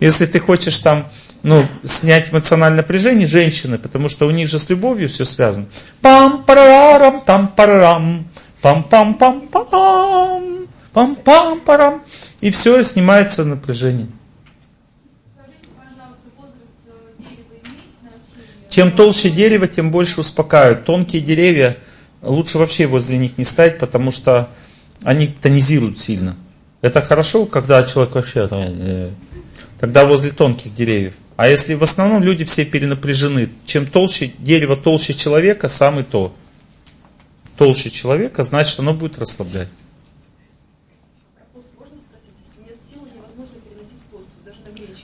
если ты хочешь там ну, снять эмоциональное напряжение женщины, потому что у них же с любовью все связано. пам парарам там парам пам пам пам пам пам пам парам и все, снимается напряжение. Чем толще дерево, тем больше успокаивают. Тонкие деревья, лучше вообще возле них не стоять, потому что они тонизируют сильно. Это хорошо, когда человек вообще, э, когда возле тонких деревьев. А если в основном люди все перенапряжены, чем толще дерево толще человека, самый то. Толще человека, значит оно будет расслаблять.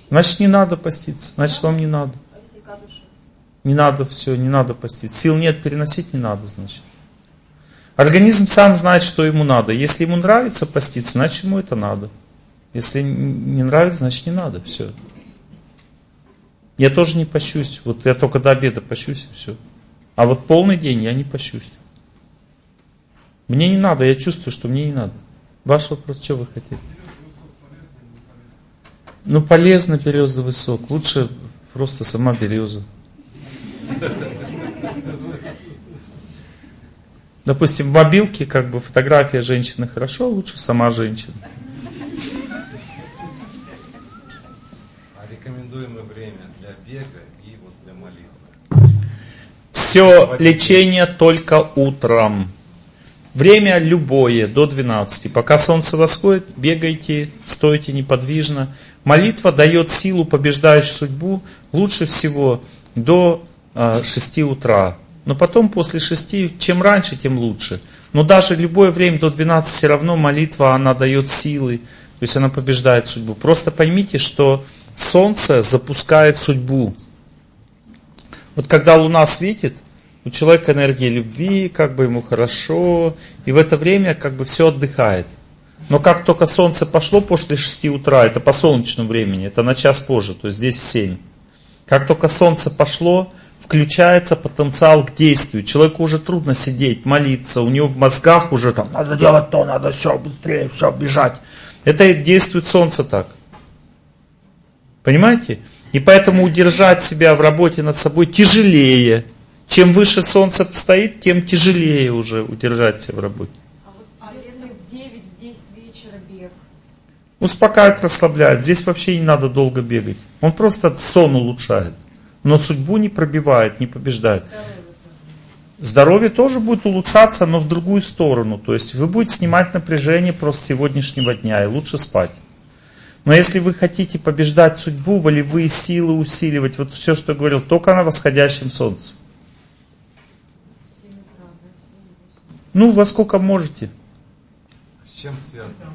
Значит не надо поститься, значит вам не надо. Не надо все, не надо поститься. Сил нет, переносить не надо, значит. Организм сам знает, что ему надо. Если ему нравится поститься, значит ему это надо. Если не нравится, значит не надо. Все. Я тоже не пощусь. Вот я только до обеда пощусь и все. А вот полный день я не пощусь. Мне не надо, я чувствую, что мне не надо. Ваш вопрос, что вы хотите? Ну, полезно березовый сок. Лучше просто сама береза. Допустим, в мобилке как бы фотография женщины хорошо, лучше сама женщина. Все лечение только утром. Время любое, до 12. Пока солнце восходит, бегайте, стойте неподвижно. Молитва дает силу, побеждающую судьбу, лучше всего до 6 а, утра. Но потом после 6, чем раньше, тем лучше. Но даже любое время до 12 все равно молитва, она дает силы. То есть она побеждает судьбу. Просто поймите, что Солнце запускает судьбу. Вот когда Луна светит, у человека энергия любви, как бы ему хорошо, и в это время как бы все отдыхает. Но как только солнце пошло после 6 утра, это по солнечному времени, это на час позже, то есть здесь 7. Как только солнце пошло, включается потенциал к действию. Человеку уже трудно сидеть, молиться, у него в мозгах уже там, надо делать то, надо все, быстрее, все, бежать. Это действует солнце так. Понимаете? И поэтому удержать себя в работе над собой тяжелее. Чем выше солнце стоит, тем тяжелее уже удержать себя в работе. А если в 9-10 вечера бег? Успокаивает, расслабляет. Здесь вообще не надо долго бегать. Он просто сон улучшает. Но судьбу не пробивает, не побеждает. Здоровье тоже будет улучшаться, но в другую сторону. То есть вы будете снимать напряжение просто сегодняшнего дня и лучше спать. Но если вы хотите побеждать судьбу, волевые силы усиливать, вот все, что говорил, только на восходящем солнце. Ну, во сколько можете. С чем связано?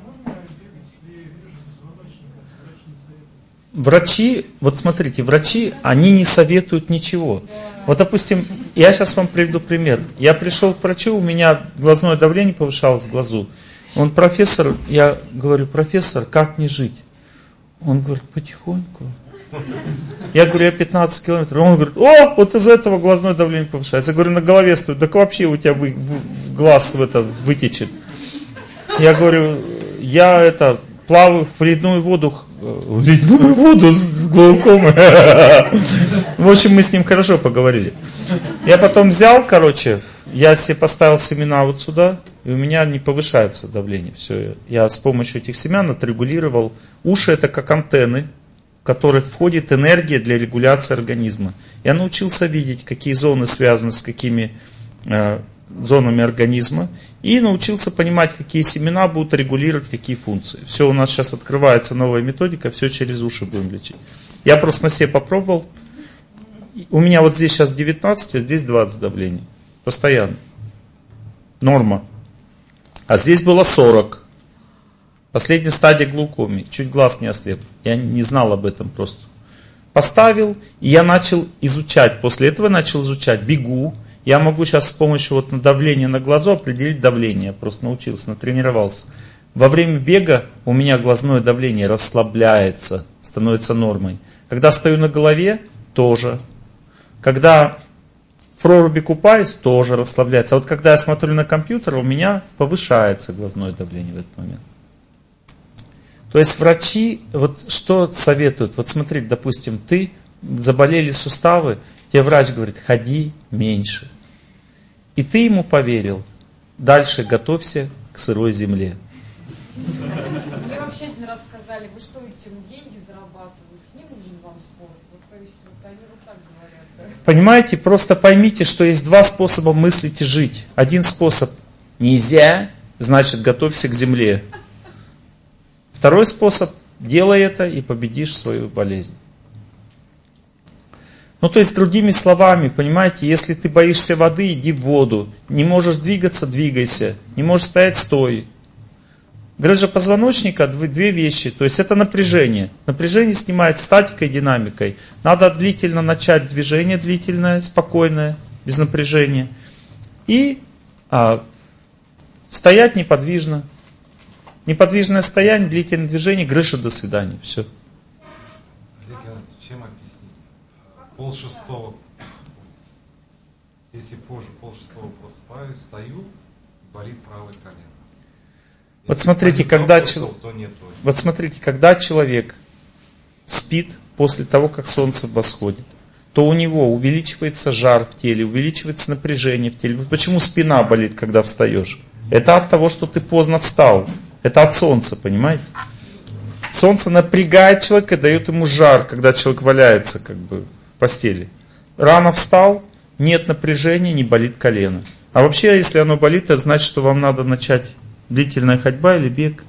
Врачи, вот смотрите, врачи, они не советуют ничего. Вот, допустим, я сейчас вам приведу пример. Я пришел к врачу, у меня глазное давление повышалось в глазу. Он профессор, я говорю, профессор, как мне жить? Он говорит, потихоньку. Я говорю, я 15 километров. Он говорит, о, вот из этого глазное давление повышается. Я говорю, на голове стоит, так вообще у тебя в, в, в глаз в это вытечет. Я говорю, я это плаваю в ледяную воду, в ледяную воду с глаукомой. [laughs] В общем, мы с ним хорошо поговорили. Я потом взял, короче, я себе поставил семена вот сюда, и у меня не повышается давление. Все, я с помощью этих семян отрегулировал. Уши это как антенны, в которых входит энергия для регуляции организма. Я научился видеть, какие зоны связаны с какими э, зонами организма. И научился понимать, какие семена будут регулировать какие функции. Все, у нас сейчас открывается новая методика, все через уши будем лечить. Я просто на себе попробовал. У меня вот здесь сейчас 19, а здесь 20 давление. Постоянно. Норма. А здесь было 40. Последняя стадия глаукомии. Чуть глаз не ослеп. Я не знал об этом просто. Поставил, и я начал изучать. После этого начал изучать. Бегу, я могу сейчас с помощью вот давления на глазу определить давление. Я просто научился, натренировался. Во время бега у меня глазное давление расслабляется, становится нормой. Когда стою на голове, тоже. Когда в проруби купаюсь, тоже расслабляется. А вот когда я смотрю на компьютер, у меня повышается глазное давление в этот момент. То есть врачи, вот что советуют? Вот смотри, допустим, ты заболели суставы, тебе врач говорит, ходи меньше. И ты ему поверил. Дальше готовься к сырой земле. Мне вообще один раз сказали, вы что, этим деньги зарабатываете? Не нужен вам спорт. Вот, то есть вот они вот так говорят. Да? Понимаете, просто поймите, что есть два способа мыслить и жить. Один способ нельзя, значит готовься к земле. Второй способ делай это и победишь свою болезнь. Ну, то есть, другими словами, понимаете, если ты боишься воды, иди в воду. Не можешь двигаться, двигайся. Не можешь стоять, стой. Грыжа позвоночника – две вещи. То есть, это напряжение. Напряжение снимает статикой, динамикой. Надо длительно начать движение, длительное, спокойное, без напряжения. И а, стоять неподвижно. Неподвижное стояние, длительное движение, грыжа, до свидания. Все. Пол шестого, если позже пол шестого просыпаюсь, стою, болит правое колено. Вот смотрите, когда чел... то нет, то нет. вот смотрите, когда человек спит после того, как солнце восходит, то у него увеличивается жар в теле, увеличивается напряжение в теле. Почему спина болит, когда встаешь? Это от того, что ты поздно встал. Это от солнца, понимаете? Солнце напрягает человека, дает ему жар, когда человек валяется, как бы постели. Рано встал, нет напряжения, не болит колено. А вообще, если оно болит, это значит, что вам надо начать длительная ходьба или бег.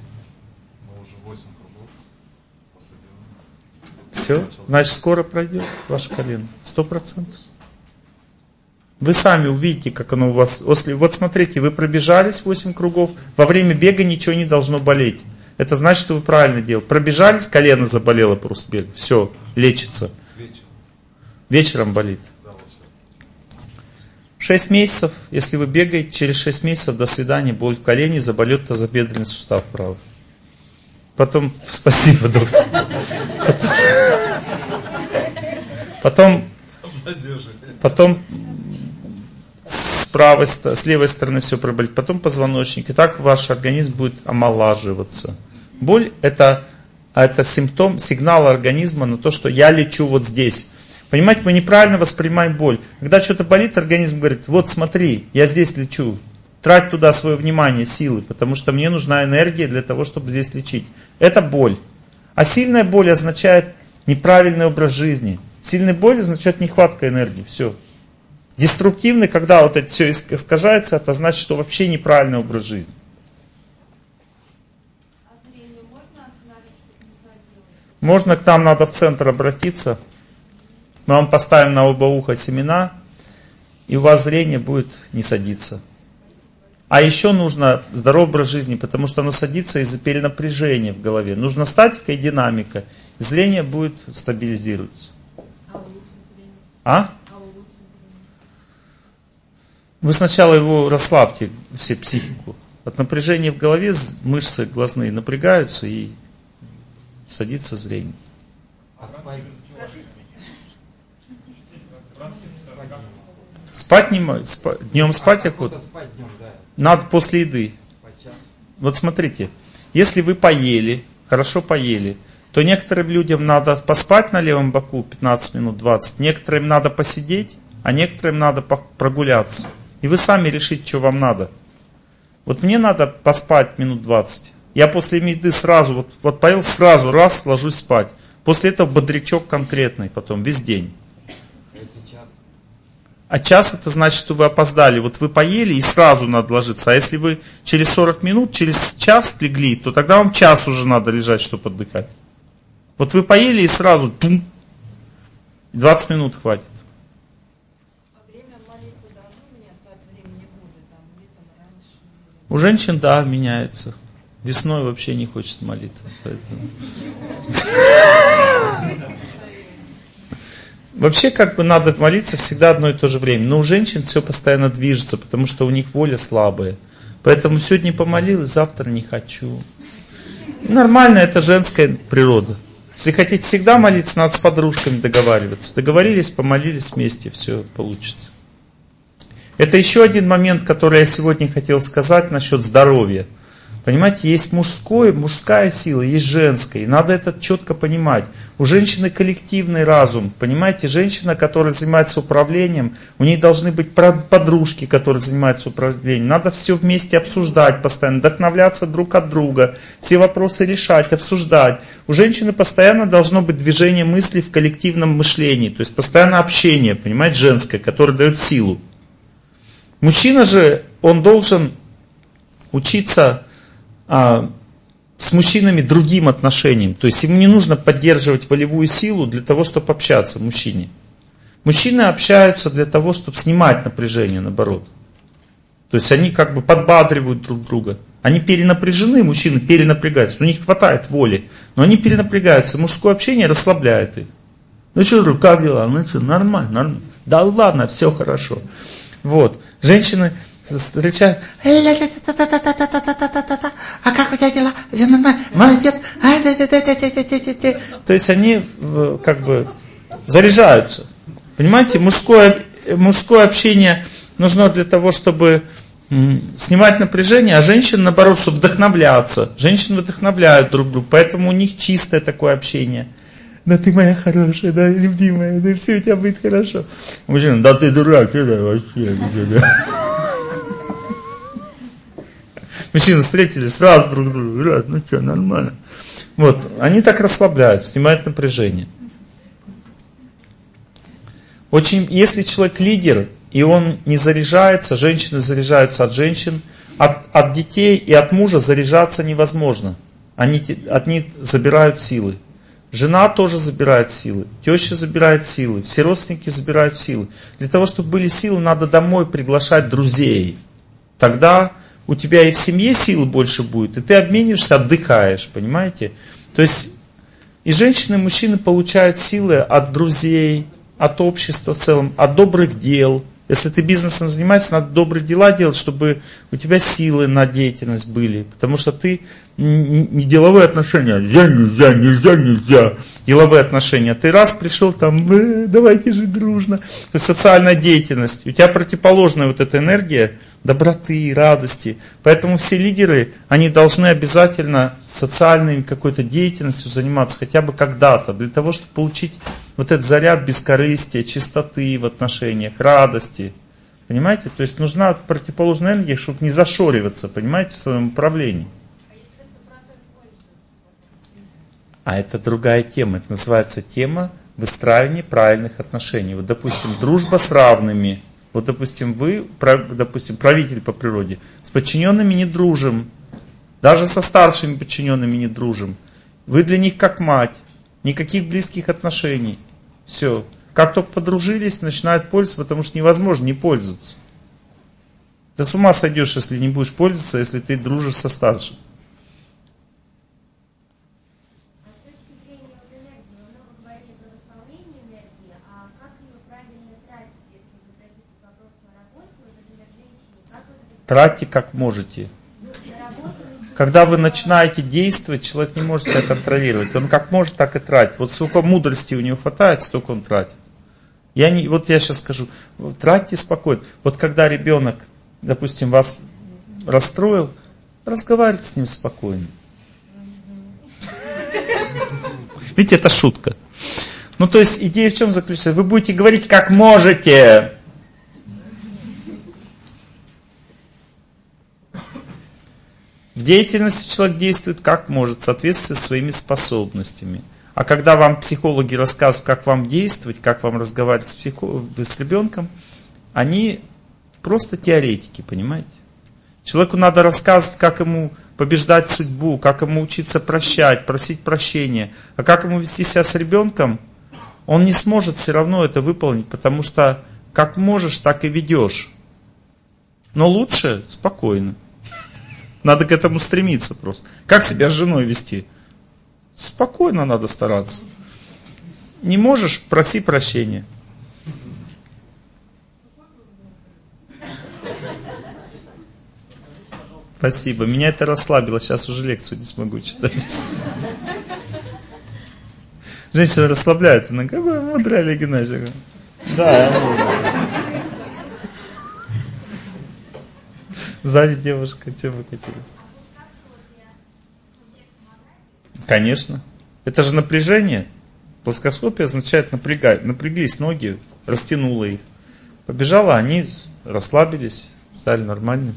Все, значит, скоро пройдет ваше колено. Сто процентов. Вы сами увидите, как оно у вас... Вот смотрите, вы пробежались 8 кругов, во время бега ничего не должно болеть. это значит, что вы правильно делаете. Пробежались, колено заболело просто бег. Все, лечится. Вечером болит. Шесть месяцев, если вы бегаете, через шесть месяцев до свидания, боль в колене, заболет тазобедренный сустав правый. Потом, [laughs] спасибо, доктор. Потом, потом с правой, с левой стороны все проболит, потом позвоночник. И так ваш организм будет омолаживаться. Боль это, это симптом, сигнал организма на то, что я лечу вот здесь. Понимаете, мы неправильно воспринимаем боль. Когда что-то болит, организм говорит, вот смотри, я здесь лечу. Трать туда свое внимание, силы, потому что мне нужна энергия для того, чтобы здесь лечить. Это боль. А сильная боль означает неправильный образ жизни. Сильная боль означает нехватка энергии. Все. Деструктивный, когда вот это все искажается, это значит, что вообще неправильный образ жизни. Можно к нам надо в центр обратиться. Мы вам поставим на оба уха семена, и у вас зрение будет не садиться. А еще нужно здоровый образ жизни, потому что оно садится из-за перенапряжения в голове. Нужна статика и динамика. Зрение будет стабилизироваться. А? Вы сначала его расслабьте, все психику. От напряжения в голове мышцы глазные напрягаются и садится зрение. Спать не спа, днем спать охота? Надо после еды. Вот смотрите, если вы поели, хорошо поели, то некоторым людям надо поспать на левом боку 15 минут 20, некоторым надо посидеть, а некоторым надо прогуляться. И вы сами решите, что вам надо. Вот мне надо поспать минут 20. Я после еды сразу, вот, вот поел, сразу раз ложусь спать. После этого бодрячок конкретный потом, весь день. А час это значит, что вы опоздали. Вот вы поели и сразу надо ложиться. А если вы через 40 минут, через час легли, то тогда вам час уже надо лежать, чтобы отдыхать. Вот вы поели и сразу, тум, 20 минут хватит. У женщин, да, меняется. Весной вообще не хочется молитвы. Поэтому... Вообще, как бы надо молиться всегда одно и то же время. Но у женщин все постоянно движется, потому что у них воля слабая. Поэтому сегодня помолилась, завтра не хочу. Нормально, это женская природа. Если хотите всегда молиться, надо с подружками договариваться. Договорились, помолились вместе, все получится. Это еще один момент, который я сегодня хотел сказать насчет здоровья. Понимаете, есть мужское, мужская сила, есть женская. И надо это четко понимать. У женщины коллективный разум. Понимаете, женщина, которая занимается управлением, у нее должны быть подружки, которые занимаются управлением. Надо все вместе обсуждать постоянно, вдохновляться друг от друга, все вопросы решать, обсуждать. У женщины постоянно должно быть движение мыслей в коллективном мышлении. То есть постоянно общение, понимаете, женское, которое дает силу. Мужчина же, он должен учиться а, с мужчинами другим отношением. То есть ему не нужно поддерживать волевую силу для того, чтобы общаться мужчине. Мужчины общаются для того, чтобы снимать напряжение, наоборот. То есть они как бы подбадривают друг друга. Они перенапряжены, мужчины перенапрягаются. У них хватает воли, но они перенапрягаются. Мужское общение расслабляет их. Ну что, как дела? Ну что, нормально, нормально. Да ладно, все хорошо. Вот. Женщины встречают. Как дела? Все нормально? Молодец. То есть они как бы заряжаются. Понимаете, мужское, мужское общение нужно для того, чтобы снимать напряжение, а женщины, наоборот, чтобы вдохновляться. Женщины вдохновляют друг друга, поэтому у них чистое такое общение. Да ты моя хорошая, да, любимая, да все у тебя будет хорошо. Мужчина, да ты дурак, это вообще. Мужчины встретились, сразу друг другу, раз, ну что, нормально. Вот, они так расслабляют, снимают напряжение. Очень, если человек лидер, и он не заряжается, женщины заряжаются от женщин, от, от детей и от мужа заряжаться невозможно. Они от них забирают силы. Жена тоже забирает силы, теща забирает силы, все родственники забирают силы. Для того, чтобы были силы, надо домой приглашать друзей. Тогда у тебя и в семье силы больше будет, и ты обмениваешься, отдыхаешь, понимаете? То есть и женщины, и мужчины получают силы от друзей, от общества в целом, от добрых дел. Если ты бизнесом занимаешься, надо добрые дела делать, чтобы у тебя силы на деятельность были. Потому что ты не деловые отношения, нельзя, нельзя, нельзя, нельзя. Деловые отношения. Ты раз пришел там, э, давайте жить дружно. То есть социальная деятельность. У тебя противоположная вот эта энергия, доброты, радости. Поэтому все лидеры, они должны обязательно социальной какой-то деятельностью заниматься хотя бы когда-то, для того, чтобы получить вот этот заряд бескорыстия, чистоты в отношениях, радости. Понимаете? То есть нужна противоположная энергия, чтобы не зашориваться, понимаете, в своем управлении. А это другая тема. Это называется тема выстраивания правильных отношений. Вот, допустим, дружба с равными – вот, допустим, вы, допустим, правитель по природе, с подчиненными не дружим, даже со старшими подчиненными не дружим. Вы для них как мать, никаких близких отношений. Все. Как только подружились, начинают пользоваться, потому что невозможно не пользоваться. Да с ума сойдешь, если не будешь пользоваться, если ты дружишь со старшим. Тратьте как можете. Когда вы начинаете действовать, человек не может себя контролировать. Он как может, так и тратит. Вот сколько мудрости у него хватает, столько он тратит. Я не, вот я сейчас скажу, тратьте спокойно. Вот когда ребенок, допустим, вас расстроил, разговаривайте с ним спокойно. Видите, это шутка. Ну, то есть идея в чем заключается? Вы будете говорить как можете. В деятельности человек действует как может, в соответствии со своими способностями. А когда вам психологи рассказывают, как вам действовать, как вам разговаривать с, психо... с ребенком, они просто теоретики, понимаете? Человеку надо рассказывать, как ему побеждать судьбу, как ему учиться прощать, просить прощения. А как ему вести себя с ребенком, он не сможет все равно это выполнить, потому что как можешь, так и ведешь. Но лучше спокойно. Надо к этому стремиться просто. Как себя с женой вести? Спокойно надо стараться. Не можешь, проси прощения. Спасибо. Меня это расслабило. Сейчас уже лекцию не смогу читать. Женщина расслабляет. Она какой мудрый Олег Геннадьевич. Да, я мудрый. Сзади девушка, чем вы катились? Конечно. Это же напряжение. Плоскоскопия означает напрягать. Напряглись ноги, растянула их. Побежала, они расслабились, стали нормальными.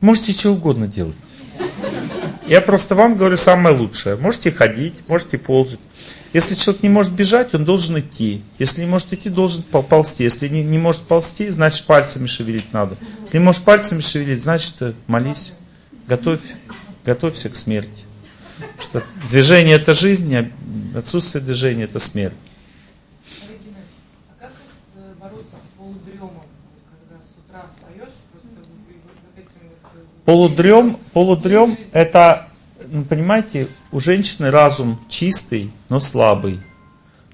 Можете что угодно делать. Я просто вам говорю самое лучшее. Можете ходить, можете ползать. Если человек не может бежать, он должен идти. Если не может идти, должен ползти. Если не, не может ползти, значит пальцами шевелить надо. Если не можешь пальцами шевелить, значит э, молись. Готовь, готовься к смерти. Что движение это жизнь, а отсутствие движения это смерть. Полудрем, полудрем это, ну, понимаете, у женщины разум чистый, но слабый.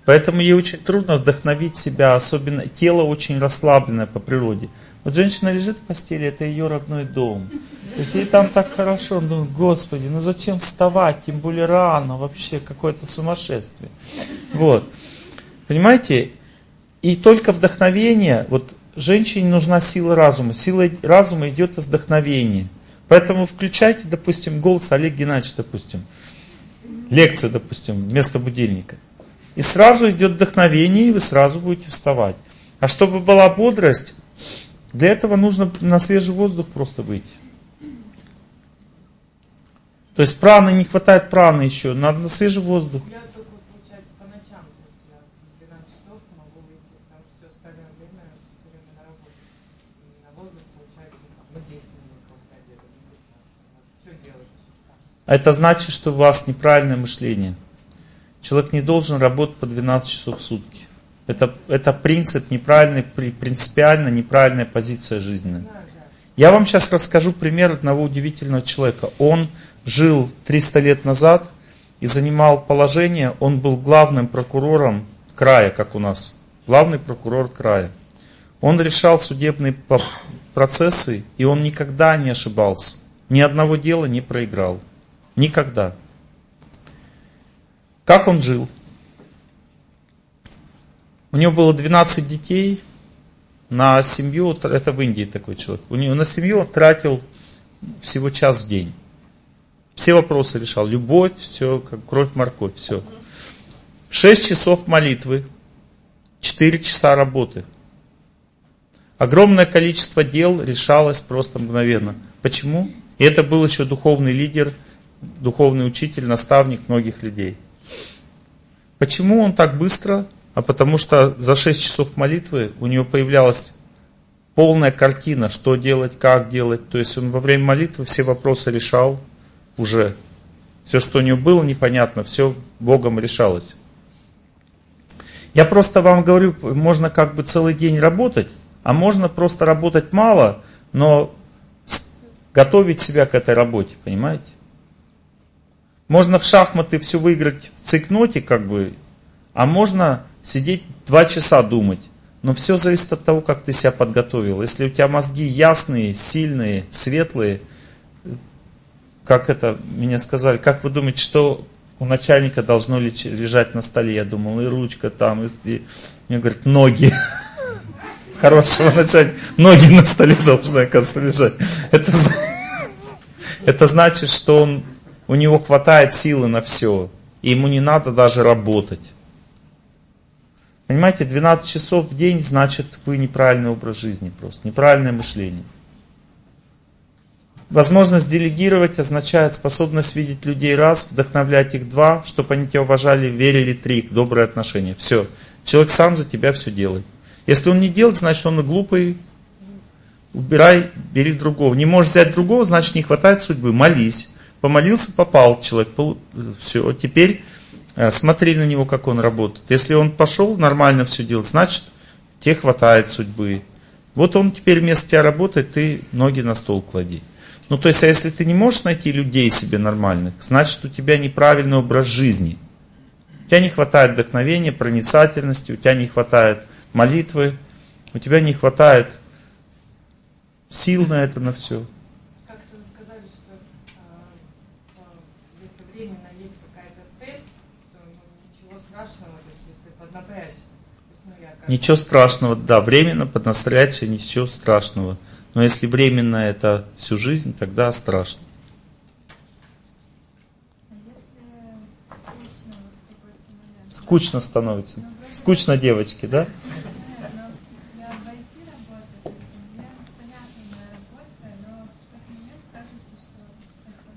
Поэтому ей очень трудно вдохновить себя, особенно тело очень расслабленное по природе. Вот женщина лежит в постели, это ее родной дом. То есть ей там так хорошо, он думает, господи, ну зачем вставать, тем более рано, вообще какое-то сумасшествие. Вот. Понимаете? И только вдохновение, вот женщине нужна сила разума. Сила разума идет из вдохновения. Поэтому включайте, допустим, голос Олег Геннадьевич, допустим, лекцию, допустим, вместо будильника. И сразу идет вдохновение, и вы сразу будете вставать. А чтобы была бодрость, для этого нужно на свежий воздух просто выйти. То есть праны, не хватает праны еще, надо на свежий воздух. Это значит, что у вас неправильное мышление. Человек не должен работать по 12 часов в сутки. Это, это принцип неправильный, принципиально неправильная позиция жизненная. Я вам сейчас расскажу пример одного удивительного человека. Он жил 300 лет назад и занимал положение, он был главным прокурором края, как у нас, главный прокурор края. Он решал судебные процессы, и он никогда не ошибался. Ни одного дела не проиграл. Никогда. Как он жил? У него было 12 детей, на семью, это в Индии такой человек, у него на семью тратил всего час в день. Все вопросы решал. Любовь, все, как кровь, морковь, все. Шесть часов молитвы, четыре часа работы. Огромное количество дел решалось просто мгновенно. Почему? И это был еще духовный лидер, духовный учитель, наставник многих людей. Почему он так быстро а потому что за 6 часов молитвы у него появлялась полная картина, что делать, как делать. То есть он во время молитвы все вопросы решал уже. Все, что у него было непонятно, все Богом решалось. Я просто вам говорю, можно как бы целый день работать, а можно просто работать мало, но готовить себя к этой работе, понимаете? Можно в шахматы все выиграть в цикноте, как бы, а можно сидеть два часа думать. Но все зависит от того, как ты себя подготовил. Если у тебя мозги ясные, сильные, светлые, как это мне сказали, как вы думаете, что у начальника должно лежать на столе? Я думал, и ручка там, и, и мне говорят, ноги. [laughs] Хорошего начальника. Ноги на столе должны, оказывается, лежать. Это, [laughs] это значит, что он, у него хватает силы на все. И ему не надо даже работать. Понимаете, 12 часов в день значит вы неправильный образ жизни просто, неправильное мышление. Возможность делегировать означает способность видеть людей раз, вдохновлять их два, чтобы они тебя уважали, верили три, добрые отношения. Все. Человек сам за тебя все делает. Если он не делает, значит он глупый. Убирай, бери другого. Не можешь взять другого, значит не хватает судьбы. Молись. Помолился, попал человек. Все. Теперь Э, смотри на него, как он работает. Если он пошел нормально все делать, значит, тебе хватает судьбы. Вот он теперь вместо тебя работает, ты ноги на стол клади. Ну, то есть, а если ты не можешь найти людей себе нормальных, значит, у тебя неправильный образ жизни. У тебя не хватает вдохновения, проницательности, у тебя не хватает молитвы, у тебя не хватает сил на это, на все. Ничего страшного, да, временно поднастраиваться, ничего страшного. Но если временно это всю жизнь, тогда страшно. Скучно становится. Скучно девочки, да?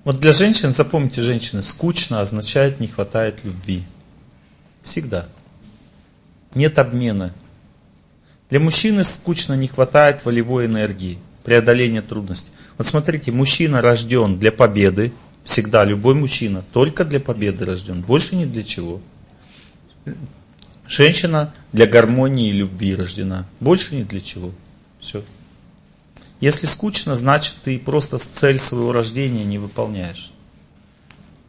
Вот для женщин, запомните, женщины, скучно означает не хватает любви. Всегда нет обмена. Для мужчины скучно не хватает волевой энергии, преодоления трудностей. Вот смотрите, мужчина рожден для победы, всегда любой мужчина только для победы рожден, больше ни для чего. Женщина для гармонии и любви рождена, больше ни для чего. Все. Если скучно, значит ты просто цель своего рождения не выполняешь.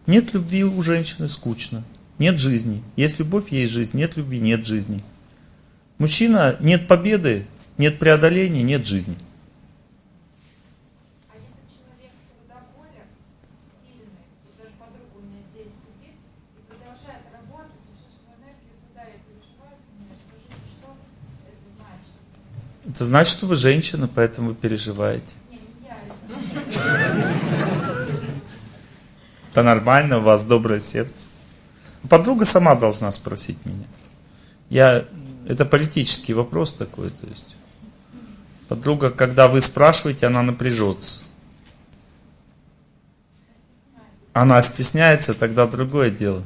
Нет любви у женщины скучно нет жизни. Есть любовь, есть жизнь. Нет любви, нет жизни. Мужчина, нет победы, нет преодоления, нет жизни. Это значит, что вы женщина, поэтому вы переживаете. Это нормально, у вас доброе сердце. Подруга сама должна спросить меня. Я, это политический вопрос такой. То есть, подруга, когда вы спрашиваете, она напряжется. Она стесняется, тогда другое дело.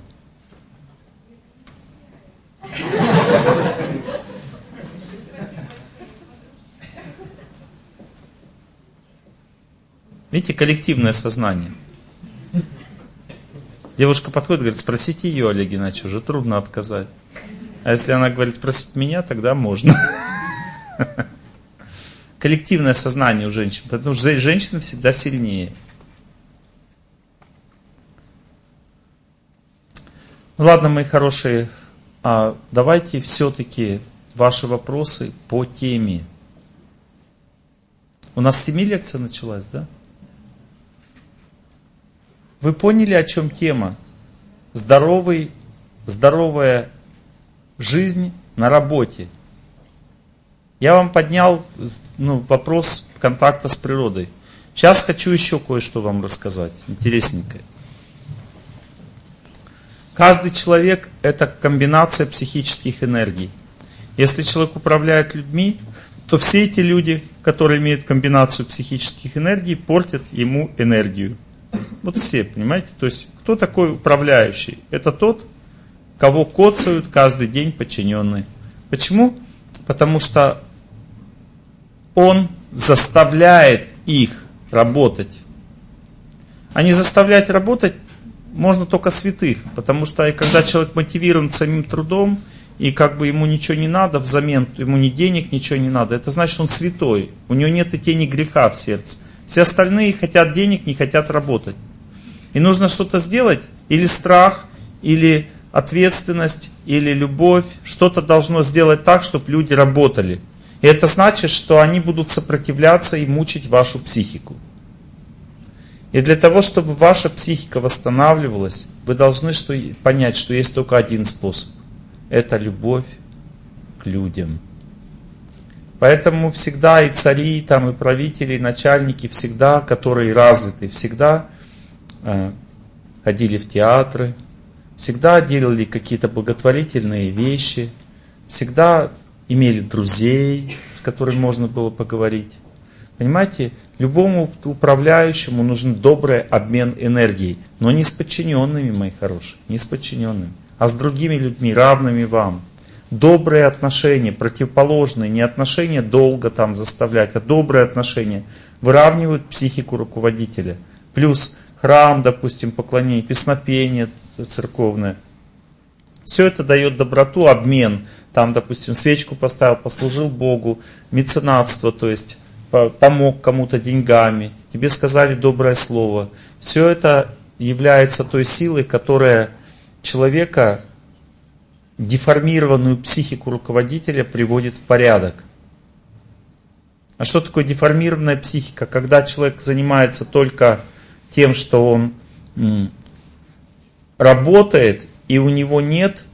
Видите, коллективное сознание. Девушка подходит, говорит, спросите ее, Олег Геннадьевич, уже трудно отказать. А если она говорит спросить меня, тогда можно. [laughs] Коллективное сознание у женщин, потому что женщины всегда сильнее. Ну ладно, мои хорошие, а давайте все-таки ваши вопросы по теме. У нас семи лекция началась, да? Вы поняли, о чем тема? Здоровый, здоровая жизнь на работе. Я вам поднял ну, вопрос контакта с природой. Сейчас хочу еще кое-что вам рассказать, интересненькое. Каждый человек – это комбинация психических энергий. Если человек управляет людьми, то все эти люди, которые имеют комбинацию психических энергий, портят ему энергию. Вот все, понимаете? То есть, кто такой управляющий? Это тот, кого коцают каждый день подчиненные. Почему? Потому что он заставляет их работать. А не заставлять работать можно только святых, потому что когда человек мотивирован самим трудом, и как бы ему ничего не надо взамен, ему ни денег, ничего не надо, это значит, он святой, у него нет и тени греха в сердце. Все остальные хотят денег, не хотят работать. И нужно что-то сделать, или страх, или ответственность, или любовь, что-то должно сделать так, чтобы люди работали. И это значит, что они будут сопротивляться и мучить вашу психику. И для того, чтобы ваша психика восстанавливалась, вы должны что, понять, что есть только один способ. Это любовь к людям. Поэтому всегда и цари, там, и правители, и начальники, всегда, которые развиты, всегда э, ходили в театры, всегда делали какие-то благотворительные вещи, всегда имели друзей, с которыми можно было поговорить. Понимаете, любому управляющему нужен добрый обмен энергией, но не с подчиненными, мои хорошие, не с подчиненными, а с другими людьми, равными вам. Добрые отношения, противоположные, не отношения долго там заставлять, а добрые отношения выравнивают психику руководителя. Плюс храм, допустим, поклонение, песнопение церковное. Все это дает доброту, обмен. Там, допустим, свечку поставил, послужил Богу, меценатство, то есть помог кому-то деньгами, тебе сказали доброе слово. Все это является той силой, которая человека, деформированную психику руководителя, приводит в порядок. А что такое деформированная психика? Когда человек занимается только тем, что он работает, и у него нет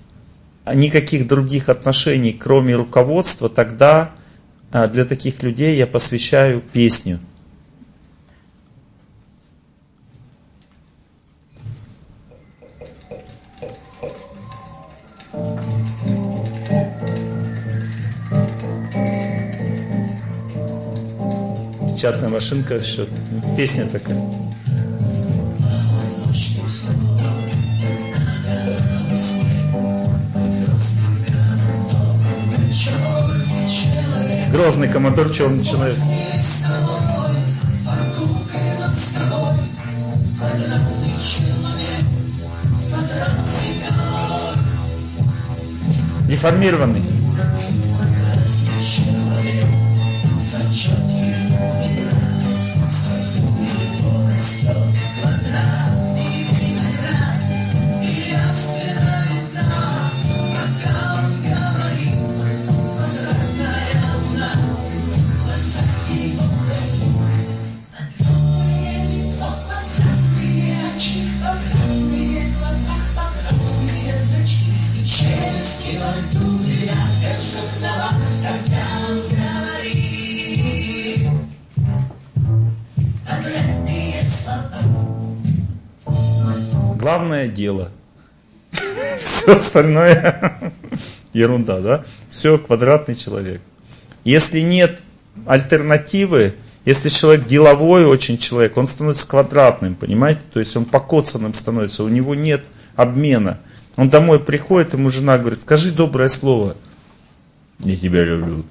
никаких других отношений, кроме руководства, тогда а для таких людей я посвящаю песню. Печатная машинка, еще песня такая. Грозный командор черный человек. Деформированный. Главное дело. Все остальное [laughs] ерунда, да? Все квадратный человек. Если нет альтернативы, если человек деловой очень человек, он становится квадратным, понимаете? То есть он покоцанным становится, у него нет обмена. Он домой приходит, ему жена говорит, скажи доброе слово. Я тебя люблю.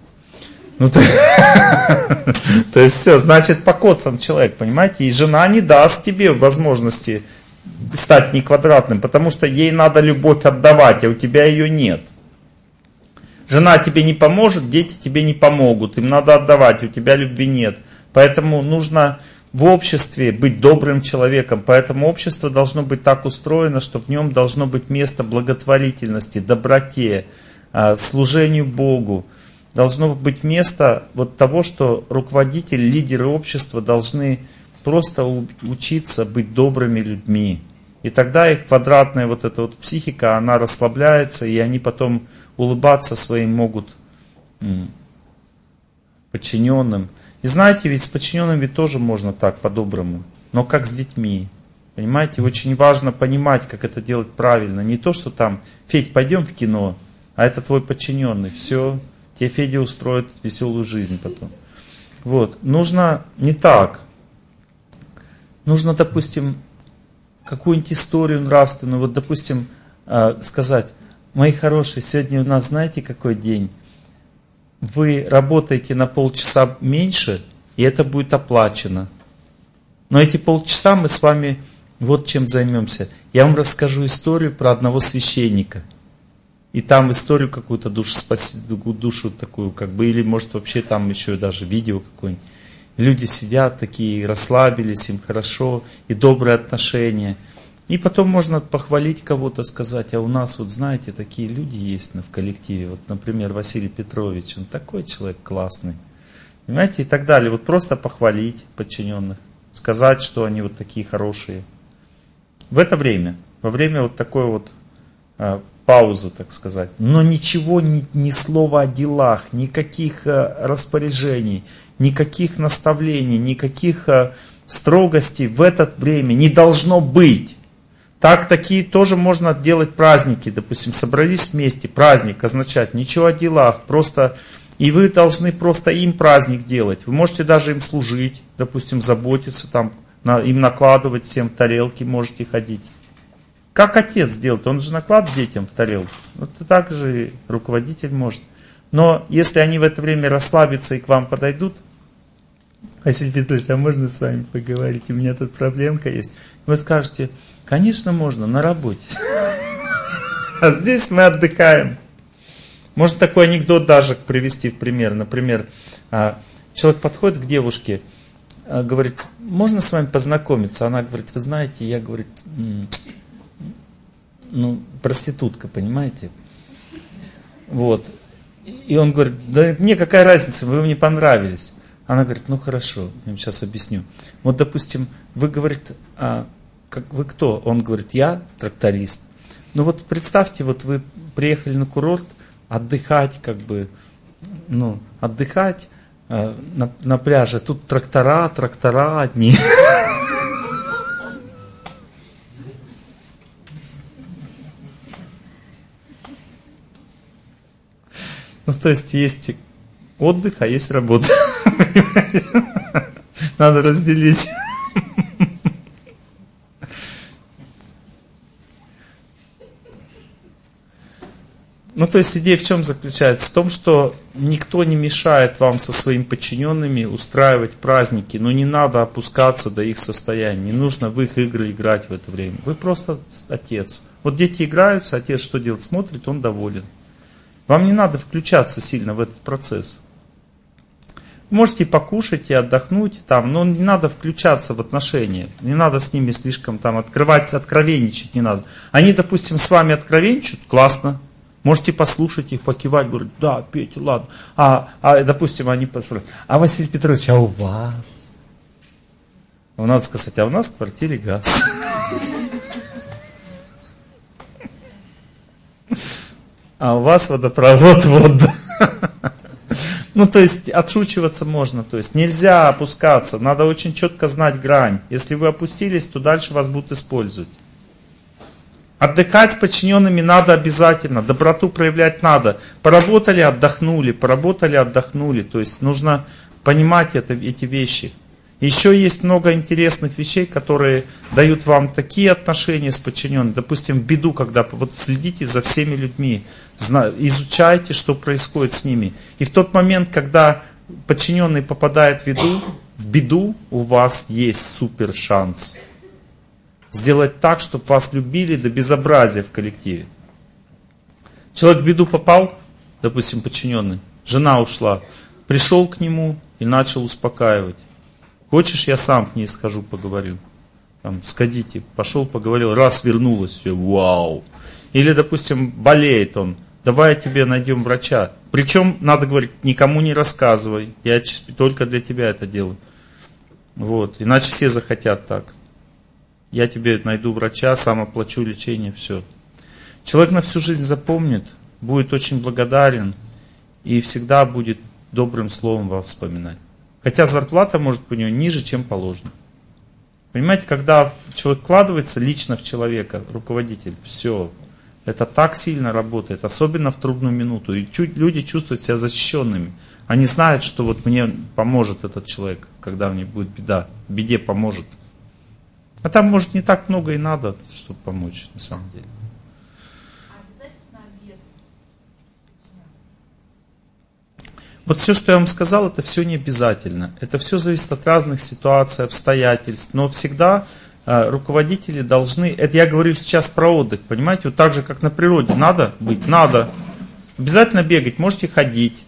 Ну, то, [laughs] то есть все, значит покоцан человек, понимаете? И жена не даст тебе возможности стать не квадратным, потому что ей надо любовь отдавать, а у тебя ее нет. Жена тебе не поможет, дети тебе не помогут, им надо отдавать, у тебя любви нет. Поэтому нужно в обществе быть добрым человеком. Поэтому общество должно быть так устроено, что в нем должно быть место благотворительности, доброте, а, служению Богу. Должно быть место вот того, что руководители, лидеры общества должны просто учиться быть добрыми людьми. И тогда их квадратная вот эта вот психика, она расслабляется, и они потом улыбаться своим могут подчиненным. И знаете, ведь с подчиненными тоже можно так, по-доброму. Но как с детьми. Понимаете, очень важно понимать, как это делать правильно. Не то, что там, Федь, пойдем в кино, а это твой подчиненный. Все, тебе Федя устроит веселую жизнь потом. Вот, нужно не так. Нужно, допустим, какую-нибудь историю нравственную, вот, допустим, а, сказать, мои хорошие, сегодня у нас знаете какой день? Вы работаете на полчаса меньше, и это будет оплачено. Но эти полчаса мы с вами вот чем займемся. Я вам расскажу историю про одного священника. И там историю какую-то душу душу такую, как бы, или может вообще там еще даже видео какое-нибудь. Люди сидят такие, расслабились, им хорошо, и добрые отношения. И потом можно похвалить кого-то, сказать, а у нас вот знаете, такие люди есть в коллективе. Вот, например, Василий Петрович, он такой человек классный. Понимаете, и так далее. Вот просто похвалить подчиненных, сказать, что они вот такие хорошие. В это время, во время вот такой вот а, паузы, так сказать. Но ничего, ни, ни слова о делах, никаких а, распоряжений, никаких наставлений, никаких э, строгостей в это время не должно быть. Так такие тоже можно делать праздники, допустим, собрались вместе, праздник означает ничего о делах, просто и вы должны просто им праздник делать. Вы можете даже им служить, допустим, заботиться, там, на, им накладывать всем в тарелки, можете ходить. Как отец делает? Он же накладывает детям в тарелку. Вот так же руководитель может. Но если они в это время расслабятся и к вам подойдут, Василий Петрович, а можно с вами поговорить? У меня тут проблемка есть. Вы скажете, конечно можно, на работе. [laughs] А здесь мы отдыхаем. Можно такой анекдот даже привести в пример. Например, а, человек подходит к девушке, а, говорит, можно с вами познакомиться? Она говорит, вы знаете, я, говорит, ну, проститутка, понимаете? Вот. И он говорит, да мне какая разница, вы мне понравились. Она говорит, ну хорошо, я вам сейчас объясню. Вот, допустим, вы говорите, а, как, вы кто? Он говорит, я тракторист. Ну вот представьте, вот вы приехали на курорт отдыхать, как бы, ну, отдыхать э, на, на пляже. Тут трактора, трактора одни. [laughs] Ну, то есть есть отдых, а есть работа. [laughs] Надо разделить. Ну, то есть идея в чем заключается? В том, что никто не мешает вам со своими подчиненными устраивать праздники, но не надо опускаться до их состояния, не нужно в их игры играть в это время. Вы просто отец. Вот дети играются, отец что делает? Смотрит, он доволен. Вам не надо включаться сильно в этот процесс. Можете покушать и отдохнуть там, но не надо включаться в отношения. Не надо с ними слишком там открывать, откровенничать не надо. Они, допустим, с вами откровенничают, классно. Можете послушать их, покивать, говорить, да, Петя, ладно. А, а допустим, они послушают, а Василий Петрович, а у вас? Надо сказать, а у нас в квартире газ. [laughs] А у вас водопровод, вода. [laughs] Ну, то есть отшучиваться можно, то есть нельзя опускаться, надо очень четко знать грань. Если вы опустились, то дальше вас будут использовать. Отдыхать с подчиненными надо обязательно, доброту проявлять надо. Поработали, отдохнули, поработали, отдохнули. То есть нужно понимать это, эти вещи. Еще есть много интересных вещей, которые дают вам такие отношения с подчиненными. Допустим, в беду, когда вот следите за всеми людьми, изучайте, что происходит с ними. И в тот момент, когда подчиненный попадает в беду, в беду у вас есть супер шанс. Сделать так, чтобы вас любили до безобразия в коллективе. Человек в беду попал, допустим, подчиненный, жена ушла, пришел к нему и начал успокаивать. Хочешь, я сам к ней скажу, поговорю. Там, сходите, пошел, поговорил, раз вернулась, все, вау. Или, допустим, болеет он, давай тебе найдем врача. Причем, надо говорить, никому не рассказывай, я только для тебя это делаю. Вот, иначе все захотят так. Я тебе найду врача, сам оплачу лечение, все. Человек на всю жизнь запомнит, будет очень благодарен и всегда будет добрым словом вас вспоминать. Хотя зарплата может быть у него ниже, чем положено. Понимаете, когда человек вкладывается лично в человека, руководитель, все, это так сильно работает, особенно в трудную минуту. И чуть люди чувствуют себя защищенными. Они знают, что вот мне поможет этот человек, когда мне будет беда. Беде поможет. А там, может, не так много и надо, чтобы помочь, на самом деле. Вот все, что я вам сказал, это все не обязательно. Это все зависит от разных ситуаций, обстоятельств. Но всегда э, руководители должны, это я говорю сейчас про отдых, понимаете, вот так же, как на природе. Надо быть? Надо. Обязательно бегать, можете ходить.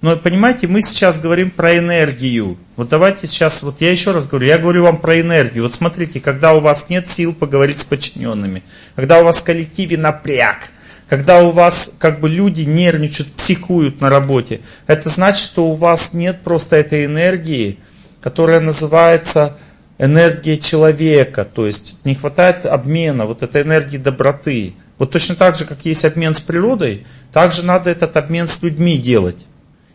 Но понимаете, мы сейчас говорим про энергию. Вот давайте сейчас, вот я еще раз говорю, я говорю вам про энергию. Вот смотрите, когда у вас нет сил поговорить с подчиненными, когда у вас в коллективе напряг, когда у вас как бы люди нервничают, психуют на работе, это значит, что у вас нет просто этой энергии, которая называется энергия человека, то есть не хватает обмена, вот этой энергии доброты. Вот точно так же, как есть обмен с природой, также надо этот обмен с людьми делать.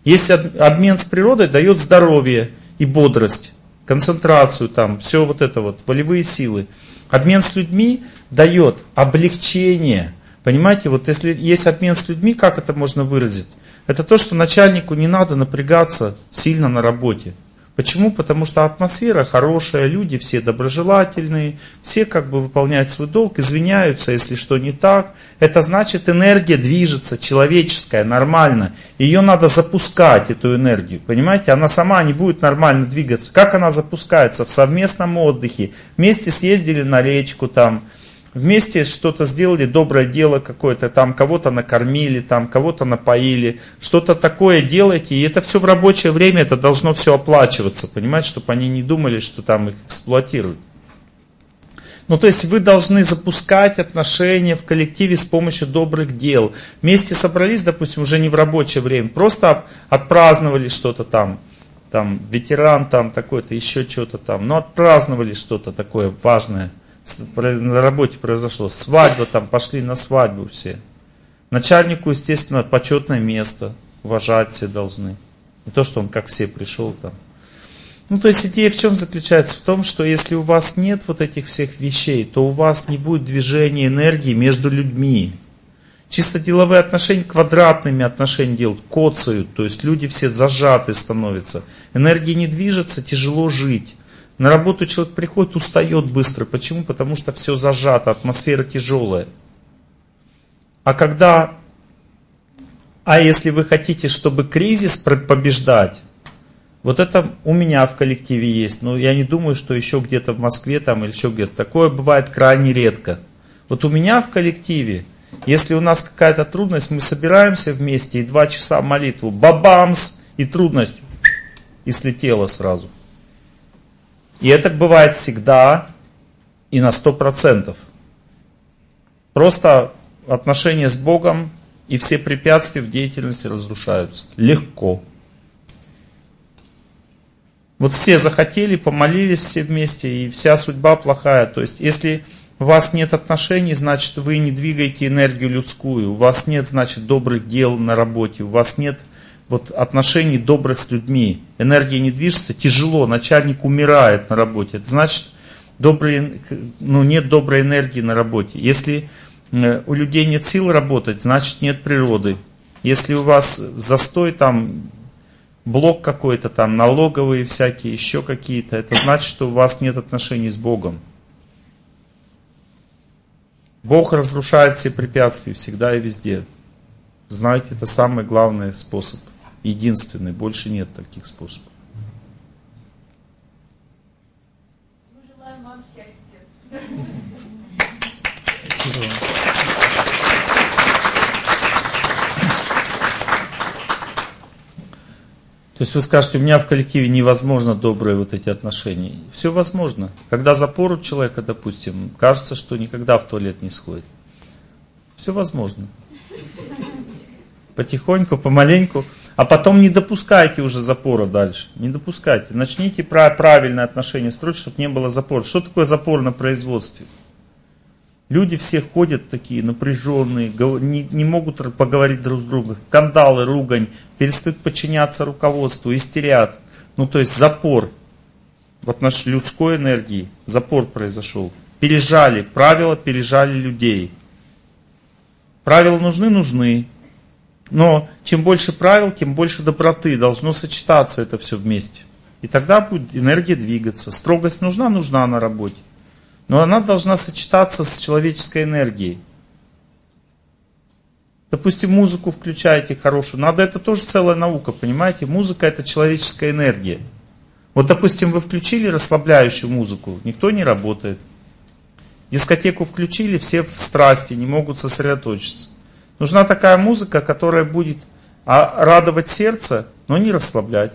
Есть обмен с природой, дает здоровье и бодрость, концентрацию там, все вот это вот, волевые силы. Обмен с людьми дает облегчение, Понимаете, вот если есть обмен с людьми, как это можно выразить? Это то, что начальнику не надо напрягаться сильно на работе. Почему? Потому что атмосфера хорошая, люди все доброжелательные, все как бы выполняют свой долг, извиняются, если что не так. Это значит, энергия движется, человеческая, нормально. Ее надо запускать, эту энергию. Понимаете? Она сама не будет нормально двигаться. Как она запускается? В совместном отдыхе. Вместе съездили на речку там, вместе что-то сделали, доброе дело какое-то, там кого-то накормили, там кого-то напоили, что-то такое делаете, и это все в рабочее время, это должно все оплачиваться, понимаете, чтобы они не думали, что там их эксплуатируют. Ну, то есть вы должны запускать отношения в коллективе с помощью добрых дел. Вместе собрались, допустим, уже не в рабочее время, просто отпраздновали что-то там, там, ветеран там такой-то, еще что-то там, но отпраздновали что-то такое важное – на работе произошло. Свадьба там, пошли на свадьбу все. Начальнику, естественно, почетное место. Уважать все должны. Не то, что он как все пришел там. Ну, то есть идея в чем заключается? В том, что если у вас нет вот этих всех вещей, то у вас не будет движения энергии между людьми. Чисто деловые отношения квадратными отношения делают, коцают, то есть люди все зажаты становятся. Энергия не движется, тяжело жить. На работу человек приходит, устает быстро. Почему? Потому что все зажато, атмосфера тяжелая. А когда, а если вы хотите, чтобы кризис побеждать, вот это у меня в коллективе есть, но я не думаю, что еще где-то в Москве там или еще где-то. Такое бывает крайне редко. Вот у меня в коллективе, если у нас какая-то трудность, мы собираемся вместе и два часа молитву, бабамс, и трудность, и слетела сразу. И это бывает всегда и на сто процентов. Просто отношения с Богом и все препятствия в деятельности разрушаются. Легко. Вот все захотели, помолились все вместе, и вся судьба плохая. То есть, если у вас нет отношений, значит, вы не двигаете энергию людскую. У вас нет, значит, добрых дел на работе. У вас нет вот отношений добрых с людьми. Энергия не движется, тяжело, начальник умирает на работе. Это значит, добрый, ну, нет доброй энергии на работе. Если э, у людей нет сил работать, значит нет природы. Если у вас застой там, блок какой-то там, налоговые всякие, еще какие-то, это значит, что у вас нет отношений с Богом. Бог разрушает все препятствия всегда и везде. Знаете, это самый главный способ единственный, больше нет таких способов. Мы желаем вам счастья. Спасибо. То есть вы скажете, у меня в коллективе невозможно добрые вот эти отношения. Все возможно. Когда запор у человека, допустим, кажется, что никогда в туалет не сходит. Все возможно. Потихоньку, помаленьку. А потом не допускайте уже запора дальше. Не допускайте. Начните правильное отношение строить, чтобы не было запора. Что такое запор на производстве? Люди все ходят такие напряженные, не, не могут поговорить друг с другом. Скандалы, ругань, перестают подчиняться руководству, истерят. Ну, то есть запор в отношении людской энергии. Запор произошел. Пережали, правила пережали людей. Правила нужны, нужны. Но чем больше правил, тем больше доброты. Должно сочетаться это все вместе. И тогда будет энергия двигаться. Строгость нужна, нужна на работе. Но она должна сочетаться с человеческой энергией. Допустим, музыку включаете хорошую. Надо, это тоже целая наука, понимаете? Музыка это человеческая энергия. Вот, допустим, вы включили расслабляющую музыку, никто не работает. Дискотеку включили, все в страсти, не могут сосредоточиться. Нужна такая музыка, которая будет а, радовать сердце, но не расслаблять.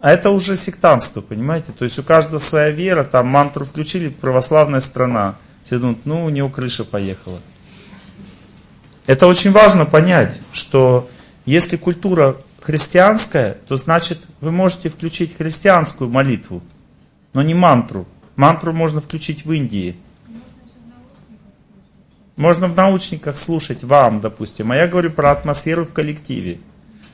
А это уже сектантство, понимаете? То есть у каждого своя вера, там мантру включили, православная страна. Все думают, ну у него крыша поехала. Это очень важно понять, что если культура христианская, то значит вы можете включить христианскую молитву, но не мантру. Мантру можно включить в Индии. Можно в научниках слушать вам, допустим. А я говорю про атмосферу в коллективе.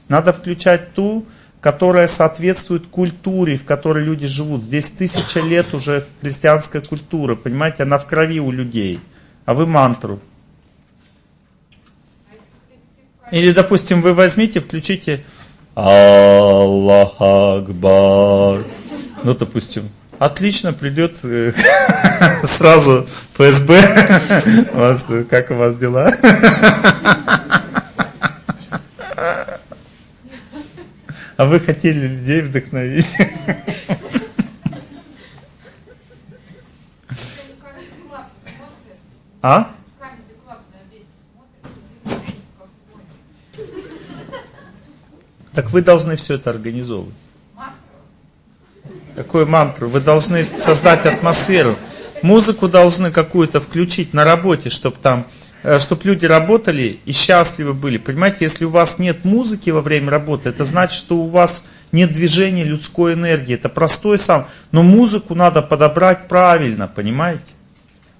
Надо включать ту, которая соответствует культуре, в которой люди живут. Здесь тысяча лет уже христианская культура, понимаете, она в крови у людей. А вы мантру. Или, допустим, вы возьмите, включите Аллах Акбар. Ну, допустим, отлично придет э, [laughs] сразу ФСБ. [laughs] Как у вас дела? [laughs] А вы хотели людей вдохновить. А? Так вы должны все это организовывать. Какую мантру? Вы должны создать атмосферу. Музыку должны какую-то включить на работе, чтобы там Э, чтобы люди работали и счастливы были. Понимаете, если у вас нет музыки во время работы, это значит, что у вас нет движения людской энергии. Это простой сам. Но музыку надо подобрать правильно, понимаете?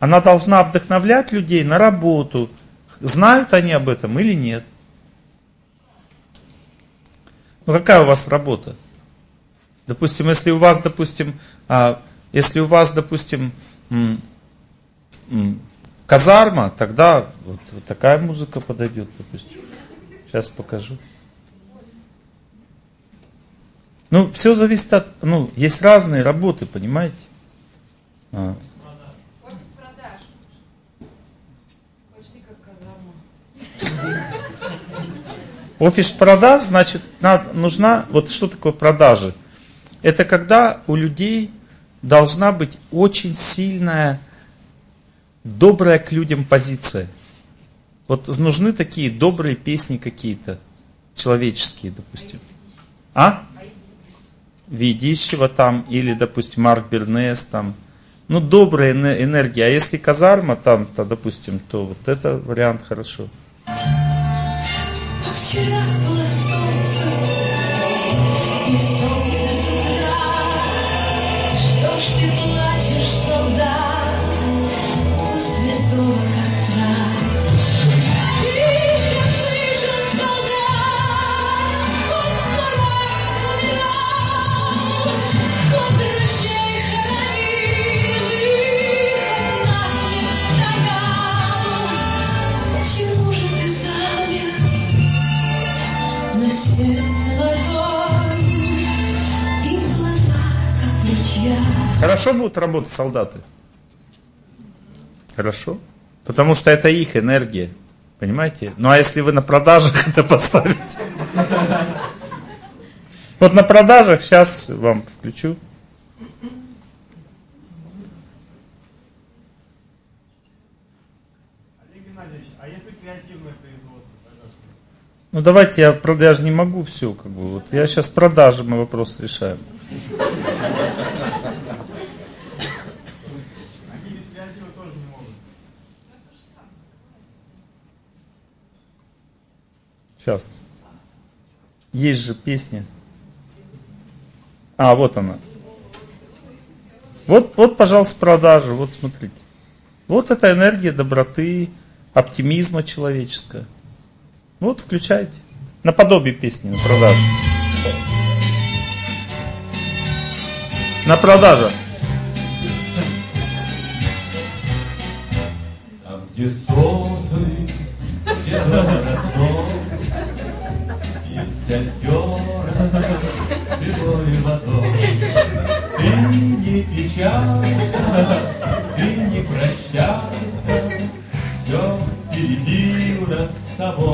Она должна вдохновлять людей на работу. Знают они об этом или нет? Ну какая у вас работа? Допустим, если у вас, допустим, а, если у вас, допустим, казарма, тогда вот, вот такая музыка подойдет, допустим. Сейчас покажу. Ну, все зависит от, ну, есть разные работы, понимаете? А. Офис продаж, значит, надо, нужна, вот что такое продажи? Это когда у людей должна быть очень сильная добрая к людям позиция. Вот нужны такие добрые песни какие-то, человеческие, допустим. А? Ведищева там, или, допустим, Марк Бернес там. Ну, добрая энергия. А если казарма там, то, допустим, то вот это вариант хорошо. Вчера было Хорошо будут работать солдаты? Хорошо. Потому что это их энергия. Понимаете? Ну а если вы на продажах [laughs] это поставите? Вот на продажах сейчас вам включу. Олег Геннадьевич, а если креативное производство, пожалуйста? Ну давайте я, я же не могу все, как бы. Вот я сейчас продажи мы вопрос решаем. Сейчас. Есть же песня. А, вот она. Вот, вот, пожалуйста, продажи. Вот смотрите. Вот эта энергия доброты, оптимизма человеческого. Вот, включайте. Наподобие песни, на продажу. На продажу. Там, где сосны,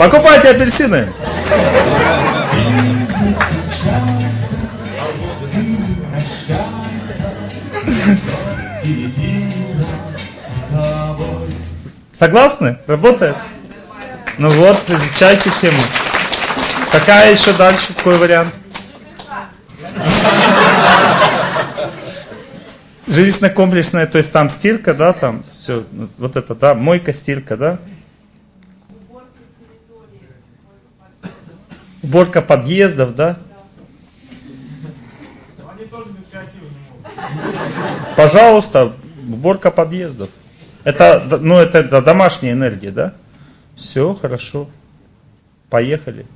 Покупайте апельсины. Согласны? Работает? Ну вот, изучайте тему. Какая еще дальше? Какой вариант? Жилищно-комплексная, то есть там стирка, да, там все, вот это, да, мойка, стирка, да? Уборка подъездов, да? Пожалуйста, уборка подъездов. Это, ну, это, это домашняя энергия, да? Все, хорошо. Поехали.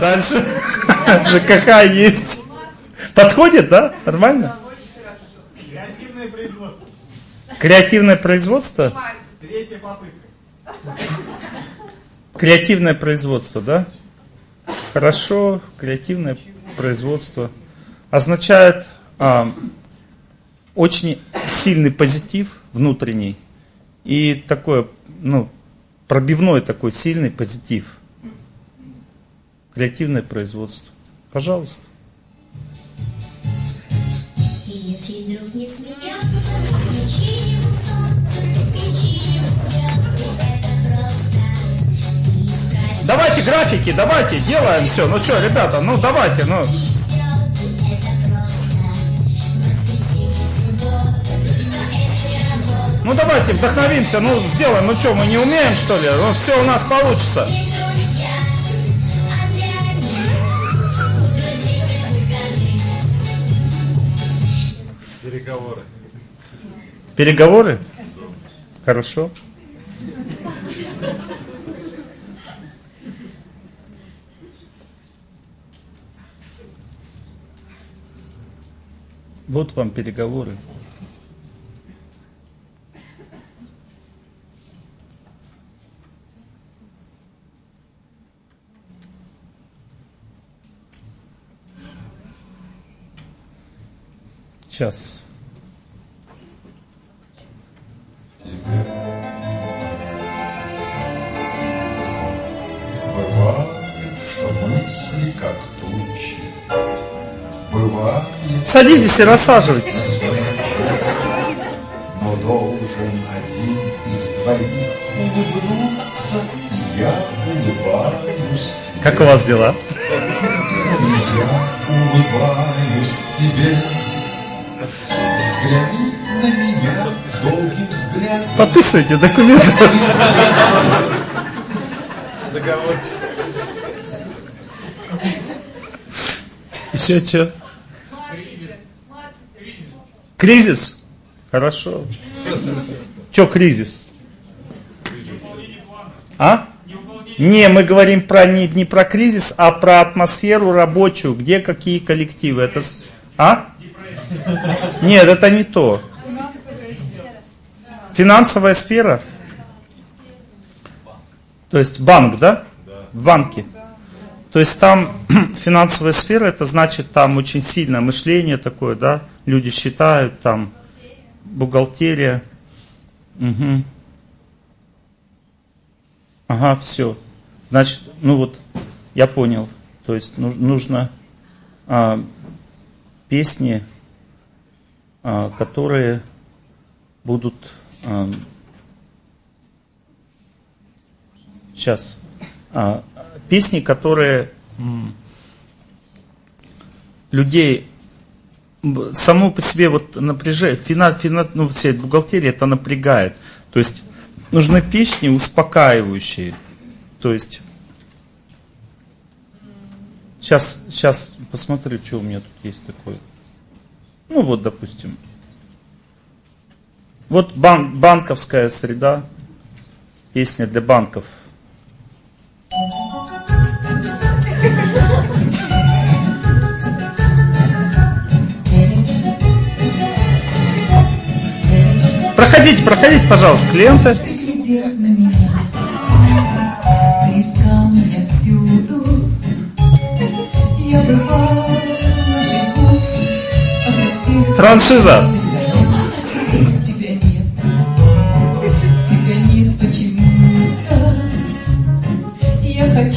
Дальше. [laughs] ЖКХ есть. Подходит, да? Нормально? Креативное производство. Креативное производство? Третья попытка. Креативное производство, да? Хорошо, креативное производство означает а, очень сильный позитив внутренний и такое, ну, пробивной такой сильный позитив. Креативное производство. Пожалуйста. Если вдруг не смеяться, включи ему солнце, включи ему звезды, это просто исправить. Давайте графики, давайте, делаем все. Ну что, ребята, ну давайте, ну. Ну давайте вдохновимся, ну сделаем, ну что, мы не умеем что ли? Ну все у нас получится. Переговоры? Хорошо. Вот вам переговоры. Сейчас. Бывает, что мысли как тучи. Бывает... Садитесь и рассаживайтесь. Но должен один из двоих улыбнуться, я улыбаюсь тебе. Как у вас дела? Я улыбаюсь тебе. Взгляни на меня долгим взглядом. Подписывайте документы. Договорчик. Еще что? Кризис? Хорошо. Че кризис? А? Не, мы говорим про не, не про кризис, а про атмосферу рабочую, где какие коллективы. Это, а? Нет, это не то. Финансовая сфера? То есть банк, да? В банке. То есть там [clears throat] финансовая сфера, это значит там очень сильное мышление такое, да? Люди считают, там бухгалтерия. Мгм. Ага, все. Значит, ну вот, я понял. То есть ну- нужно а, песни, а, которые будут сейчас а, песни, которые людей само по себе вот напряжение, фина, фина, ну, вся эта бухгалтерия это напрягает. То есть нужны песни успокаивающие. То есть сейчас, сейчас посмотрю, что у меня тут есть такое. Ну вот, допустим. Вот бан, банковская среда, песня для банков. Проходите, проходите, пожалуйста, клиенты. глядел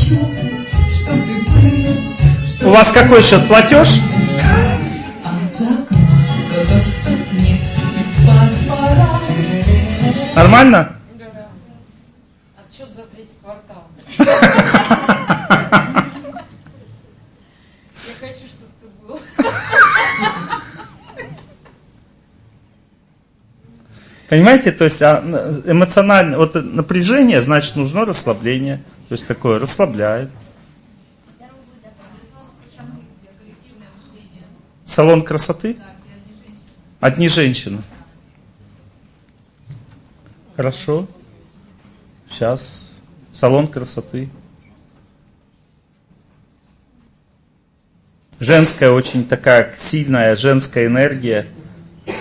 хочу, чтобы ты был, У вас какой счет платеж? а за окном то дождь, то снег, и спать пора. Нормально? Отчет за третий квартал. [laughs] Я хочу, чтобы ты был. Понимаете, то есть а, эмоциональное вот напряжение, значит нужно расслабление. То есть такое расслабляет. Салон красоты? Одни женщины. Хорошо. Сейчас. Салон красоты. Женская очень такая сильная женская энергия,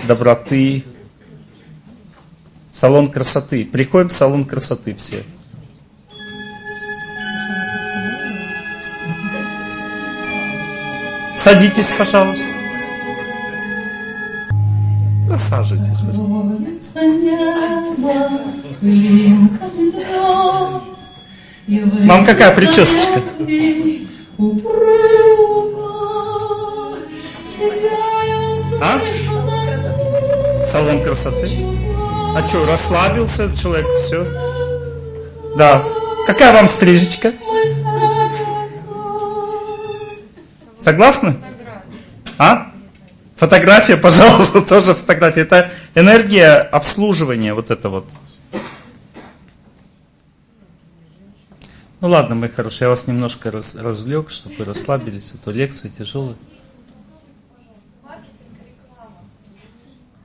доброты. Салон красоты. Приходим в салон красоты все. Садитесь, пожалуйста. Присаживайтесь, пожалуйста. Вам какая причесочка? А? Салон красоты. А что, расслабился человек, все? Да. Какая вам стрижечка? Согласны? А? Фотография, пожалуйста, [laughs] тоже фотография. Это энергия обслуживания, вот это вот. Ну ладно, мои хорошие, я вас немножко раз, развлек, чтобы вы расслабились, а то лекции тяжелые.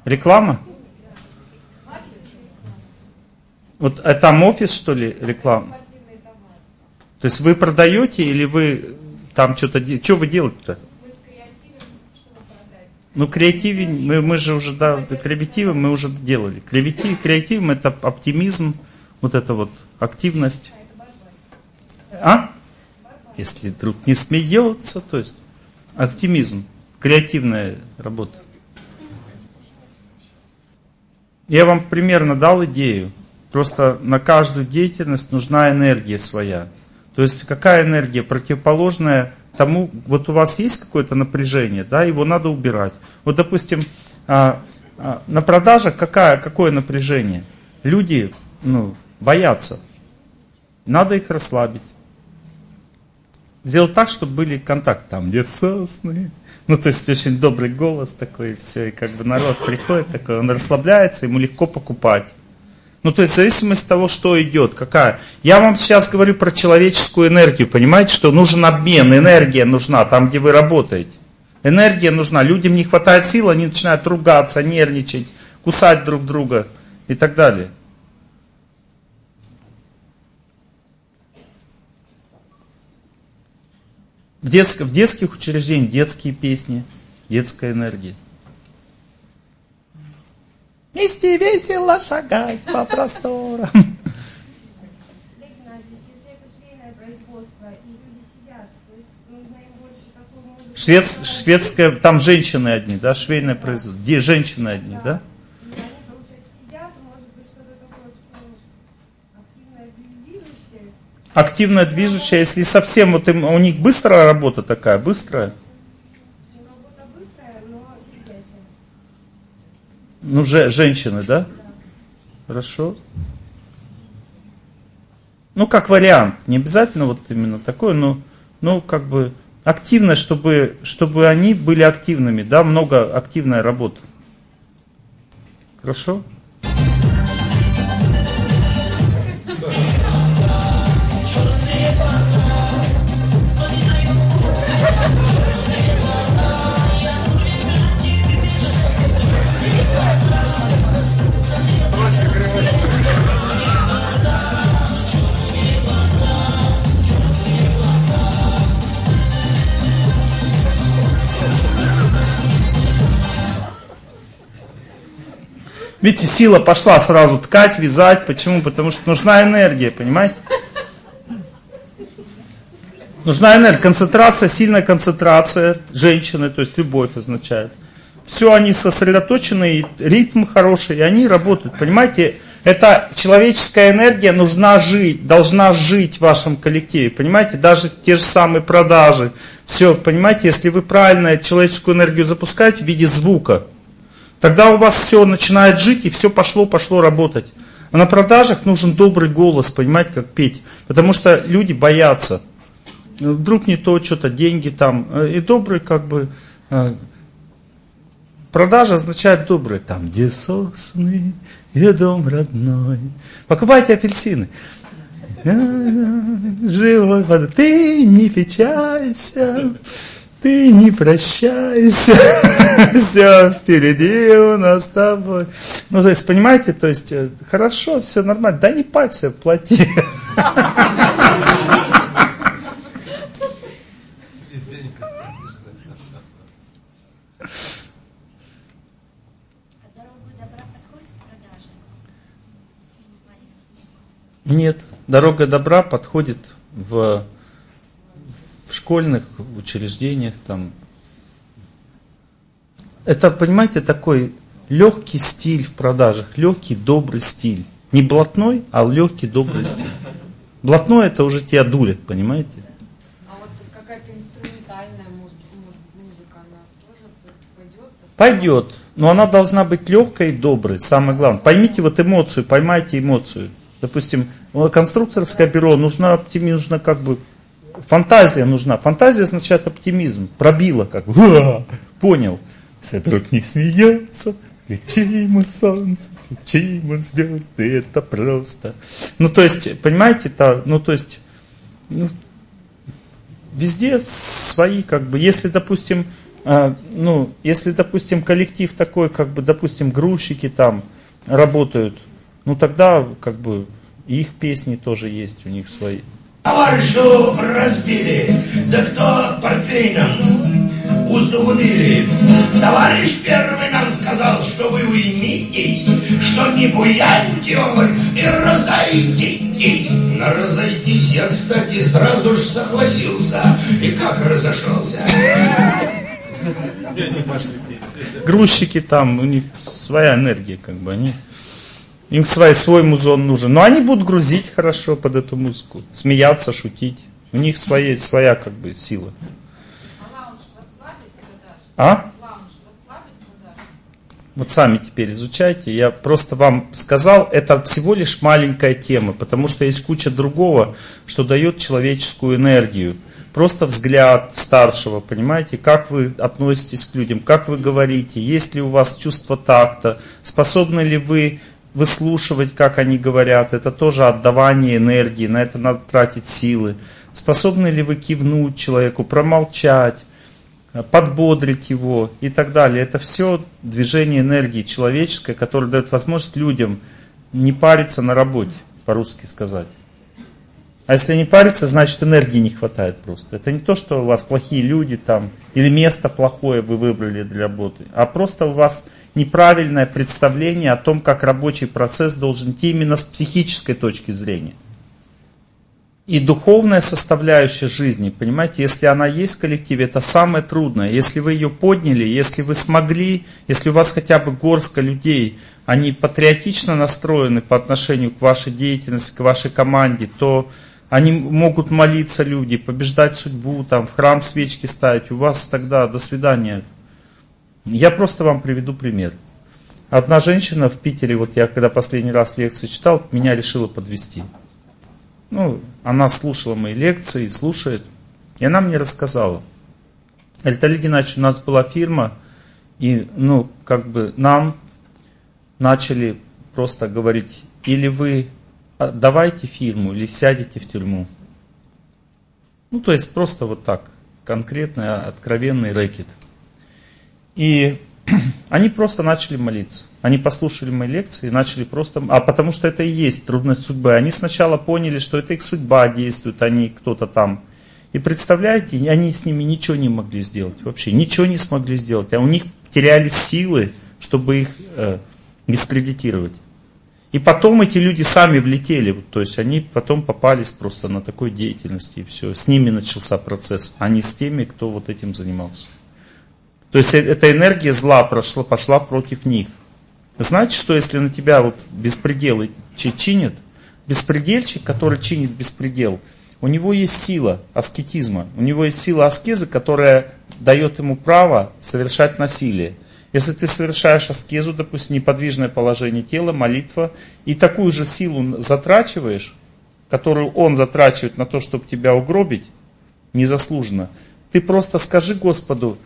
Реклама? Вот это там офис, что ли, реклама? То есть вы продаете или вы там что-то? Что вы делаете-то? Ну, креативе, мы, мы же уже, да, креативы мы уже делали. Креатив, креативом это оптимизм, вот это вот активность. А? Если друг не смеется, то есть оптимизм, креативная работа. Я вам примерно дал идею. Просто на каждую деятельность нужна энергия своя. То есть какая энергия противоположная тому, вот у вас есть какое-то напряжение, да, его надо убирать. Вот, допустим, а, а, на продажах какая, какое напряжение? Люди ну, боятся. Надо их расслабить. Сделать так, чтобы были контакты. Там, где сосны. Ну, то есть очень добрый голос такой, и все. И как бы народ приходит такой, он расслабляется, ему легко покупать. Ну, то есть зависимость от того, что идет, какая. Я вам сейчас говорю про человеческую энергию. Понимаете, что нужен обмен, энергия нужна там, где вы работаете. Энергия нужна. Людям не хватает сил, они начинают ругаться, нервничать, кусать друг друга и так далее. В, детско, в детских учреждениях детские песни, детская энергия. Вместе весело шагать по просторам. Швед, шведская, там женщины одни, да, швейное производство. Где женщины одни, да? Активная движущая, если совсем вот им, у них быстрая работа такая, быстрая. Работа быстрая, но сидячая. Ну, же, женщины, да? Хорошо. Ну, как вариант. Не обязательно вот именно такое, но, ну, как бы активно, чтобы, чтобы они были активными, да, много активная работа. Хорошо? Видите, сила пошла сразу ткать, вязать. Почему? Потому что нужна энергия, понимаете? Нужна энергия, концентрация, сильная концентрация женщины, то есть любовь означает. Все они сосредоточены, и ритм хороший, и они работают. Понимаете, это человеческая энергия нужна жить, должна жить в вашем коллективе. Понимаете, даже те же самые продажи. Все, понимаете, если вы правильно человеческую энергию запускаете в виде звука, Тогда у вас все начинает жить и все пошло, пошло работать. А на продажах нужен добрый голос, понимаете, как петь. Потому что люди боятся. Вдруг не то, что-то, деньги там. И добрый как бы... э, Продажа означает добрый. Там, где сосны и дом родной. Покупайте апельсины. Живой вода. Ты не печалься. Ты не прощайся, [laughs] все впереди у нас с тобой. Ну, то есть, понимаете, то есть, э, хорошо, все нормально, да не парься, плати. Нет, дорога добра подходит в школьных учреждениях, там. Это, понимаете, такой легкий стиль в продажах, легкий, добрый стиль. Не блатной, а легкий, добрый стиль. Блатной это уже тебя дурят, понимаете? А вот какая-то инструментальная музыка, может быть, музыка, она тоже пойдет? Пойдет, но она должна быть легкой и доброй, самое главное. Поймите вот эмоцию, поймайте эмоцию. Допустим, конструкторское бюро нужна оптимизм, нужна как бы фантазия нужна. Фантазия означает оптимизм. Пробила как бы. Понял. Вдруг не смеется, ему солнце, ему звезды, это просто. Ну, то есть, понимаете, это, ну, то есть, ну, везде свои, как бы, если, допустим, а, ну, если, допустим, коллектив такой, как бы, допустим, грузчики там работают, ну, тогда, как бы, их песни тоже есть у них свои. Товарищу разбили, да кто портвейном усугубили. Товарищ первый нам сказал, что вы уймитесь, что не буяньте, он, и разойдитесь. На разойтись я, кстати, сразу же согласился. И как разошелся. грузчики там, у них своя энергия, как бы они. Им свой, свой музон нужен. Но они будут грузить хорошо под эту музыку, смеяться, шутить. У них своя, своя как бы сила. А? Вот сами теперь изучайте. Я просто вам сказал, это всего лишь маленькая тема, потому что есть куча другого, что дает человеческую энергию. Просто взгляд старшего, понимаете, как вы относитесь к людям, как вы говорите, есть ли у вас чувство такта, способны ли вы выслушивать, как они говорят, это тоже отдавание энергии, на это надо тратить силы. Способны ли вы кивнуть человеку, промолчать, подбодрить его и так далее. Это все движение энергии человеческой, которое дает возможность людям не париться на работе, по-русски сказать. А если не париться, значит энергии не хватает просто. Это не то, что у вас плохие люди там, или место плохое вы выбрали для работы, а просто у вас неправильное представление о том, как рабочий процесс должен идти именно с психической точки зрения. И духовная составляющая жизни, понимаете, если она есть в коллективе, это самое трудное. Если вы ее подняли, если вы смогли, если у вас хотя бы горстка людей, они патриотично настроены по отношению к вашей деятельности, к вашей команде, то они могут молиться люди, побеждать судьбу, там, в храм свечки ставить. У вас тогда до свидания. Я просто вам приведу пример. Одна женщина в Питере, вот я когда последний раз лекции читал, меня решила подвести. Ну, она слушала мои лекции, слушает. И она мне рассказала. Говорит, Олег Геннадьевич, у нас была фирма, и, ну, как бы нам начали просто говорить, или вы давайте фирму, или сядете в тюрьму. Ну, то есть просто вот так, конкретный, откровенный рэкет. И [clears throat] они просто начали молиться. Они послушали мои лекции и начали просто... А потому что это и есть трудность судьбы. Они сначала поняли, что это их судьба действует, а не кто-то там. И представляете, они с ними ничего не могли сделать. Вообще ничего не смогли сделать. А у них терялись силы, чтобы их э, дискредитировать. И потом эти люди сами влетели, то есть они потом попались просто на такой деятельности и все. С ними начался процесс, а не с теми, кто вот этим занимался. То есть э, эта энергия зла прошла, пошла против них. Знаете, что если на тебя вот беспределы чинят, беспредельщик, который чинит беспредел, у него есть сила аскетизма, у него есть сила аскезы, которая дает ему право совершать насилие. Если ты совершаешь аскезу, допустим, неподвижное положение тела, молитва, и такую же силу затрачиваешь, которую он затрачивает на то, чтобы тебя угробить, незаслуженно, ты просто скажи Господу,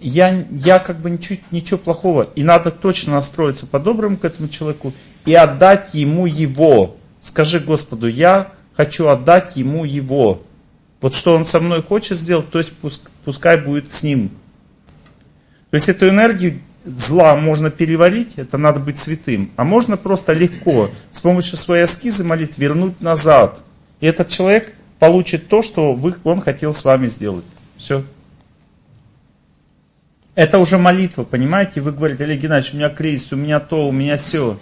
я, я как бы ничего, ничего плохого. И надо точно настроиться по-доброму к этому человеку и отдать ему его. Скажи Господу, я хочу отдать ему его. Вот что он со мной хочет сделать, то есть пускай будет с ним. То есть эту энергию зла можно переварить, это надо быть святым. А можно просто легко с помощью своей аскизы молит вернуть назад. И этот человек получит то, что вы, он хотел с вами сделать. Все. Это уже молитва, понимаете? Вы говорите, Олег Геннадьевич, у меня кризис, у меня то, у меня все.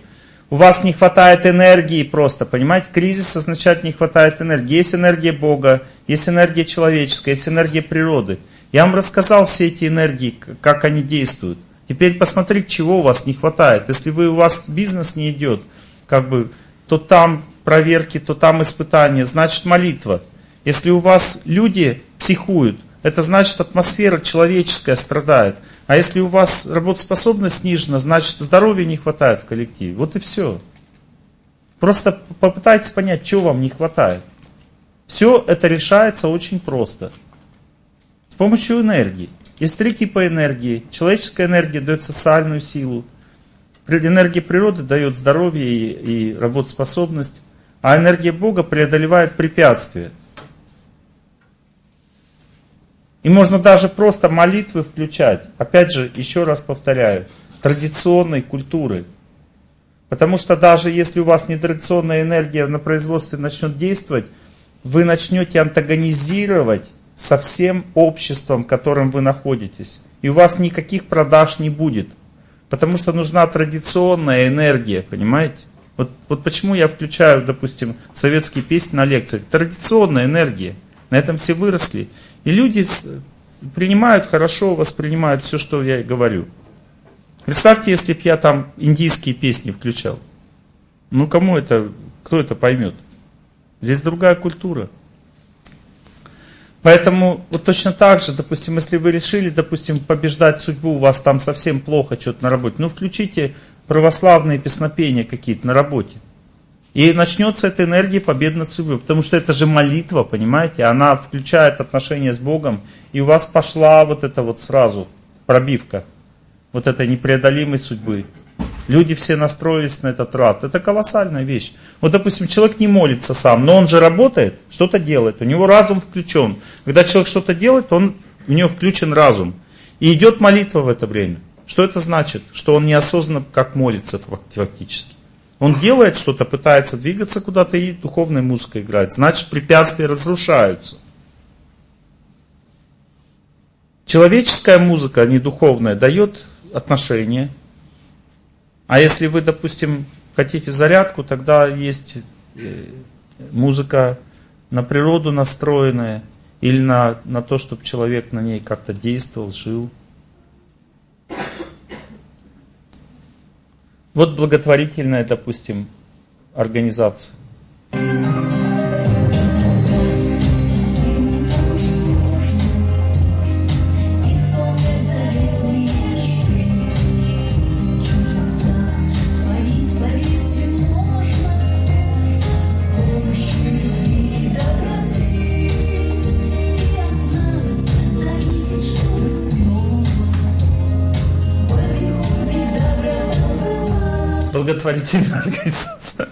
У вас не хватает энергии просто, понимаете? Кризис означает не хватает энергии. Есть энергия Бога, есть энергия человеческая, есть энергия природы. Я вам рассказал все эти энергии, как они действуют. Теперь посмотрите, чего у вас не хватает. Если вы, у вас бизнес не идет, как бы, то там проверки, то там испытания, значит молитва. Если у вас люди психуют, это значит атмосфера человеческая страдает. А если у вас работоспособность снижена, значит здоровья не хватает в коллективе. Вот и все. Просто попытайтесь понять, чего вам не хватает. Все это решается очень просто. С помощью энергии. Есть три типа энергии. Человеческая энергия дает социальную силу. Энергия природы дает здоровье и, и работоспособность. А энергия Бога преодолевает препятствия. И можно даже просто молитвы включать. Опять же, еще раз повторяю, традиционной культуры. Потому что даже если у вас нетрадиционная энергия на производстве начнет действовать, вы начнете антагонизировать со всем обществом, в котором вы находитесь. И у вас никаких продаж не будет. Потому что нужна традиционная энергия, понимаете? Вот, вот почему я включаю, допустим, советские песни на лекциях. Традиционная энергия. На этом все выросли. И люди принимают хорошо, воспринимают все, что я говорю. Представьте, если бы я там индийские песни включал. Ну, кому это, кто это поймет? Здесь другая культура. Поэтому вот точно так же, допустим, если вы решили, допустим, побеждать судьбу, у вас там совсем плохо что-то на работе, ну включите православные песнопения какие-то на работе. И начнется эта энергия победы над судьбой. Потому что это же молитва, понимаете? Она включает отношения с Богом. И у вас пошла вот эта вот сразу пробивка. Вот этой непреодолимой судьбы. Люди все настроились на этот рад. Это колоссальная вещь. Вот, допустим, человек не молится сам, но он же работает, что-то делает. У него разум включен. Когда человек что-то делает, он, у него включен разум. И идет молитва в это время. Что это значит? Что он неосознанно как молится фактически. Он делает что-то, пытается двигаться куда-то и духовная музыка играет. Значит, препятствия разрушаются. Человеческая музыка, а не духовная, дает отношения. А если вы, допустим, хотите зарядку, тогда есть э, музыка на природу настроенная или на, на то, чтобы человек на ней как-то действовал, жил. Вот благотворительная, допустим, организация. Благотворительная организация.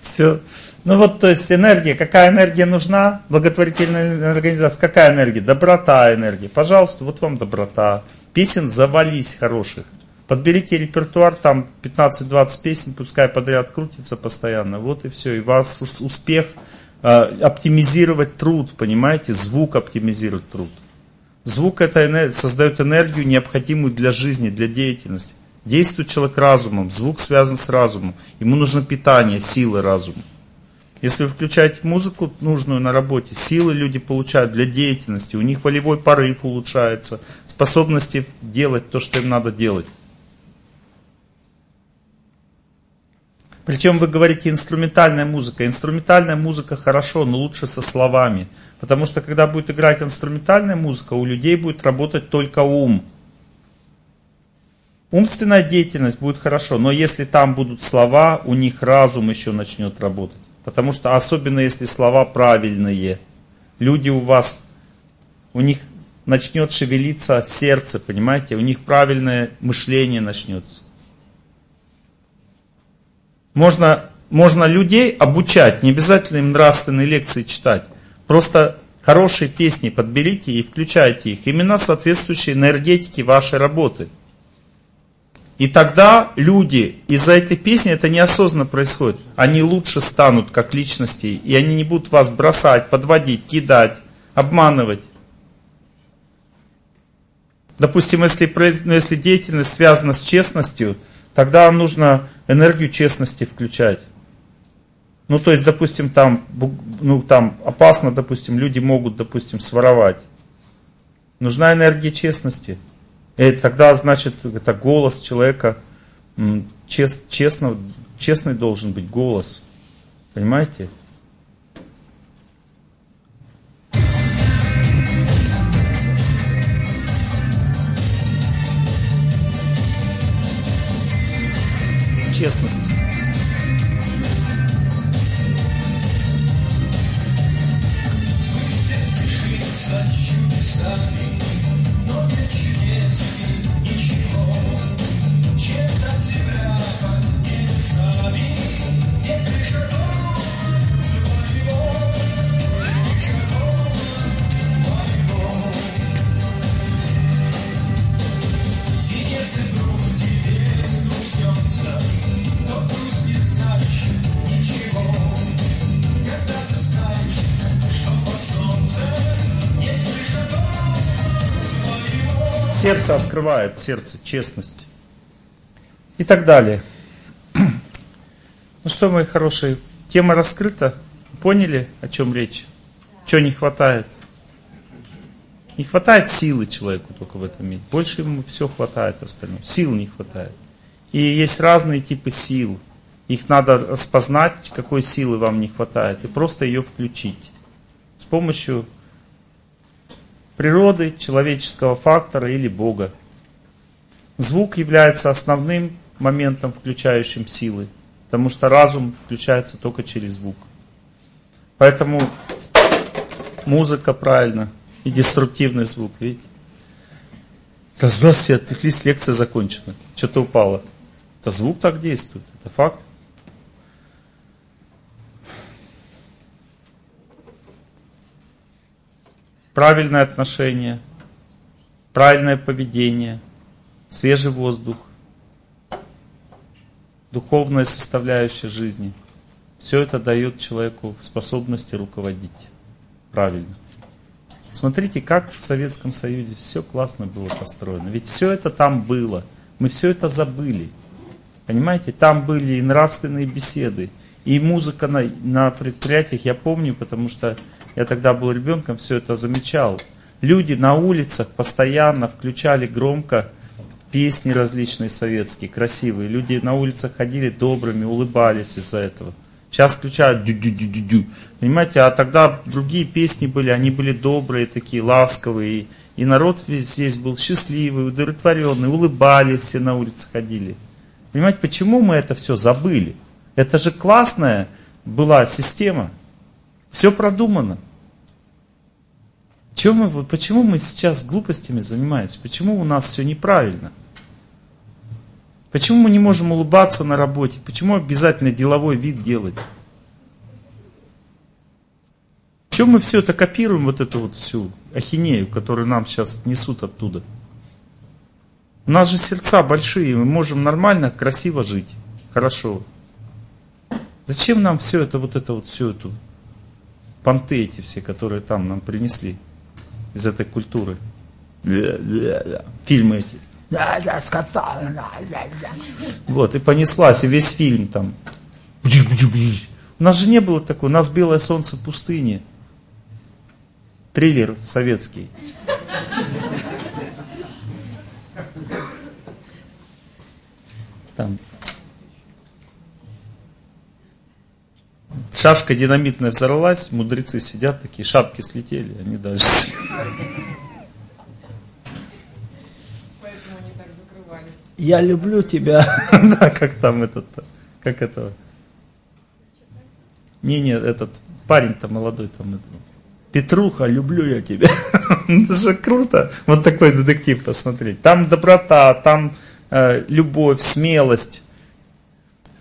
Все. Ну вот, то есть энергия, какая энергия нужна? Благотворительная организация, какая энергия? Доброта энергия. Пожалуйста, вот вам доброта. Песен завались хороших. Подберите репертуар, там 15-20 песен, пускай подряд крутится постоянно. Вот и все. И вас успех э, оптимизировать труд, понимаете? Звук оптимизирует труд. Звук это создает энергию, необходимую для жизни, для деятельности. Действует человек разумом, звук связан с разумом. Ему нужно питание, силы разума. Если вы включаете музыку нужную на работе, силы люди получают для деятельности, у них волевой порыв улучшается, способности делать то, что им надо делать. Причем вы говорите инструментальная музыка. Инструментальная музыка хорошо, но лучше со словами. Потому что когда будет играть инструментальная музыка, у людей будет работать только ум. Умственная деятельность будет хорошо, но если там будут слова, у них разум еще начнет работать. Потому что особенно если слова правильные, люди у вас, у них начнет шевелиться сердце, понимаете, у них правильное мышление начнется. Можно, можно людей обучать, не обязательно им нравственные лекции читать. Просто хорошие песни подберите и включайте их, именно соответствующие энергетике вашей работы – и тогда люди из-за этой песни, это неосознанно происходит, они лучше станут как личности, и они не будут вас бросать, подводить, кидать, обманывать. Допустим, если, ну, если деятельность связана с честностью, тогда нужно энергию честности включать. Ну, то есть, допустим, там, ну, там опасно, допустим, люди могут, допустим, своровать. Нужна энергия честности. И тогда, значит, это голос человека, чест, честно, честный должен быть голос. Понимаете? Честность. Сердце открывает, сердце, честность. И так далее. Ну что, мои хорошие, тема раскрыта. Поняли, о чем речь? Чего не хватает? Не хватает силы человеку только в этом мире. Больше ему все хватает остальное. Сил не хватает. И есть разные типы сил. Их надо распознать, какой силы вам не хватает, и просто ее включить. С помощью природы, человеческого фактора или Бога. Звук является основным моментом, включающим силы, потому что разум включается только через звук. Поэтому музыка правильно и деструктивный звук, видите? Да здравствуйте, отвлеклись, лекция закончена. Что-то упало. Это звук так действует, это факт. Правильное отношение, правильное поведение, свежий воздух. духовная составляющая жизни. Все это дает человеку способности руководить правильно. Смотрите, как в Советском Союзе все классно было построено. Ведь все это там было. Мы все это забыли. Понимаете, там были и нравственные беседы, и музыка на, на предприятиях, я помню, потому что я тогда был ребенком, все это замечал. Люди на улицах постоянно включали громко песни различные советские, красивые. Люди на улицах ходили добрыми, улыбались из-за этого. Сейчас включают дю дю дю дю дю Понимаете, а тогда другие песни были, они были добрые, такие ласковые. И народ здесь был счастливый, удовлетворенный, улыбались, все на улице ходили. Понимаете, почему мы это все забыли? Это же классная была система. Все продумано. Чем мы, почему мы сейчас глупостями занимаемся? Почему у нас все неправильно? Почему мы не можем улыбаться на работе? Почему обязательно деловой вид делать? Чем мы все это копируем, вот эту вот всю ахинею, которую нам сейчас несут оттуда? У нас же сердца большие, мы можем нормально, красиво жить, хорошо. Зачем нам все это, вот это вот, всю эту понты эти все, которые там нам принесли? Из этой культуры. Фильмы эти. Вот, и понеслась, и весь фильм там. У нас же не было такого, у нас белое солнце пустыни. Триллер советский. Там шашка динамитная взорвалась, мудрецы сидят такие, шапки слетели, они дальше. Поэтому они так закрывались. Я люблю тебя. [laughs] да, как там этот, как это. Не, не, этот парень-то молодой там. Петруха, люблю я тебя. [laughs] Это же круто. Вот такой детектив посмотреть. Там доброта, там э, любовь, смелость.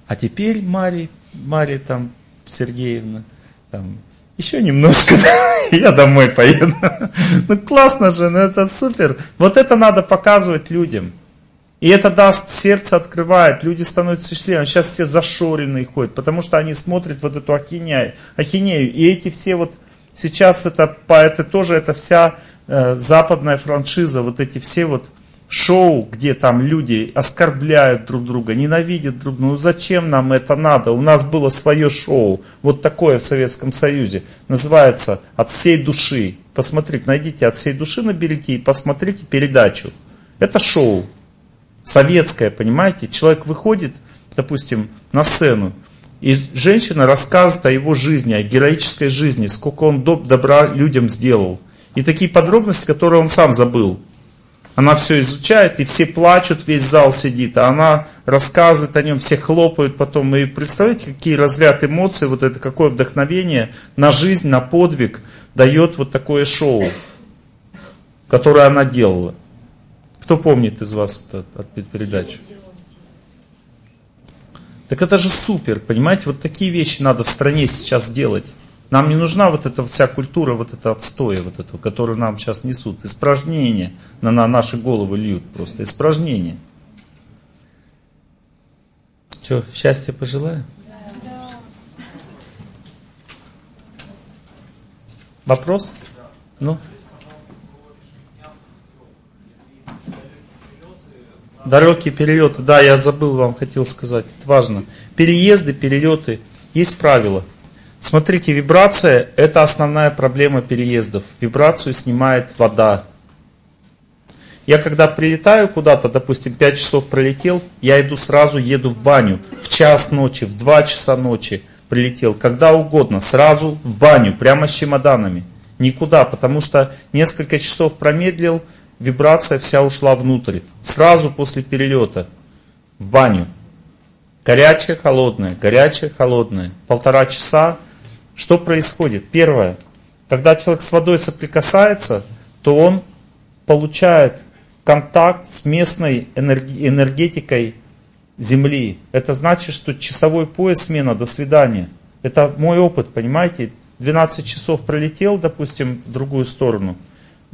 А теперь Мари, Мари там Сергеевна, там, еще немножко, [laughs] я домой поеду. Ну классно же, ну это супер. Вот это надо показывать людям. И это даст, сердце открывает, люди становятся счастливыми. Сейчас все зашоренные ходят, потому что они смотрят вот эту ахинею. ахинею. И эти все вот, сейчас это, это тоже, это вся э, западная франшиза, вот эти все вот шоу, где там люди оскорбляют друг друга, ненавидят друг друга. Ну зачем нам это надо? У нас было свое шоу, вот такое в Советском Союзе. Называется «От всей души». Посмотрите, найдите «От всей души», наберите и посмотрите передачу. Это шоу. Советское, понимаете? Человек выходит, допустим, на сцену, и женщина рассказывает о его жизни, о героической жизни, сколько он добра людям сделал. И такие подробности, которые он сам забыл. Она все изучает, и все плачут, весь зал сидит, а она рассказывает о нем, все хлопают потом. И представляете, какие разряд эмоций, вот это какое вдохновение на жизнь, на подвиг дает вот такое шоу, которое она делала. Кто помнит из вас это, от передачи? Так это же супер, понимаете, вот такие вещи надо в стране сейчас делать. Нам не нужна вот эта вся культура, вот эта отстоя, вот этого, которую нам сейчас несут. Испражнения на, на наши головы льют просто. Испражнения. Что, счастья пожелаю? Вопрос? Ну? Далекие перелеты, да, я забыл вам, хотел сказать, это важно. Переезды, перелеты, есть правила – Смотрите, вибрация – это основная проблема переездов. Вибрацию снимает вода. Я когда прилетаю куда-то, допустим, 5 часов пролетел, я иду сразу, еду в баню. В час ночи, в 2 часа ночи прилетел, когда угодно, сразу в баню, прямо с чемоданами. Никуда, потому что несколько часов промедлил, вибрация вся ушла внутрь. Сразу после перелета в баню. Горячая, холодная, горячая, холодная. Полтора часа что происходит? Первое, когда человек с водой соприкасается, то он получает контакт с местной энергетикой Земли. Это значит, что часовой пояс смена, до свидания. Это мой опыт, понимаете? 12 часов пролетел, допустим, в другую сторону.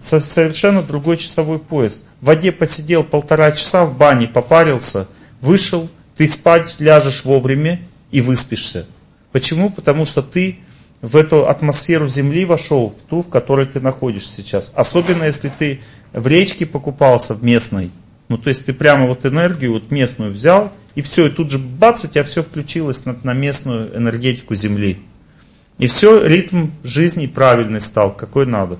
Совершенно другой часовой пояс. В воде посидел полтора часа в бане, попарился, вышел, Ты спать ляжешь вовремя и выспишься. Почему? Потому что ты в эту атмосферу Земли вошел, в ту, в которой ты находишься сейчас. Особенно если ты в речке покупался, в местной. Ну, то есть ты прямо вот энергию вот местную взял, и все, и тут же бац, у тебя все включилось на, на местную энергетику Земли. И все, ритм жизни правильный стал, какой надо.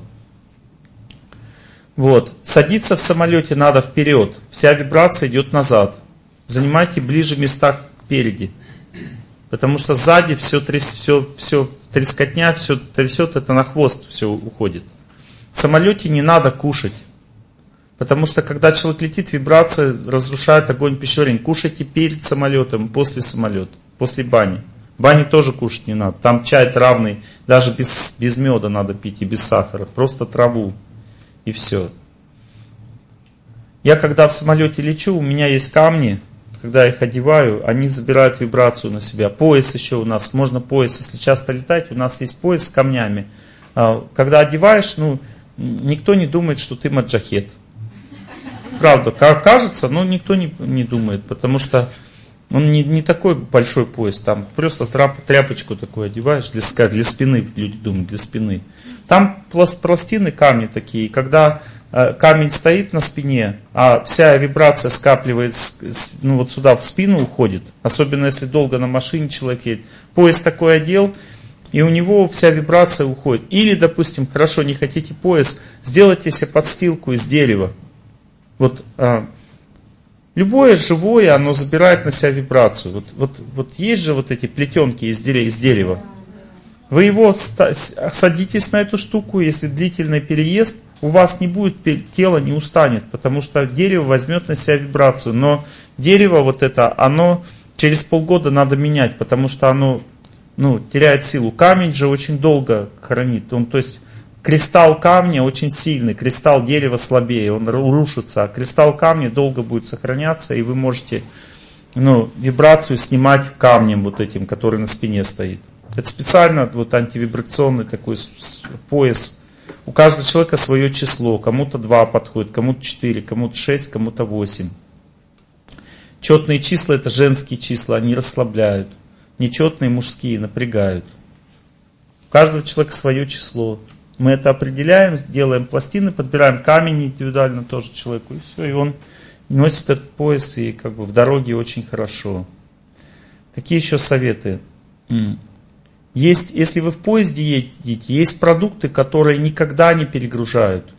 Вот. Садиться в самолете надо вперед. Вся вибрация идет назад. Занимайте ближе места впереди. Потому что сзади все, тряс, все, все трескотня, все трясет, это на хвост все уходит. В самолете не надо кушать. Потому что когда человек летит, вибрация разрушает огонь пищеварения. Кушайте перед самолетом, после самолета, после бани. Бани тоже кушать не надо. Там чай травный, даже без, без меда надо пить и без сахара. Просто траву. И все. Я когда в самолете лечу, у меня есть камни, когда их одеваю, они забирают вибрацию на себя. Пояс еще у нас, можно пояс, если часто летать, у нас есть пояс с камнями. А, когда одеваешь, ну, никто не думает, что ты маджахет. Правда, кажется, но никто не, не думает, потому что он не, не такой большой пояс, там просто тряп, тряпочку такую одеваешь для, для спины, люди думают, для спины. Там пластины, камни такие, когда камень стоит на спине, а вся вибрация скапливается, ну вот сюда в спину уходит, особенно если долго на машине человек едет. Пояс такой одел, и у него вся вибрация уходит. Или, допустим, хорошо, не хотите пояс, сделайте себе подстилку из дерева. Вот а, любое живое, оно забирает на себя вибрацию. Вот, вот, вот есть же вот эти плетенки из. Из дерева. Вы его садитесь на эту штуку, если длительный переезд, у вас не будет, тело не устанет, потому что дерево возьмет на себя вибрацию. Но дерево вот это, оно через полгода надо менять, потому что оно ну, теряет силу. Камень же очень долго хранит. Он, то есть кристалл камня очень сильный, кристалл дерева слабее, он рушится, а кристалл камня долго будет сохраняться, и вы можете ну, вибрацию снимать камнем вот этим, который на спине стоит. Это специально вот антивибрационный такой пояс. У каждого человека свое число. Кому-то 2 подходит, кому-то 4, кому-то 6, кому-то 8. Четные числа это женские числа, они расслабляют. Нечетные мужские напрягают. У каждого человека свое число. Мы это определяем, делаем пластины, подбираем камень индивидуально тоже человеку, и все, и он носит этот пояс, и как бы в дороге очень хорошо. Какие еще советы? Есть, если вы в поезде едете, есть продукты, которые никогда не перегружают.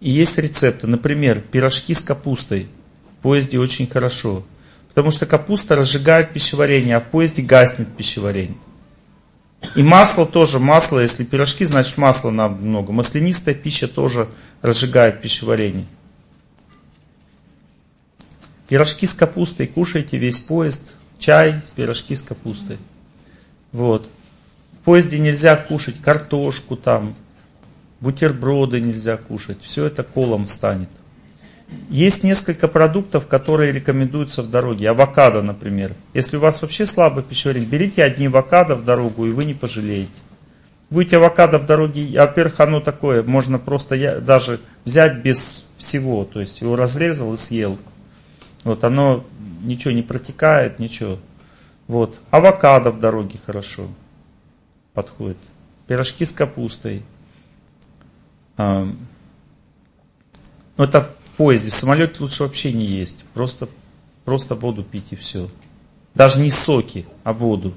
И есть рецепты. Например, пирожки с капустой. В поезде очень хорошо. Потому что капуста разжигает пищеварение, а в поезде гаснет пищеварение. И масло тоже, масло, если пирожки, значит масла надо много. Маслянистая пища тоже разжигает пищеварение. Пирожки с капустой кушайте весь поезд, чай, пирожки с капустой. Вот. Поезде нельзя кушать картошку там, бутерброды нельзя кушать. Все это колом станет. Есть несколько продуктов, которые рекомендуются в дороге. Авокадо, например. Если у вас вообще слабый пищеварение, берите одни авокадо в дорогу, и вы не пожалеете. Будете авокадо в дороге, во-первых, оно такое, можно просто даже взять без всего. То есть его разрезал и съел. Вот оно ничего не протекает, ничего. Вот. Авокадо в дороге хорошо подходит. Пирожки с капустой. А, ну, это в поезде, в самолете лучше вообще не есть. Просто, просто воду пить и все. Даже не соки, а воду.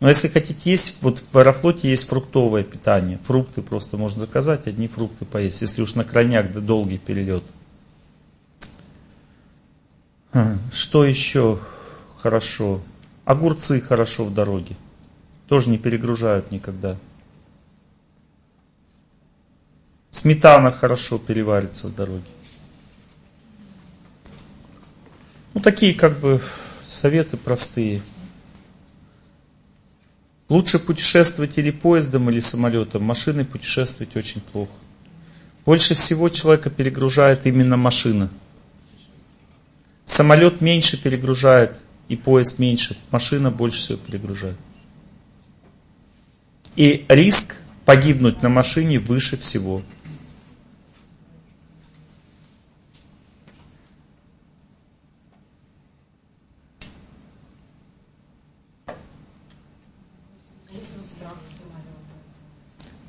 Но если хотите есть, вот в Аэрофлоте есть фруктовое питание. Фрукты просто можно заказать, одни фрукты поесть, если уж на крайняк да долгий перелет. Что еще хорошо? Огурцы хорошо в дороге. Тоже не перегружают никогда. Сметана хорошо переварится в дороге. Ну, такие как бы советы простые. Лучше путешествовать или поездом, или самолетом. Машиной путешествовать очень плохо. Больше всего человека перегружает именно машина. Самолет меньше перегружает, и поезд меньше. Машина больше всего перегружает. И риск погибнуть на машине выше всего.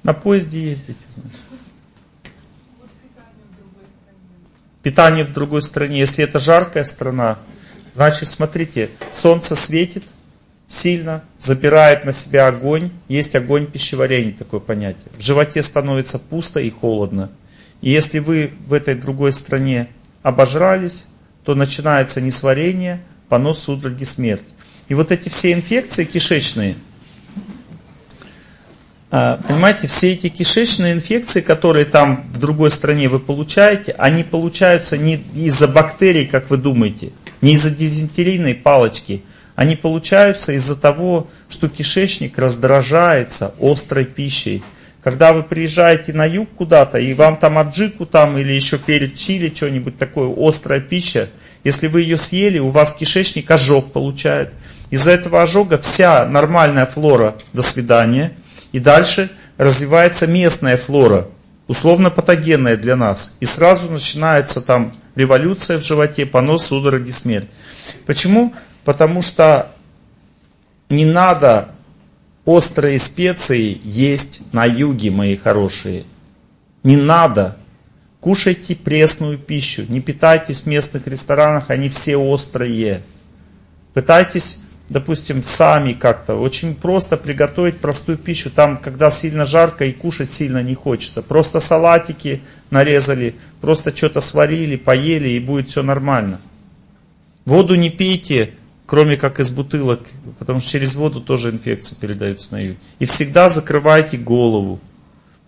На поезде ездите, значит. Питание в другой стране. Если это жаркая страна, значит, смотрите, солнце светит, сильно, забирает на себя огонь. Есть огонь пищеварения, такое понятие. В животе становится пусто и холодно. И если вы в этой другой стране обожрались, то начинается несварение, понос, судороги, смерть. И вот эти все инфекции кишечные – а, понимаете, все эти кишечные инфекции, которые там в другой стране вы получаете, они получаются не из-за бактерий, как вы думаете, не из-за дизентерийной палочки. Они получаются из-за того, что кишечник раздражается острой пищей. Когда вы приезжаете на юг куда-то, и вам там аджику там или еще перед чили что-нибудь такое, острая пища, если вы ее съели, у вас кишечник ожог получает. Из-за этого ожога вся нормальная флора, до свидания – и дальше развивается местная флора, условно патогенная для нас. И сразу начинается там революция в животе, понос, судороги, смерть. Почему? Потому что не надо острые специи есть на юге, мои хорошие. Не надо. Кушайте пресную пищу. Не питайтесь в местных ресторанах, они все острые. Пытайтесь допустим, сами как-то. Очень просто приготовить простую пищу. Там, когда сильно жарко и кушать сильно не хочется. Просто салатики нарезали, просто что-то сварили, поели и будет все нормально. Воду не пейте, кроме как из бутылок, потому что через воду тоже инфекции передаются на юг. И всегда закрывайте голову.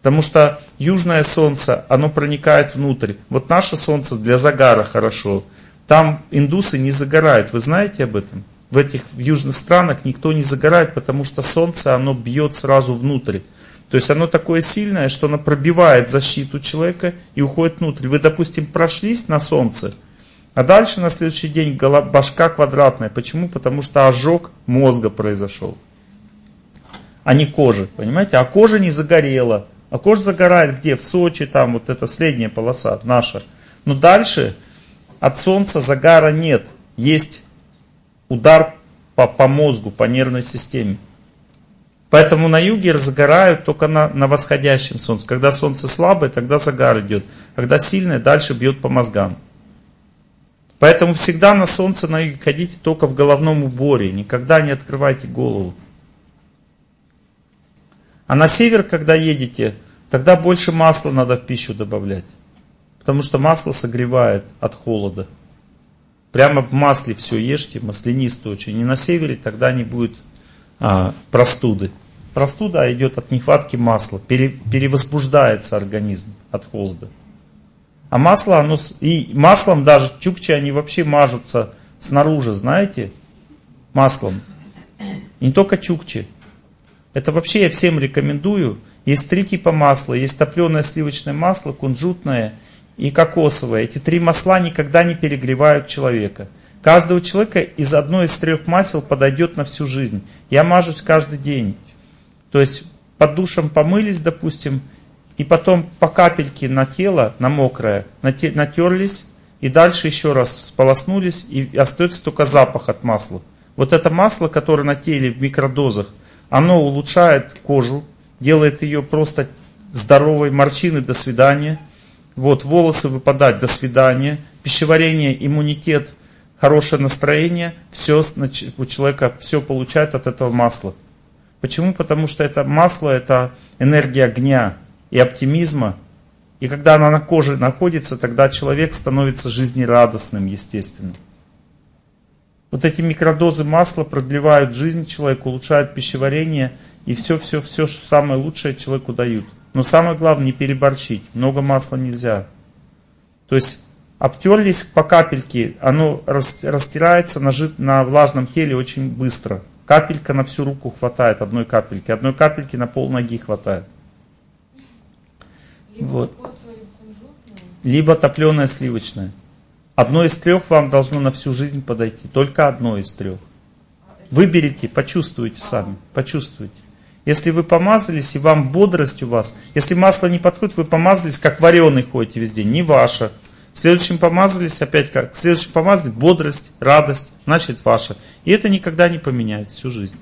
Потому что южное солнце, оно проникает внутрь. Вот наше солнце для загара хорошо. Там индусы не загорают. Вы знаете об этом? в этих в южных странах никто не загорает, потому что солнце, оно бьет сразу внутрь. То есть оно такое сильное, что оно пробивает защиту человека и уходит внутрь. Вы, допустим, прошлись на солнце, а дальше на следующий день башка квадратная. Почему? Потому что ожог мозга произошел, а не кожи. Понимаете? А кожа не загорела. А кожа загорает где? В Сочи, там вот эта средняя полоса наша. Но дальше от солнца загара нет. Есть удар по, по мозгу, по нервной системе. Поэтому на юге разгорают только на, на восходящем солнце. Когда солнце слабое, тогда загар идет. Когда сильное, дальше бьет по мозгам. Поэтому всегда на солнце на юге ходите только в головном уборе. Никогда не открывайте голову. А на север, когда едете, тогда больше масла надо в пищу добавлять. Потому что масло согревает от холода. Прямо в масле все ешьте, маслянистую очень. Не на севере, тогда не будет а, простуды. Простуда идет от нехватки масла, пере, перевозбуждается организм от холода. А масло, оно, и маслом даже чукчи, они вообще мажутся снаружи, знаете, маслом. Не только чукчи. Это вообще я всем рекомендую. Есть три типа масла. Есть топленое сливочное масло, кунжутное и кокосовое. Эти три масла никогда не перегревают человека. Каждого человека из одной из трех масел подойдет на всю жизнь. Я мажусь каждый день. То есть под душем помылись, допустим, и потом по капельке на тело, на мокрое, натерлись, и дальше еще раз сполоснулись, и остается только запах от масла. Вот это масло, которое на теле в микродозах, оно улучшает кожу, делает ее просто здоровой, морщины до свидания – вот, волосы выпадать, до свидания. Пищеварение, иммунитет, хорошее настроение. Все у человека все получает от этого масла. Почему? Потому что это масло, это энергия огня и оптимизма. И когда она на коже находится, тогда человек становится жизнерадостным, естественно. Вот эти микродозы масла продлевают жизнь человека, улучшают пищеварение и все-все-все, что самое лучшее человеку дают. Но самое главное не переборчить. Много масла нельзя. То есть обтерлись по капельке, оно растирается на, жид, на влажном теле очень быстро. Капелька на всю руку хватает, одной капельки. Одной капельки на пол ноги хватает. Вот. Либо топленое сливочное. Одно из трех вам должно на всю жизнь подойти. Только одно из трех. Выберите, почувствуйте сами. Почувствуйте. Если вы помазались, и вам бодрость у вас, если масло не подходит, вы помазались, как вареный ходите везде, не ваше. В следующем помазались, опять как, в следующем помазали, бодрость, радость, значит ваша. И это никогда не поменяется всю жизнь.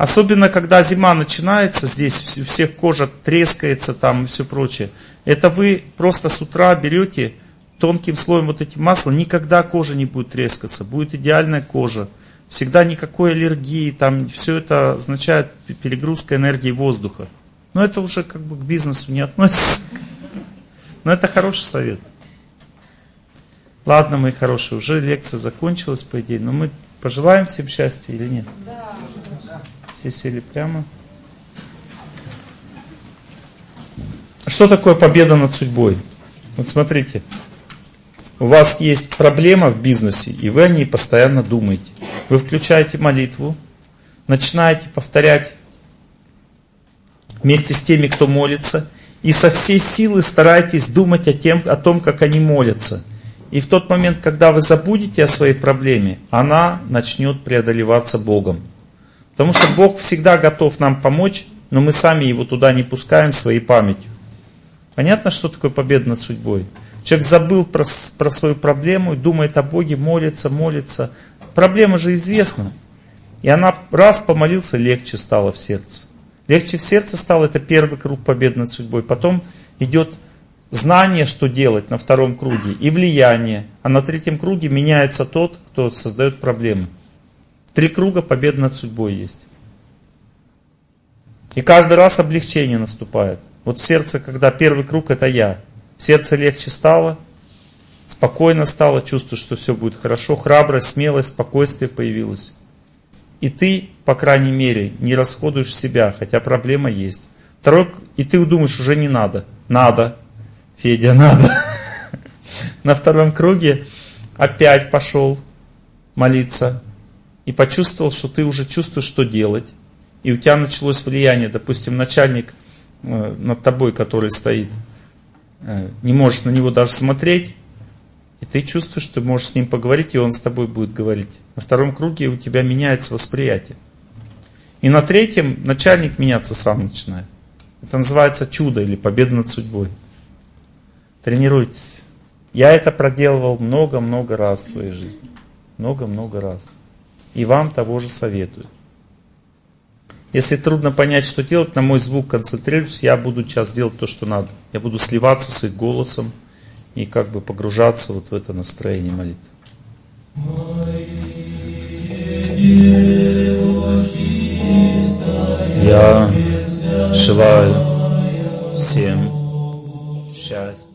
Особенно, когда зима начинается, здесь у всех кожа трескается там и все прочее. Это вы просто с утра берете тонким слоем вот эти масла, никогда кожа не будет трескаться, будет идеальная кожа. Всегда никакой аллергии, там все это означает перегрузка энергии воздуха. Но это уже как бы к бизнесу не относится. Но это хороший совет. Ладно, мои хорошие, уже лекция закончилась, по идее, но мы пожелаем всем счастья или нет? Да. Все сели прямо. Что такое победа над судьбой? Вот смотрите, у вас есть проблема в бизнесе, и вы о ней постоянно думаете. Вы включаете молитву, начинаете повторять вместе с теми, кто молится, и со всей силы старайтесь думать о, тем, о том, как они молятся. И в тот момент, когда вы забудете о своей проблеме, она начнет преодолеваться Богом. Потому что Бог всегда готов нам помочь, но мы сами его туда не пускаем своей памятью. Понятно, что такое победа над судьбой? Человек забыл про, про свою проблему думает о Боге, молится, молится. Проблема же известна. И она раз помолился, легче стало в сердце. Легче в сердце стало, это первый круг победы над судьбой. Потом идет знание, что делать на втором круге, и влияние. А на третьем круге меняется тот, кто создает проблемы. Три круга победы над судьбой есть. И каждый раз облегчение наступает. Вот сердце, когда первый круг это я. Сердце легче стало, спокойно стало, чувствую, что все будет хорошо, храбрость, смелость, спокойствие появилось. И ты, по крайней мере, не расходуешь себя, хотя проблема есть. Второй, и ты думаешь, уже не надо. Надо. Федя, надо. [laughs] На втором круге опять пошел молиться и почувствовал, что ты уже чувствуешь, что делать, и у тебя началось влияние, допустим, начальник э, над тобой, который стоит, э, не можешь на него даже смотреть, и ты чувствуешь, что можешь с ним поговорить, и он с тобой будет говорить. На втором круге у тебя меняется восприятие. И на третьем начальник меняться сам начинает. Это называется чудо или победа над судьбой. Тренируйтесь. Я это проделывал много-много раз в своей жизни. Много-много раз. И вам того же советую. Если трудно понять, что делать, на мой звук концентрируюсь, я буду сейчас делать то, что надо. Я буду сливаться с их голосом и как бы погружаться вот в это настроение молитвы. Я желаю всем счастья.